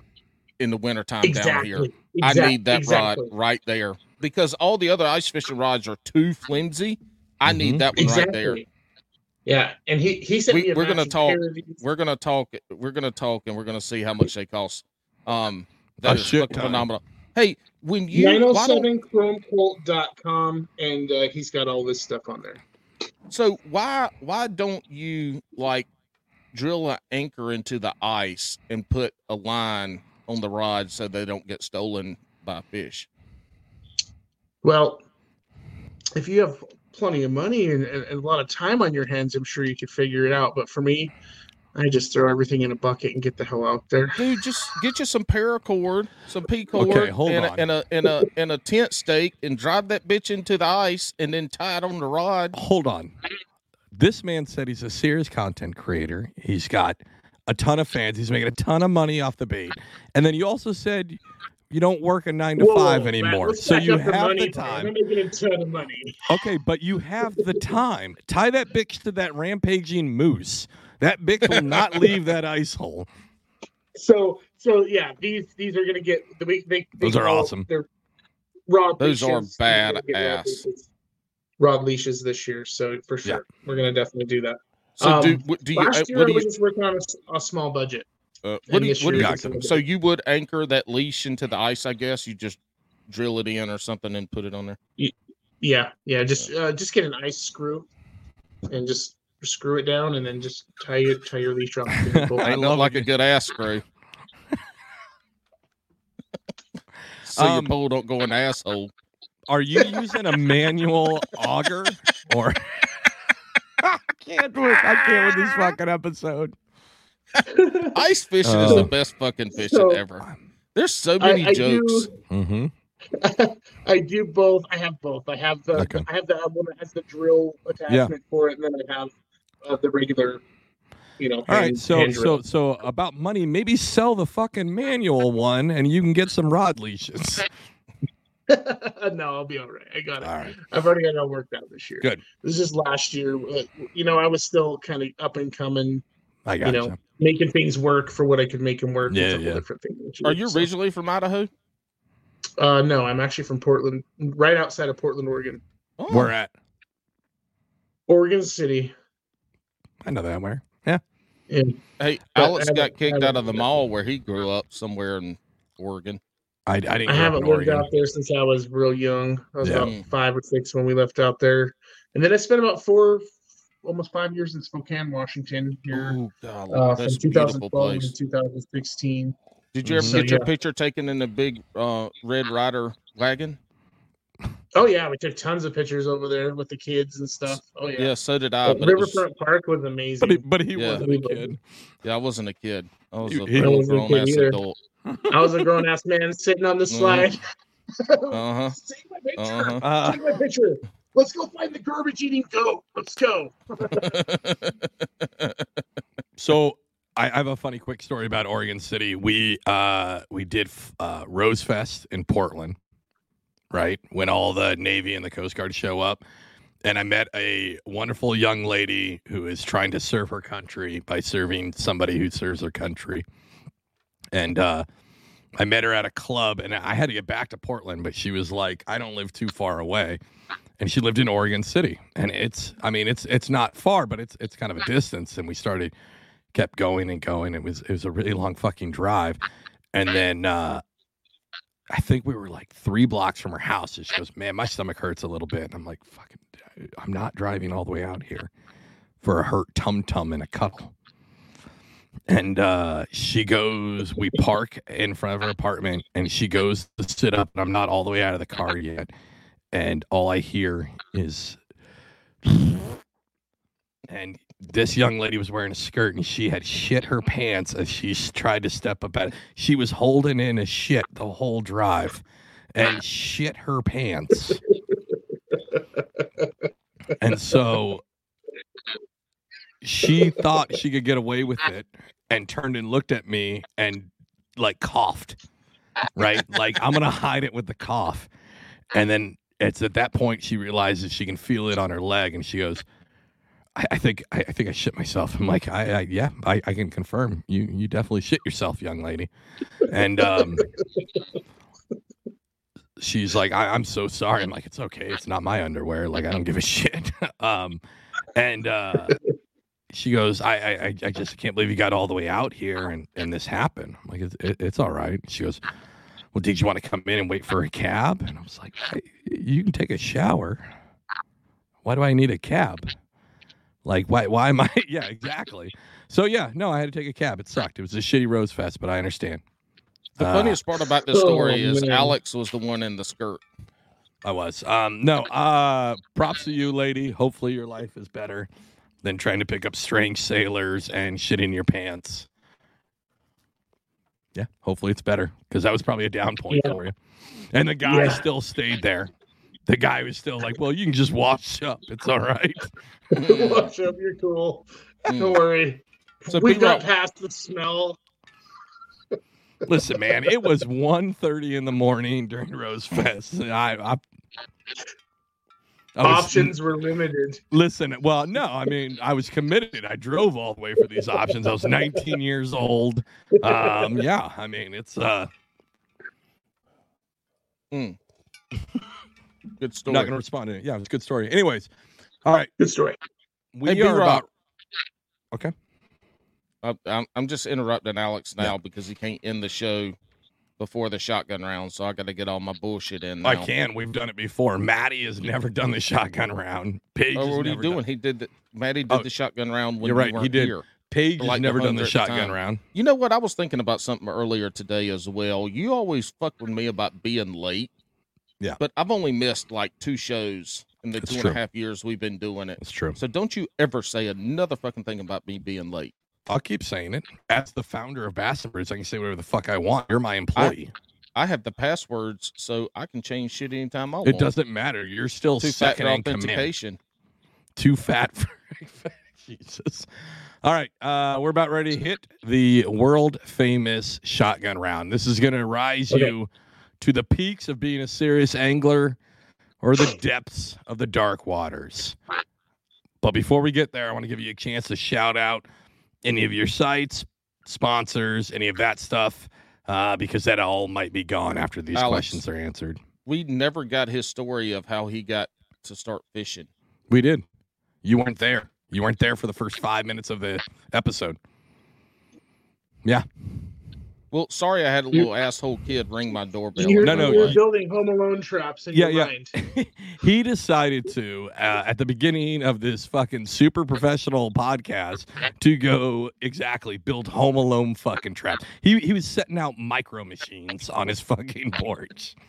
in the wintertime down here. exactly. I need that exactly. rod right there because all the other ice fishing rods are too flimsy. I Mhm. need that one right there. Yeah, and he he said We- we're gonna talk- We're gonna talk. We're gonna talk, and we're gonna see how much they cost. Um, that A is fucking ton. phenomenal. Hey, when you why don't- 907chromecolt.com and uh, he's got all this stuff on there. so why why don't you like drill an anchor into the ice and put a line on the rod so they don't get stolen by fish? Well, if you have plenty of money and, and, and a lot of time on your hands, I'm sure you could figure it out. But for me, I just throw everything in a bucket and get the hell out there. Dude, just get you some paracord, some P cord, Okay, hold and. A, and a and a and a tent stake, and drive that bitch into the ice, and then tie it on the rod. Hold on. This man said he's a serious content creator. He's got a ton of fans. He's making a ton of money off the bait. And then you also said you don't work a nine to Whoa, five anymore. let's So you up the have money, the time. I'm making a ton of money. Okay, but you have the time. Tie that bitch to that rampaging moose. That bitch will not leave that ice hole. So so yeah, these these are gonna get the week they, they Those are call- awesome. They're raw. Those are patients. These gonna get raw badass. rod leashes this year. So for Yeah. sure, we're gonna definitely do that. So do Um, what do you uh, Last year what I do was you just working on a small budget. Uh, what do you what do you it's so you would anchor that leash into the ice? I guess you just drill it in or something and put it on there. Yeah, yeah. Just uh, just get an ice screw and just screw it down, and then just tie your tie your leash around. the fishing pole. Ain't love like it. a good ass screw. so your Um, pole don't go in asshole. Are you using a manual auger or? I can't do it. I can't with this fucking episode. Ice fishing is the Uh, best fucking fishing so- ever. There's so many I jokes. do. Mm-hmm. I do both. I have both. I have the Okay. I have the one that has the drill attachment for it, and then I have uh, the regular, you know. All right, so so drill. so about money, maybe sell the fucking manual one, and you can get some rod leashes. no, I'll be all right. I got it. All right, I've already got it all worked out this year. Good. This is last year. uh, You know, I was still kind of up and coming, I got you know, making things work for what I could make them work. Yeah, a yeah. Different thing this Are year, you so- originally from Idaho? Uh, no, I'm actually from Portland, right outside of Portland, Oregon. Oh, We're at. Oregon City. I know that where. Yeah. yeah. Hey, But Alex got kicked out of the mall where he grew up somewhere in Oregon. I, I didn't. I haven't in lived Oregon. out there since I was real young. I was Yeah. about five or six when we left out there, and then I spent about four, almost five years in Spokane, Washington. Here, Ooh, golly, uh, from that's beautiful 2012 place. to 2016. Did you ever So, get your yeah. picture taken in the big uh, Red Rider wagon? Oh yeah, we took tons of pictures over there with the kids and stuff. Oh yeah, Yeah, so did I. But But it was, Riverfront Park was amazing. But he, but he Yeah. wasn't a kid. yeah, I wasn't a kid. I was You- a he wasn't a grown ass either. adult. I was a grown ass man sitting on the slide. Uh huh. Take my picture. Uh-huh. Uh, Take my picture. Let's go find the garbage eating goat. Let's go. so I, have a funny quick story about Oregon City. We uh we did uh Rose Fest in Portland, right? When all the Navy and the Coast Guard show up. And I met a wonderful young lady who is trying to serve her country by serving somebody who serves her country. And uh I met her at a club and I had to get back to Portland, but she was like, I don't live too far away. And she lived in Oregon City. And it's I mean, it's it's not far, but it's it's kind of a distance. And we started kept going and going. It was it was a really long fucking drive. And then uh I think we were like three blocks from her house. And she goes, Man, my stomach hurts a little bit. And I'm like, fucking I'm not driving all the way out here for a hurt tum tum and a cuddle. And uh, she goes, we park in front of her apartment, and she goes to sit up, and I'm not all the way out of the car yet. And all I hear is, and this young lady was wearing a skirt, and she had shit her pants as she tried to step up at it. She was holding in a shit the whole drive, and shit her pants. and so she thought she could get away with it and turned and looked at me and like coughed right like i'm gonna hide it with the cough and then it's at that point she realizes she can feel it on her leg and she goes i, I think I, I think i shit myself. I'm like i, I yeah I, I can confirm. You you definitely shit yourself young lady. And um she's like I, i'm so sorry. I'm like it's okay. It's not my underwear. Like i don't give a shit. Um and uh she goes, I, I, I- I just can't believe you got all the way out here and, and this happened. I'm like, it's, it, it's all right. She goes, well, did you want to come in and wait for a cab? And I was like, "Hey, you can take a shower. Why do I need a cab? Like, why, why am I? yeah, exactly. So yeah, no, I had to take a cab. It sucked. It was a shitty Rose Fest, but I understand. The Uh, funniest part about this Oh, story is man. Alex was the one in the skirt. I was. Um, no, uh, props to you, lady. Hopefully your life is better than trying to pick up strange sailors and shit in your pants. Yeah, hopefully it's better because that was probably a down point Yeah. for you. And the guy Yeah. still stayed there. The guy was still like, "Well, you can just wash up. It's all right." Watch up, you're cool. Don't Mm. worry. So We've people- got past the smell. Listen, man, it was 1.30 in the morning during Rose Fest. I, I, I was- Options were limited. Listen, well, no, I mean, I was committed. I drove all the way for these options. I was 19 years old. Um, yeah, I mean, it's uh, Good You're story. not going to respond to it. Yeah, it's a good story. Anyways, all right. Good story. We Hey, are about. I, I'm I'm just interrupting Alex now Yeah. because he can't end the show before the shotgun round, so I got to get all my bullshit in. Now. I can. We've done it before. Matty has never done the shotgun round. Paige. Oh, what are you doing? done- He did. The, Matty did Oh, the shotgun round when you're you right, he did. here. Paige for has never done the shotgun time. round. You know what? I was thinking about something earlier today as well. You always fuck with me about being late. Yeah. But I've only missed like two shows in the That's two and a half years we've been doing it. That's true. So don't you ever say another fucking thing about me being late. I'll keep saying it. As the founder of Bassett I can say whatever the fuck I want. You're my employee. I have the passwords, so I can change shit anytime I want. it doesn't matter. You're still Two second factor in command. authentication. Too fat for Jesus. All right, uh, we're about ready to hit the world famous shotgun round. This is going to rise Okay. you to the peaks of being a serious angler or the depths of the dark waters. But before we get there, I want to give you a chance to shout out any of your sites, sponsors, any of that stuff, uh, because that all might be gone after these Alex. questions are answered. We never got his story of how he got to start fishing. We did. You weren't there. You weren't there for the first five minutes of the episode. Well, sorry, I had a little asshole kid ring my doorbell. You're, No, no, you're you- building Home Alone traps in Yeah, your yeah. mind. he decided to, uh, at the beginning of this fucking super professional podcast, to go exactly build Home Alone fucking traps. He he was setting out micro machines on his fucking porch.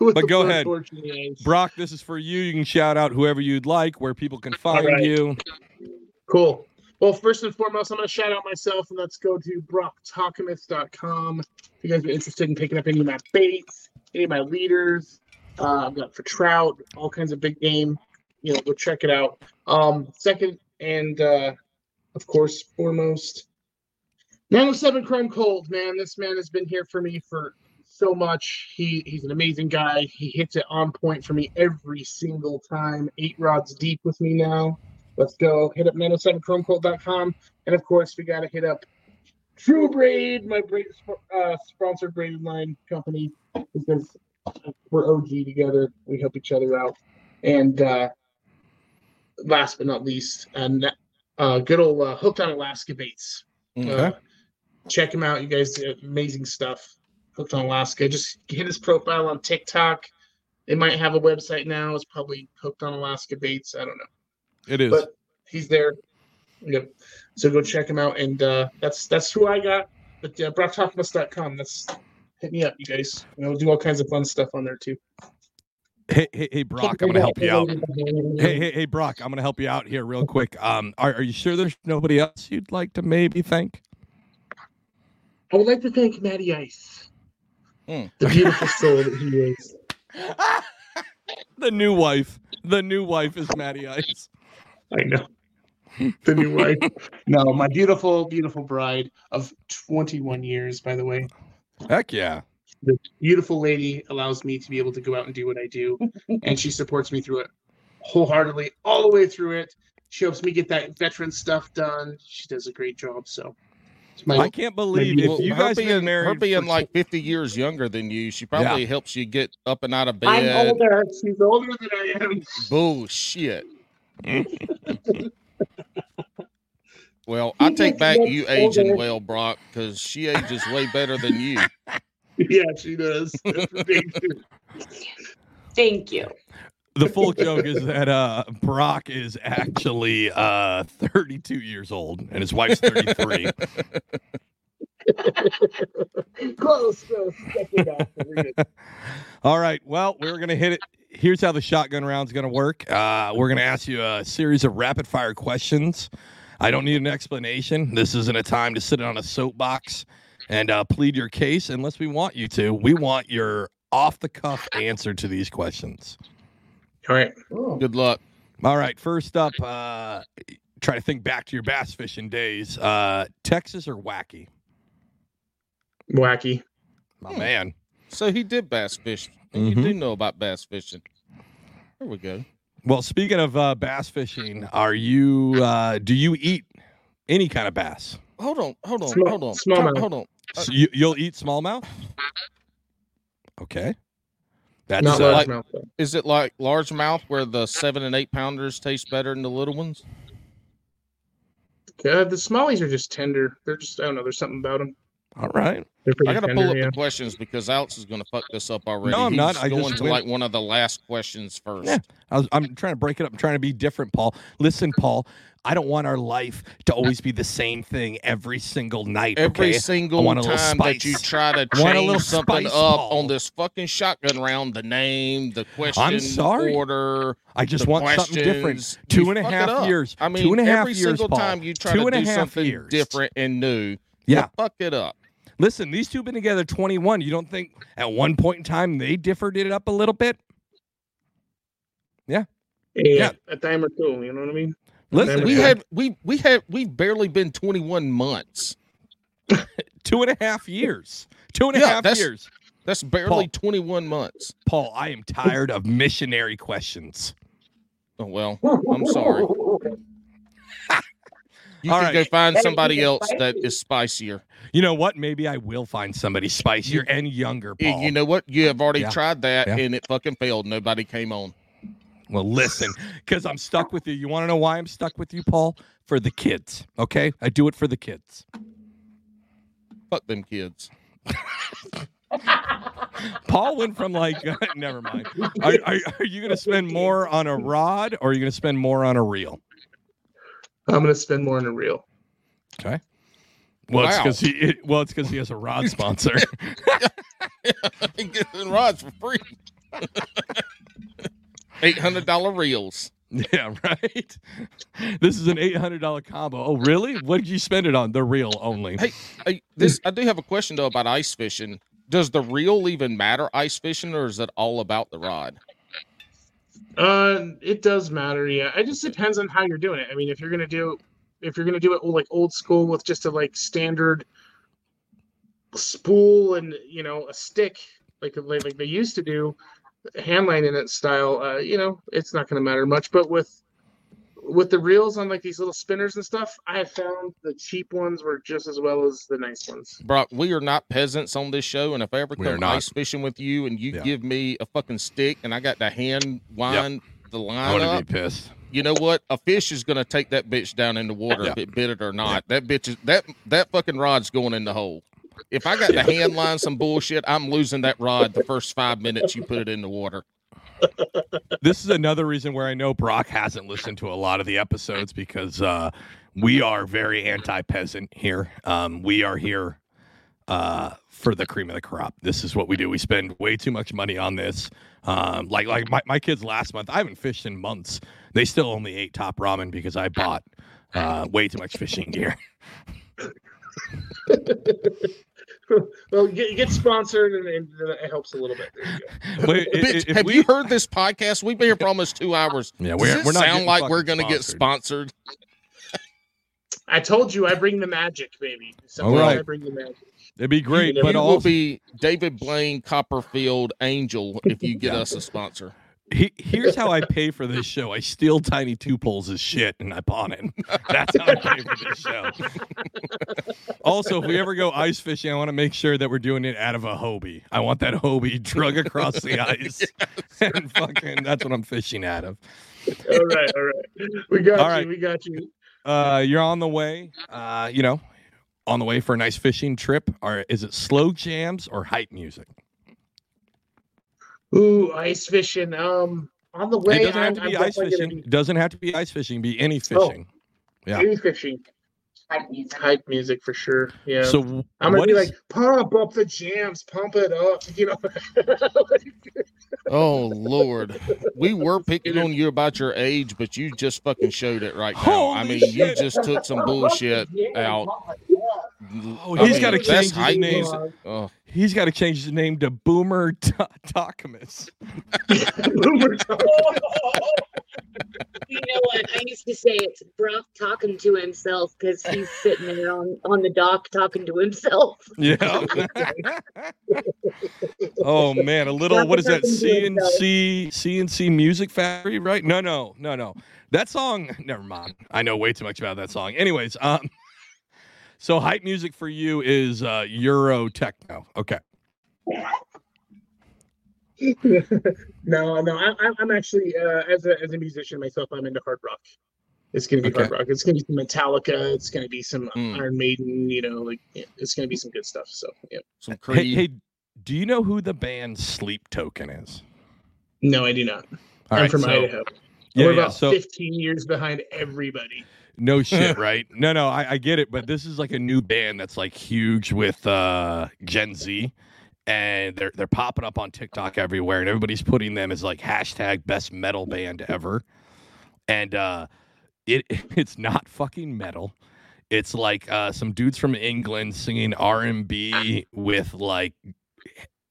But go ahead. torch in the eyes. Brock, this is for you. You can shout out whoever you'd like, where people can find right. you. Cool. Well, first and foremost, I'm going to shout out myself, and let's go to brocktokamus.com. If you guys are interested in picking up any of my baits, any of my leaders, uh, I've got for trout, all kinds of big game. You know, go check it out. Um, second, and uh, of course, foremost, 907 Chrome Cold, man. This man has been here for me for so much. He he's an amazing guy. He hits it on point for me every single time. Eight rods deep with me now. Let's go. Hit up 907chromecold.com. And of course, we got to hit up True Braid, my braid, uh, sponsored braided line company, because we're OG together. We help each other out. And uh, last but not least, and uh, good old uh, Hooked on Alaska Baits. Okay. Uh, check him out. You guys do amazing stuff. Hooked on Alaska. Just hit his profile on TikTok. They might have a website now. It's probably Hooked on Alaska Baits. I don't know It is. but he's there. Yep. So go check him out, and uh, that's that's who I got. But uh, brocktokamus.com. That's hit me up, you guys. And I'll do all kinds of fun stuff on there too. hey, hey, hey, Brock, I'm going to help you out. Hey, hey, hey, Brock, I'm going to help you out here real quick. Um, are, are you sure there's nobody else you'd like to maybe thank? I would like to thank Matty Ice, Hmm. the beautiful soul that he is. the new wife. The new wife is Matty Ice. I know. The new wife. No, my beautiful, beautiful bride of 21 years, by the way. Heck yeah. the beautiful lady allows me to be able to go out and do what I do, and she supports me through it wholeheartedly, all the way through it. She helps me get that veteran stuff done. She does a great job. So, my I can't believe Maybe- if Well, you her guys been being, married her being like 50 years younger than you, she probably helps you get up and out of bed. I'm older. she's older than I am. Bullshit. well, I take back you aging well, Brock, because she ages way better than you. Yeah, she does. That's for. Thank you. the full joke is that uh Brock is actually uh 32 years old and his wife's 33. close, close. Second back. We're good. All right. Well, we're gonna hit it. Here's how the shotgun round's gonna work. Uh, we're gonna ask you a series of rapid fire questions. I don't need an explanation. This isn't a time to sit on a soapbox and uh, plead your case unless we want you to. We want your off the cuff answer to these questions. All right. Ooh. Good luck. All right. First up, uh, try to think back to your bass fishing days. Uh, Texas or wacky? Wacky. My Hmm. man. So he did bass fish, and you Mhm. do know about bass fishing. There we go. Well, speaking of uh, bass fishing, are you? Uh, do you eat any kind of bass? Hold on, hold on, Small- hold on, smallmouth. hold on. Uh, So you, you'll eat smallmouth. Okay. That's Not uh, like- largemouth. though. Is it like largemouth where the seven and eight pounders taste better than the little ones? Yeah, the smallies are just tender. They're just I don't know. There's something about them. All right. I gotta pull up yeah. the questions because Alex is gonna fuck this up already. No, I'm He's not. I'm going to went- like one of the last questions first. Yeah. I was, I'm trying to break it up. I'm trying to be different, Paul. Listen, Paul. I don't want our life to always be the same thing every single night. Every okay? single want a little time that you try to I want a change little something spice, up Paul. on this fucking shotgun round, the name, the question, sorry. order, I just the want something different. questions, Two you and a half years. I mean, two and a half every years, single Paul. time you try Two to and a do half something years. different and new, Yeah. you fuck it up. Listen, these two have been together 21. You don't think at one point in time they differed it up a little bit? Yeah, Yeah. a time or two. You know what I mean? Listen, We Yeah. had we we had we've barely been 21 months. two and a half years. Two and a half Yeah, that's- years. That's barely Paul. 21 months. Paul, I am tired of missionary questions. Oh well, I'm sorry. You All can right. go find Better somebody else that spicy. is spicier. You know what? Maybe I will find somebody spicier and younger, Paul. You know what? You have already Yeah. tried that Yeah. and it fucking failed. Nobody came on. Well, listen, because I'm stuck with you. You want to know why I'm stuck with you, Paul? For the kids, okay? I do it for the kids. Fuck them kids. Paul went from like, never mind. Are, are, are you going to spend more on a rod or are you going to spend more on a reel? I'm gonna spend more on a reel. Okay. Well, it's because he. It, well, it's because he has a rod sponsor. Getting rods for free. Eight hundred dollar reels. yeah, right. This is an eight hundred dollar combo. Oh, really? What did you spend it on? The reel only. Hey, Hey, this I do have a question though about ice fishing. Does the reel even matter ice fishing, or is it all about the rod? Uh, it does matter. Yeah, it just depends on how you're doing it. I mean, if you're gonna do, if you're gonna do it like old school with just a like standard spool and you know a stick like like, like they used to do, hand line in it style. Uh, you know, it's not gonna matter much. But with with the reels on like these little spinners and stuff, I have found the cheap ones were just as well as the nice ones. Brock, we are not peasants on this show, and if I ever We are come not. ice fishing with you and you Yeah. give me a fucking stick and I got to hand wind the I line want up, to be pissed. you know what? A fish is gonna take that bitch down in the water Yeah. if it bit it or not. That bitch is that that fucking rod's going in the hole. If I got to hand line some bullshit, I'm losing that rod the first five minutes you put it in the water. This is another reason where I know Brock hasn't listened to a lot of the episodes because uh, we are very anti-peasant here. Um, we are here uh, for the cream of the crop. This is what we do. We spend way too much money on this. Um, like like my, my kids last month, I haven't fished in months. They still only ate top ramen because I bought uh, way too much fishing gear. well, get get sponsored and, and it helps a little bit. There you go. Wait, i- i- Bitch, if have we- you heard this podcast? We've been here for almost two hours. Yeah, we're, it we're not sound like we're gonna get sponsored. sponsored. I told you I bring the magic, baby. So All right. I bring the magic. It'd be great, You but you will be David Blaine Copperfield Angel if you get Yeah. us a sponsor. He, here's how I pay for this show. I steal Tiny 2 Polez' of shit and I pawn it. That's how I pay for this show. also, if we ever go ice fishing, I want to make sure that we're doing it out of a Hobie. I want that Hobie drug across the ice. and fucking, that's what I'm fishing out of. All right, all right. We got All you. right. We got you. Uh, you're on the way, uh, you know, on the way for a nice fishing trip. Or is it slow jams or hype music? Ooh, ice fishing. Um, on the way. it doesn't have I'm, to be I'm ice fishing. It doesn't have to be ice fishing. Be any fishing. be Yeah. Any fishing. Hype music. Hype music for sure. Yeah. So w- I'm gonna what be is- like, pump up the jams, pump it up. You know. Oh Lord, we were picking on you about your age, but you just fucking showed it right now. I Holy mean, you just took some bullshit out. Oh, I he's mean, got to change his name. Oh, He's got to change his name to Boomer Ta- Takamus. You know what? I used to say it's Brock talking to himself because he's sitting there on, on the dock talking to himself. Yeah. oh man, a little. What is that? CNC C+C Music Factory, right? No, no, no, no. That song. Never mind. I know way too much about that song. Anyways, um. So hype music for you is uh, Euro techno. Okay. no, no, I, I- I'm actually uh, as a as a musician myself, I'm into hard rock. It's gonna be hard rock. It's gonna be some Metallica. It's gonna be some Mm. Iron Maiden. You know, like yeah, it's gonna be some good stuff. So yeah. Some Hey, hey, do you know who the band Sleep Token is? No, I do not. All I'm right, from so- Idaho. Yeah, We're yeah, about so 15 years behind everybody. no shit, right? No, no, I, I get it, but this is like a new band that's like huge with uh Gen Z. And they're they're popping up on TikTok everywhere, and everybody's putting them as like hashtag best metal band ever. And uh it it's not fucking metal. It's like uh some dudes from England singing R and B with like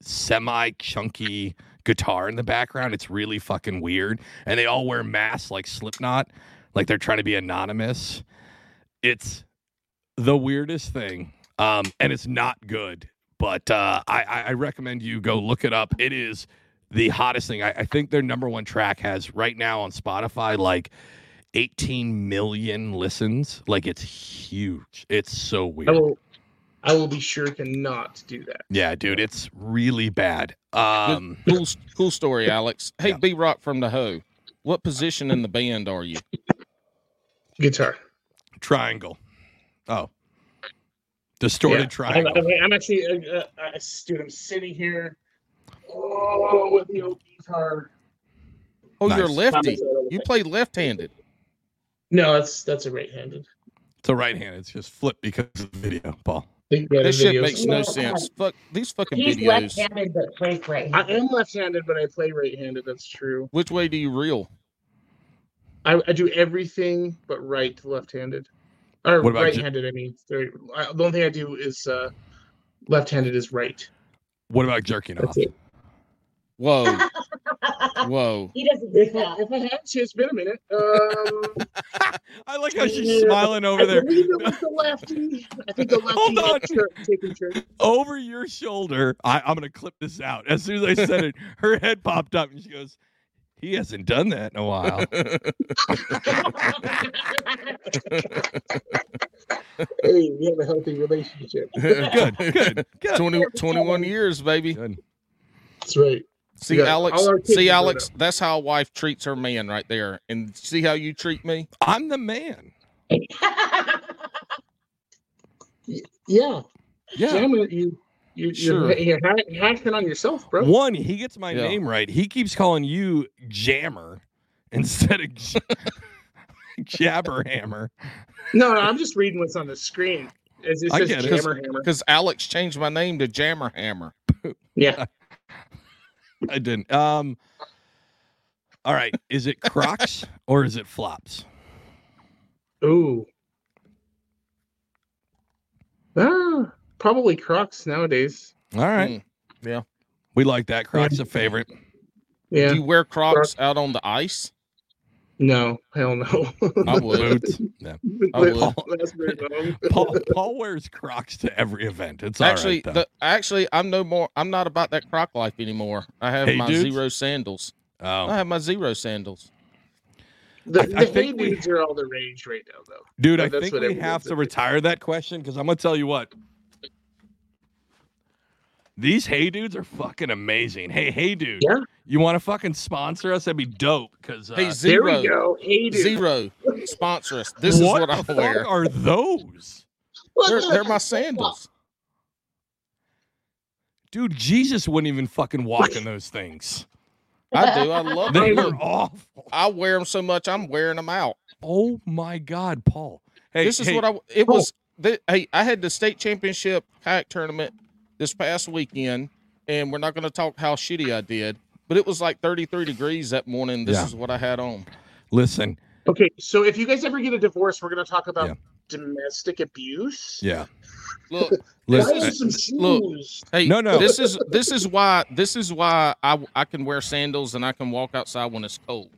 semi chunky guitar in the background. It's really fucking weird. And they all wear masks like Slipknot, like they're trying to be anonymous. It's the weirdest thing. Um, and it's not good. But uh, I, I I recommend you go look it up. It is the hottest thing. I, I think their number one track has right now on Spotify like 18 million listens. Like it's huge. It's so I weird. will, I will be sure to not do that. Yeah, dude, it's really bad. Um, cool, cool story, Alex. Hey, Yeah. B Rock from the Ho. What position in the band are you? Guitar. triangle. Oh, distorted Yeah. I'm, triangle. I'm- I'm actually, uh, uh, uh, dude. I'm sitting here oh, with the old guitar. Oh, you're Nice. lefty. You play left-handed. No, that's that's a right-handed. It's a right hand. It's just flipped because of the video, Paul. Think This the shit videos. makes no Yeah. sense. Fuck these fucking He's videos. left-handed but plays right. I am left-handed, but I play right-handed. That's true. Which way do you reel? I, I do everything but right left-handed, or What about right-handed. I mean, Sorry. I, the only thing I do is uh, left-handed is right. What about jerking off? It. Whoa, whoa. he doesn't do If I, that. if I had to, it's been a minute. Um, I like how she's smiling over I there. believe it the lefty. I think the lefty Hold on. had tur- turn. Over your shoulder. I, I'm gonna clip this out. As soon as I said it, her head popped up and she goes, "He hasn't done that in a while." hey, we have a healthy relationship. good, good, good. 20, 21 years, baby. good. That's right. See, Yeah, Alex. all our kids See, are Alex. That's how a wife treats her man right there. And see how you treat me. I'm the man. Yeah. Yeah. Damn it, you, you, Sure. you're, you're ha- hacking on yourself, bro. One, he gets my Yeah. name right. He keeps calling you Jammer instead of J- Jabberhammer. No, no, I'm just reading what's on the screen. It it I says get it. Jammer Hammer. Because Alex changed my name to Jammerhammer. Yeah. I didn't. Um. All right. Is it Crocs or is it flops? Ooh. Ah, probably Crocs nowadays. All right. Mm. We like that. Crocs a favorite. Yeah. Do you wear Crocs out on the ice? No, hell no. I would. Boots. Yeah. I would. That's very wrong. Paul, Paul wears Crocs to every event. It's actually, though. the, actually, I'm no more. I'm not about that Croc life anymore. I have Hey, my dudes. zero sandals. I oh, have my zero sandals. The, I- the I hey think we- dudes are all the rage right now, though. dude, I that's think we have to retire that question because I'm gonna tell you what. These hey dudes are fucking amazing. Hey, hey dude. Yeah. You want to fucking sponsor us? That'd be dope. Because uh, Hey, There zero, we go. Hey dude. zero, sponsor us. This what is what I wear. fuck are those? They're, they're my sandals. Dude, Jesus wouldn't even fucking walk in those things. I do. I love them. They are Look, awful. I wear them so much. I'm wearing them out. Oh my God, Paul. Hey, this is hey, what I. It was. The, hey, I had the state championship kayak tournament this past weekend, and we're not going to talk how shitty I did, but it was like 33 degrees that morning. This Yeah. is what I had on. listen. Okay, so if you guys ever get a divorce, we're going to talk about Yeah. domestic abuse. Yeah. Look, Buy Listen. some look. hey, No, no. This is this is why this is why I I can wear sandals and I can walk outside when it's cold.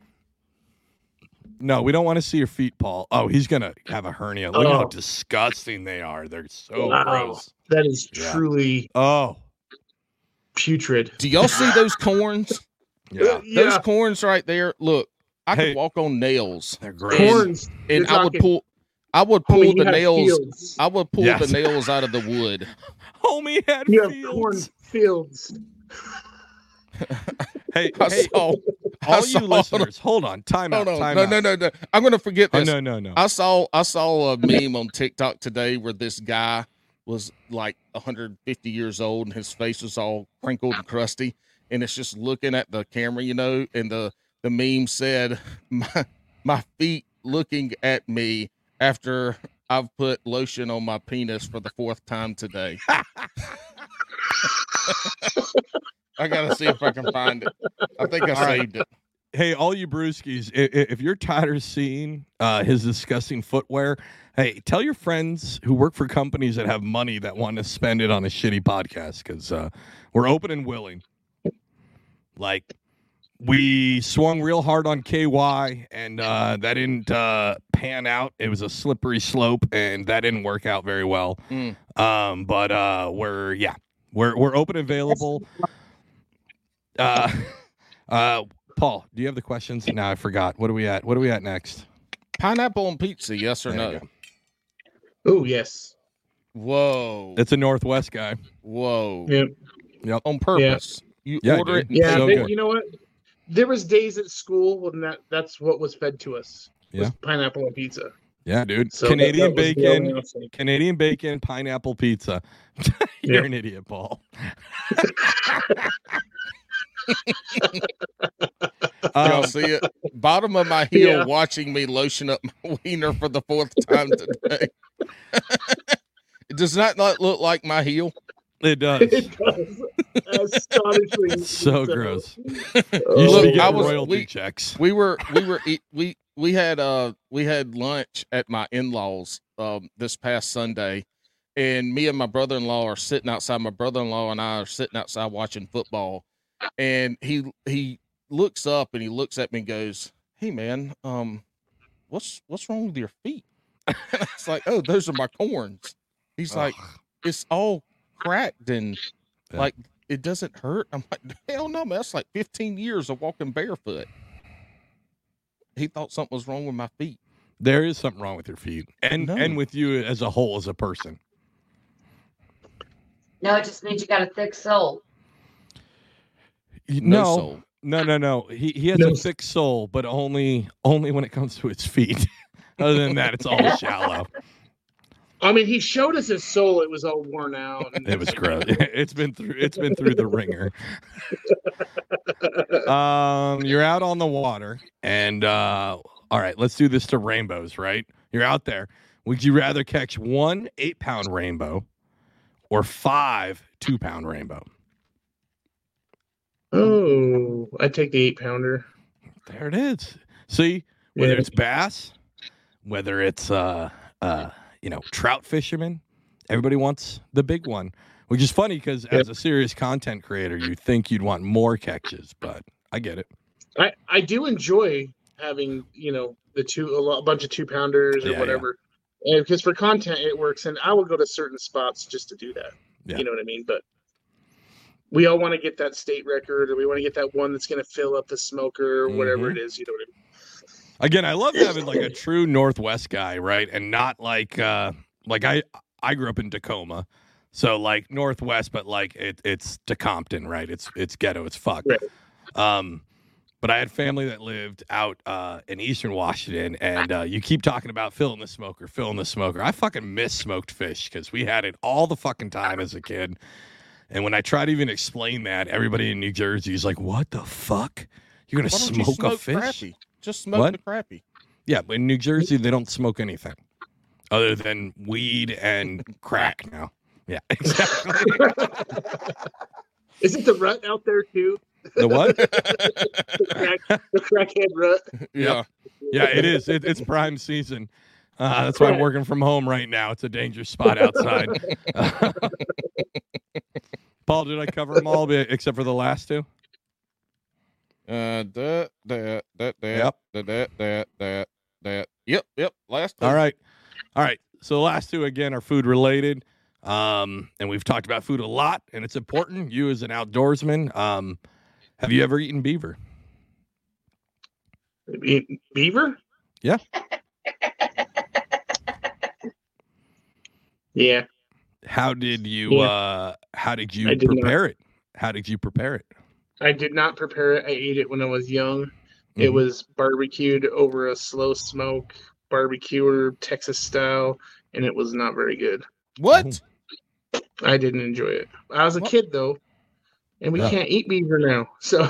No, we don't want to see your feet, Paul. Oh, he's gonna have a hernia. Look how Oh. disgusting they are. They're so Wow. gross. That is Yeah. truly Oh, putrid. Do y'all see those corns? yeah. Uh, those Yeah, corns right there. Look, I Hey. could walk on nails, They're great. corns. and You're I would pull. I would pull Homie, the nails. fields. I would pull Yes. the nails out of the wood. Homie had You have fields. corn fields. Hey, I hey, saw. I all you listeners, hold on. Time out. Time No, out. no, no, no. I'm gonna forget Oh, this. no, no, no. I saw I saw a meme on TikTok today where this guy was like 150 years old and his face was all crinkled and crusty, and it's just looking at the camera, you know. And the the meme said, "My my feet looking at me after I've put lotion on my penis for the fourth time today." I gotta see if I can find it. I think I All right. saved it. hey, all you brewskis, i- i- if you're tired of seeing uh, his disgusting footwear, hey, tell your friends who work for companies that have money that want to spend it on a shitty podcast because uh, we're open and willing. Like, we swung real hard on KY, and uh, that didn't uh, pan out. It was a slippery slope, and that didn't work out very well. Mm. Um, but uh, we're yeah, we're we're open and available. Uh, uh, Paul, do you have the questions? No, I forgot. What are we at? What are we at next? Pineapple and pizza, yes or There you no? go. Oh yes. Whoa. It's a Northwest guy. Whoa. Yeah. On purpose. You Yeah, order dude. it and Yeah. So they- good. you know what? There was days at school when that that's what was fed to us. was Yeah. pineapple and pizza. Yeah, dude. So that- Canadian that was the bacon, only. Canadian bacon, pineapple pizza. You're Yeah. an idiot, Paul. Y'all um, see it? Bottom of my heel Yeah. watching me lotion up my wiener for the fourth time today. it does not not look like my heel. it does. It does. Astonishingly. so gross. Oh, You should Look, be I was- royalty we- checks. We were we were we we had uh we had lunch at my in-laws um this past Sunday and me and my brother-in-law are sitting outside my brother-in-law and I are sitting outside watching football and he he looks up and he looks at me and goes, "Hey man, um what's what's wrong with your feet?" and it's like, "Oh, those are my corns." He's like, "It's all cracked and Yeah. like it doesn't hurt." I'm like, "Hell no, man. That's like 15 years of walking barefoot." He thought something was wrong with my feet. There is something wrong with your feet, and No. and with you as a whole as a person. No, it just means you got a thick soul. You- No no, soul. no, no, no. He he has No a s- thick soul, but only only when it comes to his feet. Other than that, it's all shallow. I mean, he showed us his soul. It was all worn out. and- It was gross. It's been through. It's been through the wringer. Um, you're out on the water, and uh, all right, let's do this to rainbows. Right, you're out there. Would you rather catch one eight pound rainbow or five two pound rainbow? Oh, I take the eight pounder. There it is. See, whether Yeah. it's bass, whether it's uh uh you know trout fishermen, everybody wants the big one. Which is funny because Yep. as a serious content creator, you think you'd want more catches, but I get it. I I do enjoy having you know the two a, lot, a bunch of two pounders or Yeah, yeah. whatever, and because for content it works, and I will go to certain spots just to do that. Yeah. You know what I mean? But we all want to get that state record, or we want to get that one that's going to fill up the smoker, or whatever Mm-hmm. it is. You know what I mean? Again, I love having like a true Northwest guy, right? And not like uh like I I grew up in Tacoma. So like Northwest, but like it, it's to Compton, right? It's it's ghetto, it's fuck. Right. Um but I had family that lived out uh, in Eastern Washington, and uh, you keep talking about filling the smoker, filling the smoker. I fucking miss smoked fish because we had it all the fucking time as a kid. And when I try to even explain that, everybody in New Jersey is like, "What the fuck? You're gonna Why don't you smoke, smoke a fish?" crappie? Just smoke What? the crappie. Yeah, but in New Jersey, they don't smoke anything other than weed and crack now. Yeah, exactly. Isn't the rut out there too? the what? The, crack, the crackhead rut. Yeah. Yeah, it is. It, it's prime season. Uh, that's why I'm working from home right now. It's a dangerous spot outside. Paul, did I cover them all except for the last two? Uh, that, that, that, that, Yep. that, that, that, that, that. Yep, yep. Last All one. right. All right. So the last two again are food related. Um, and we've talked about food a lot, and it's important. You as an outdoorsman, um, have you ever eaten beaver? Be- Beaver? Yeah. Yeah. How did you Yeah. uh how did you I did not. prepare it? How did you prepare it? I did not prepare it. I ate it when I was young. It Mhm. was barbecued over a slow smoke barbecuer Texas style, and it was not very good. What? I didn't enjoy it. I was a What? kid though, and we Yeah. can't eat beaver now. So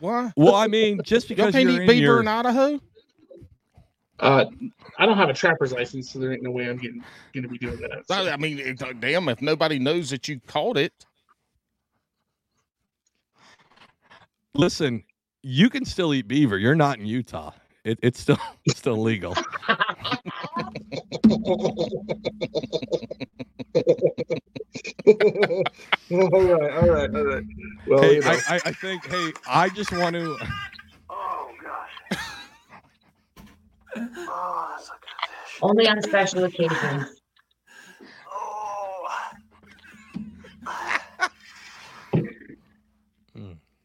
Why? Well, I mean, just because Y'all can't eat beaver your, in Idaho? uh, I don't have a trapper's license, so there ain't no way I'm getting gonna be doing that. So- I I mean, it- damn, if nobody knows that you caught it. listen, you can still eat beaver. You're not in Utah. It, it's still it's still legal. all right, all right, all right. Well, hey, you know. I, I, I think. Hey, I just want to. Oh gosh. Oh, that's a good dish. Only on special occasions. Oh.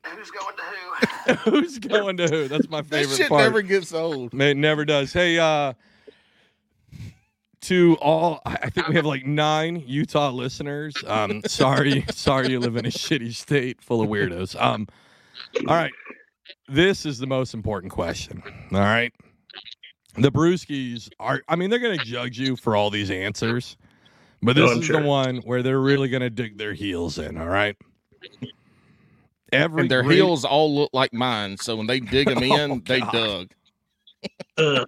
Who's going to who? Who's going to who? That's my favorite That favorite shit part. never gets old. Man, It never does. Hey, uh, to all, I I think we have like nine Utah listeners. Um, sorry, sorry you live in a shitty state full of weirdos. Um, all right, this is the most important question. All right, the Brewskis are. I mean, they're gonna judge you for all these answers, but this I'm is sure. the one where they're really gonna dig their heels in. All right. Every And their great- heels all look like mine. So when they dig them in, Oh, they dug.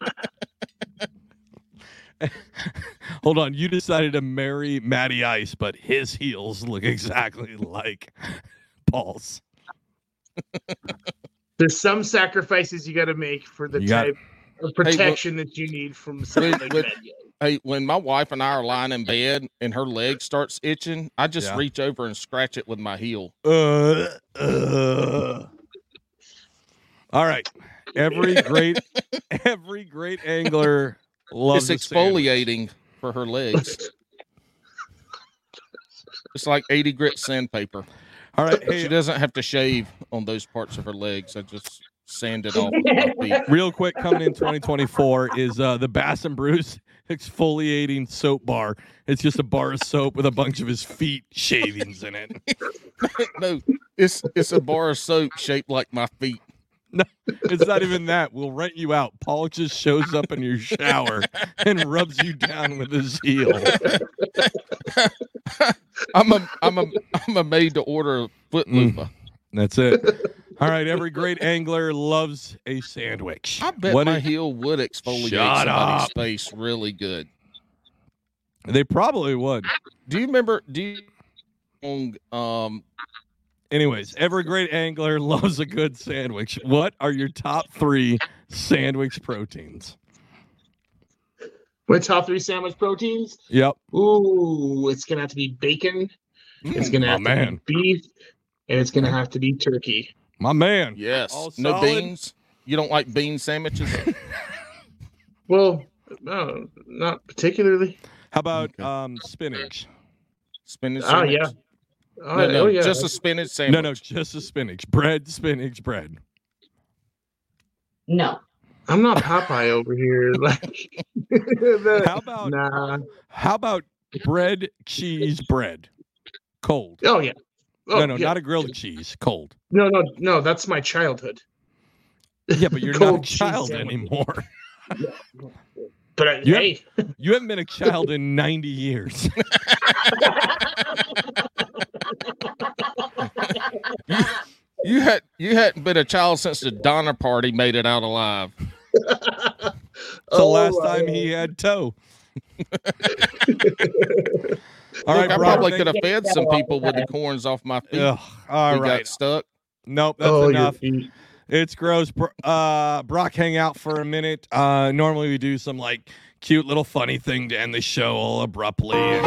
Hold on, you decided to marry Matty Ice, but his heels look exactly like Paul's. there's some sacrifices you got to make for the You got- type of protection that you need from something Wait, like wait. that. Hey, when my wife and I are lying in bed and her leg starts itching, I just Yeah. reach over and scratch it with my heel. Uh, uh. All right. Every great every great angler loves it's a exfoliating for her legs. it's like 80 grit sandpaper. All right, She doesn't have to shave on those parts of her legs. I just sand it off with my feet. real quick coming in 2024 is uh the Bass and Brews exfoliating soap bar. It's just a bar of soap with a bunch of his feet shavings in it. No, it's it's a bar of soap shaped like my feet. No, It's not even that. We'll rent you out. Paul just shows up in your shower and rubs you down with his heel. I'm a I'm a I'm a made to order foot Mm. That's it. All right. Every great angler loves a sandwich. I bet What my is- heel would exfoliate Shut somebody's up. face really good. they probably would. Do you remember? Do you? Um, Anyways, every great angler loves a good sandwich. What are your top three sandwich proteins? My top three sandwich proteins. Yep. Ooh, it's gonna have to be bacon. It's gonna my have to man. be beef, and it's gonna have to be turkey. My man. yes. All no solid? beans. You don't like bean sandwiches? Well, no, not particularly. How about Okay. um spinach? Spinach. Oh Sandwich? yeah. Oh, No, no, oh, yeah. just a spinach sandwich. No, no, just a spinach. Bread, spinach, bread. No. I'm not Popeye over here. Like, the- How about nah. how about bread, cheese, bread? Cold. Oh yeah. Oh, no, no, yeah. not a grilled cheese. Cold. No, no, no. That's my childhood. Yeah, but you're not a child anymore. But uh, I, Yeah. hey, You haven't been a child in 90 years. You had you hadn't been a child since the Donner Party made it out alive. the Oh, last time God. he had toe. Look, All right, I Brock, probably thank- could have fed some people with the corns off my feet. Ugh, all we right. got stuck. Nope, that's oh, enough. It's gross. Bro- Uh, Brock, hang out for a minute. Uh, normally we do some like cute little funny thing to end the show all abruptly. And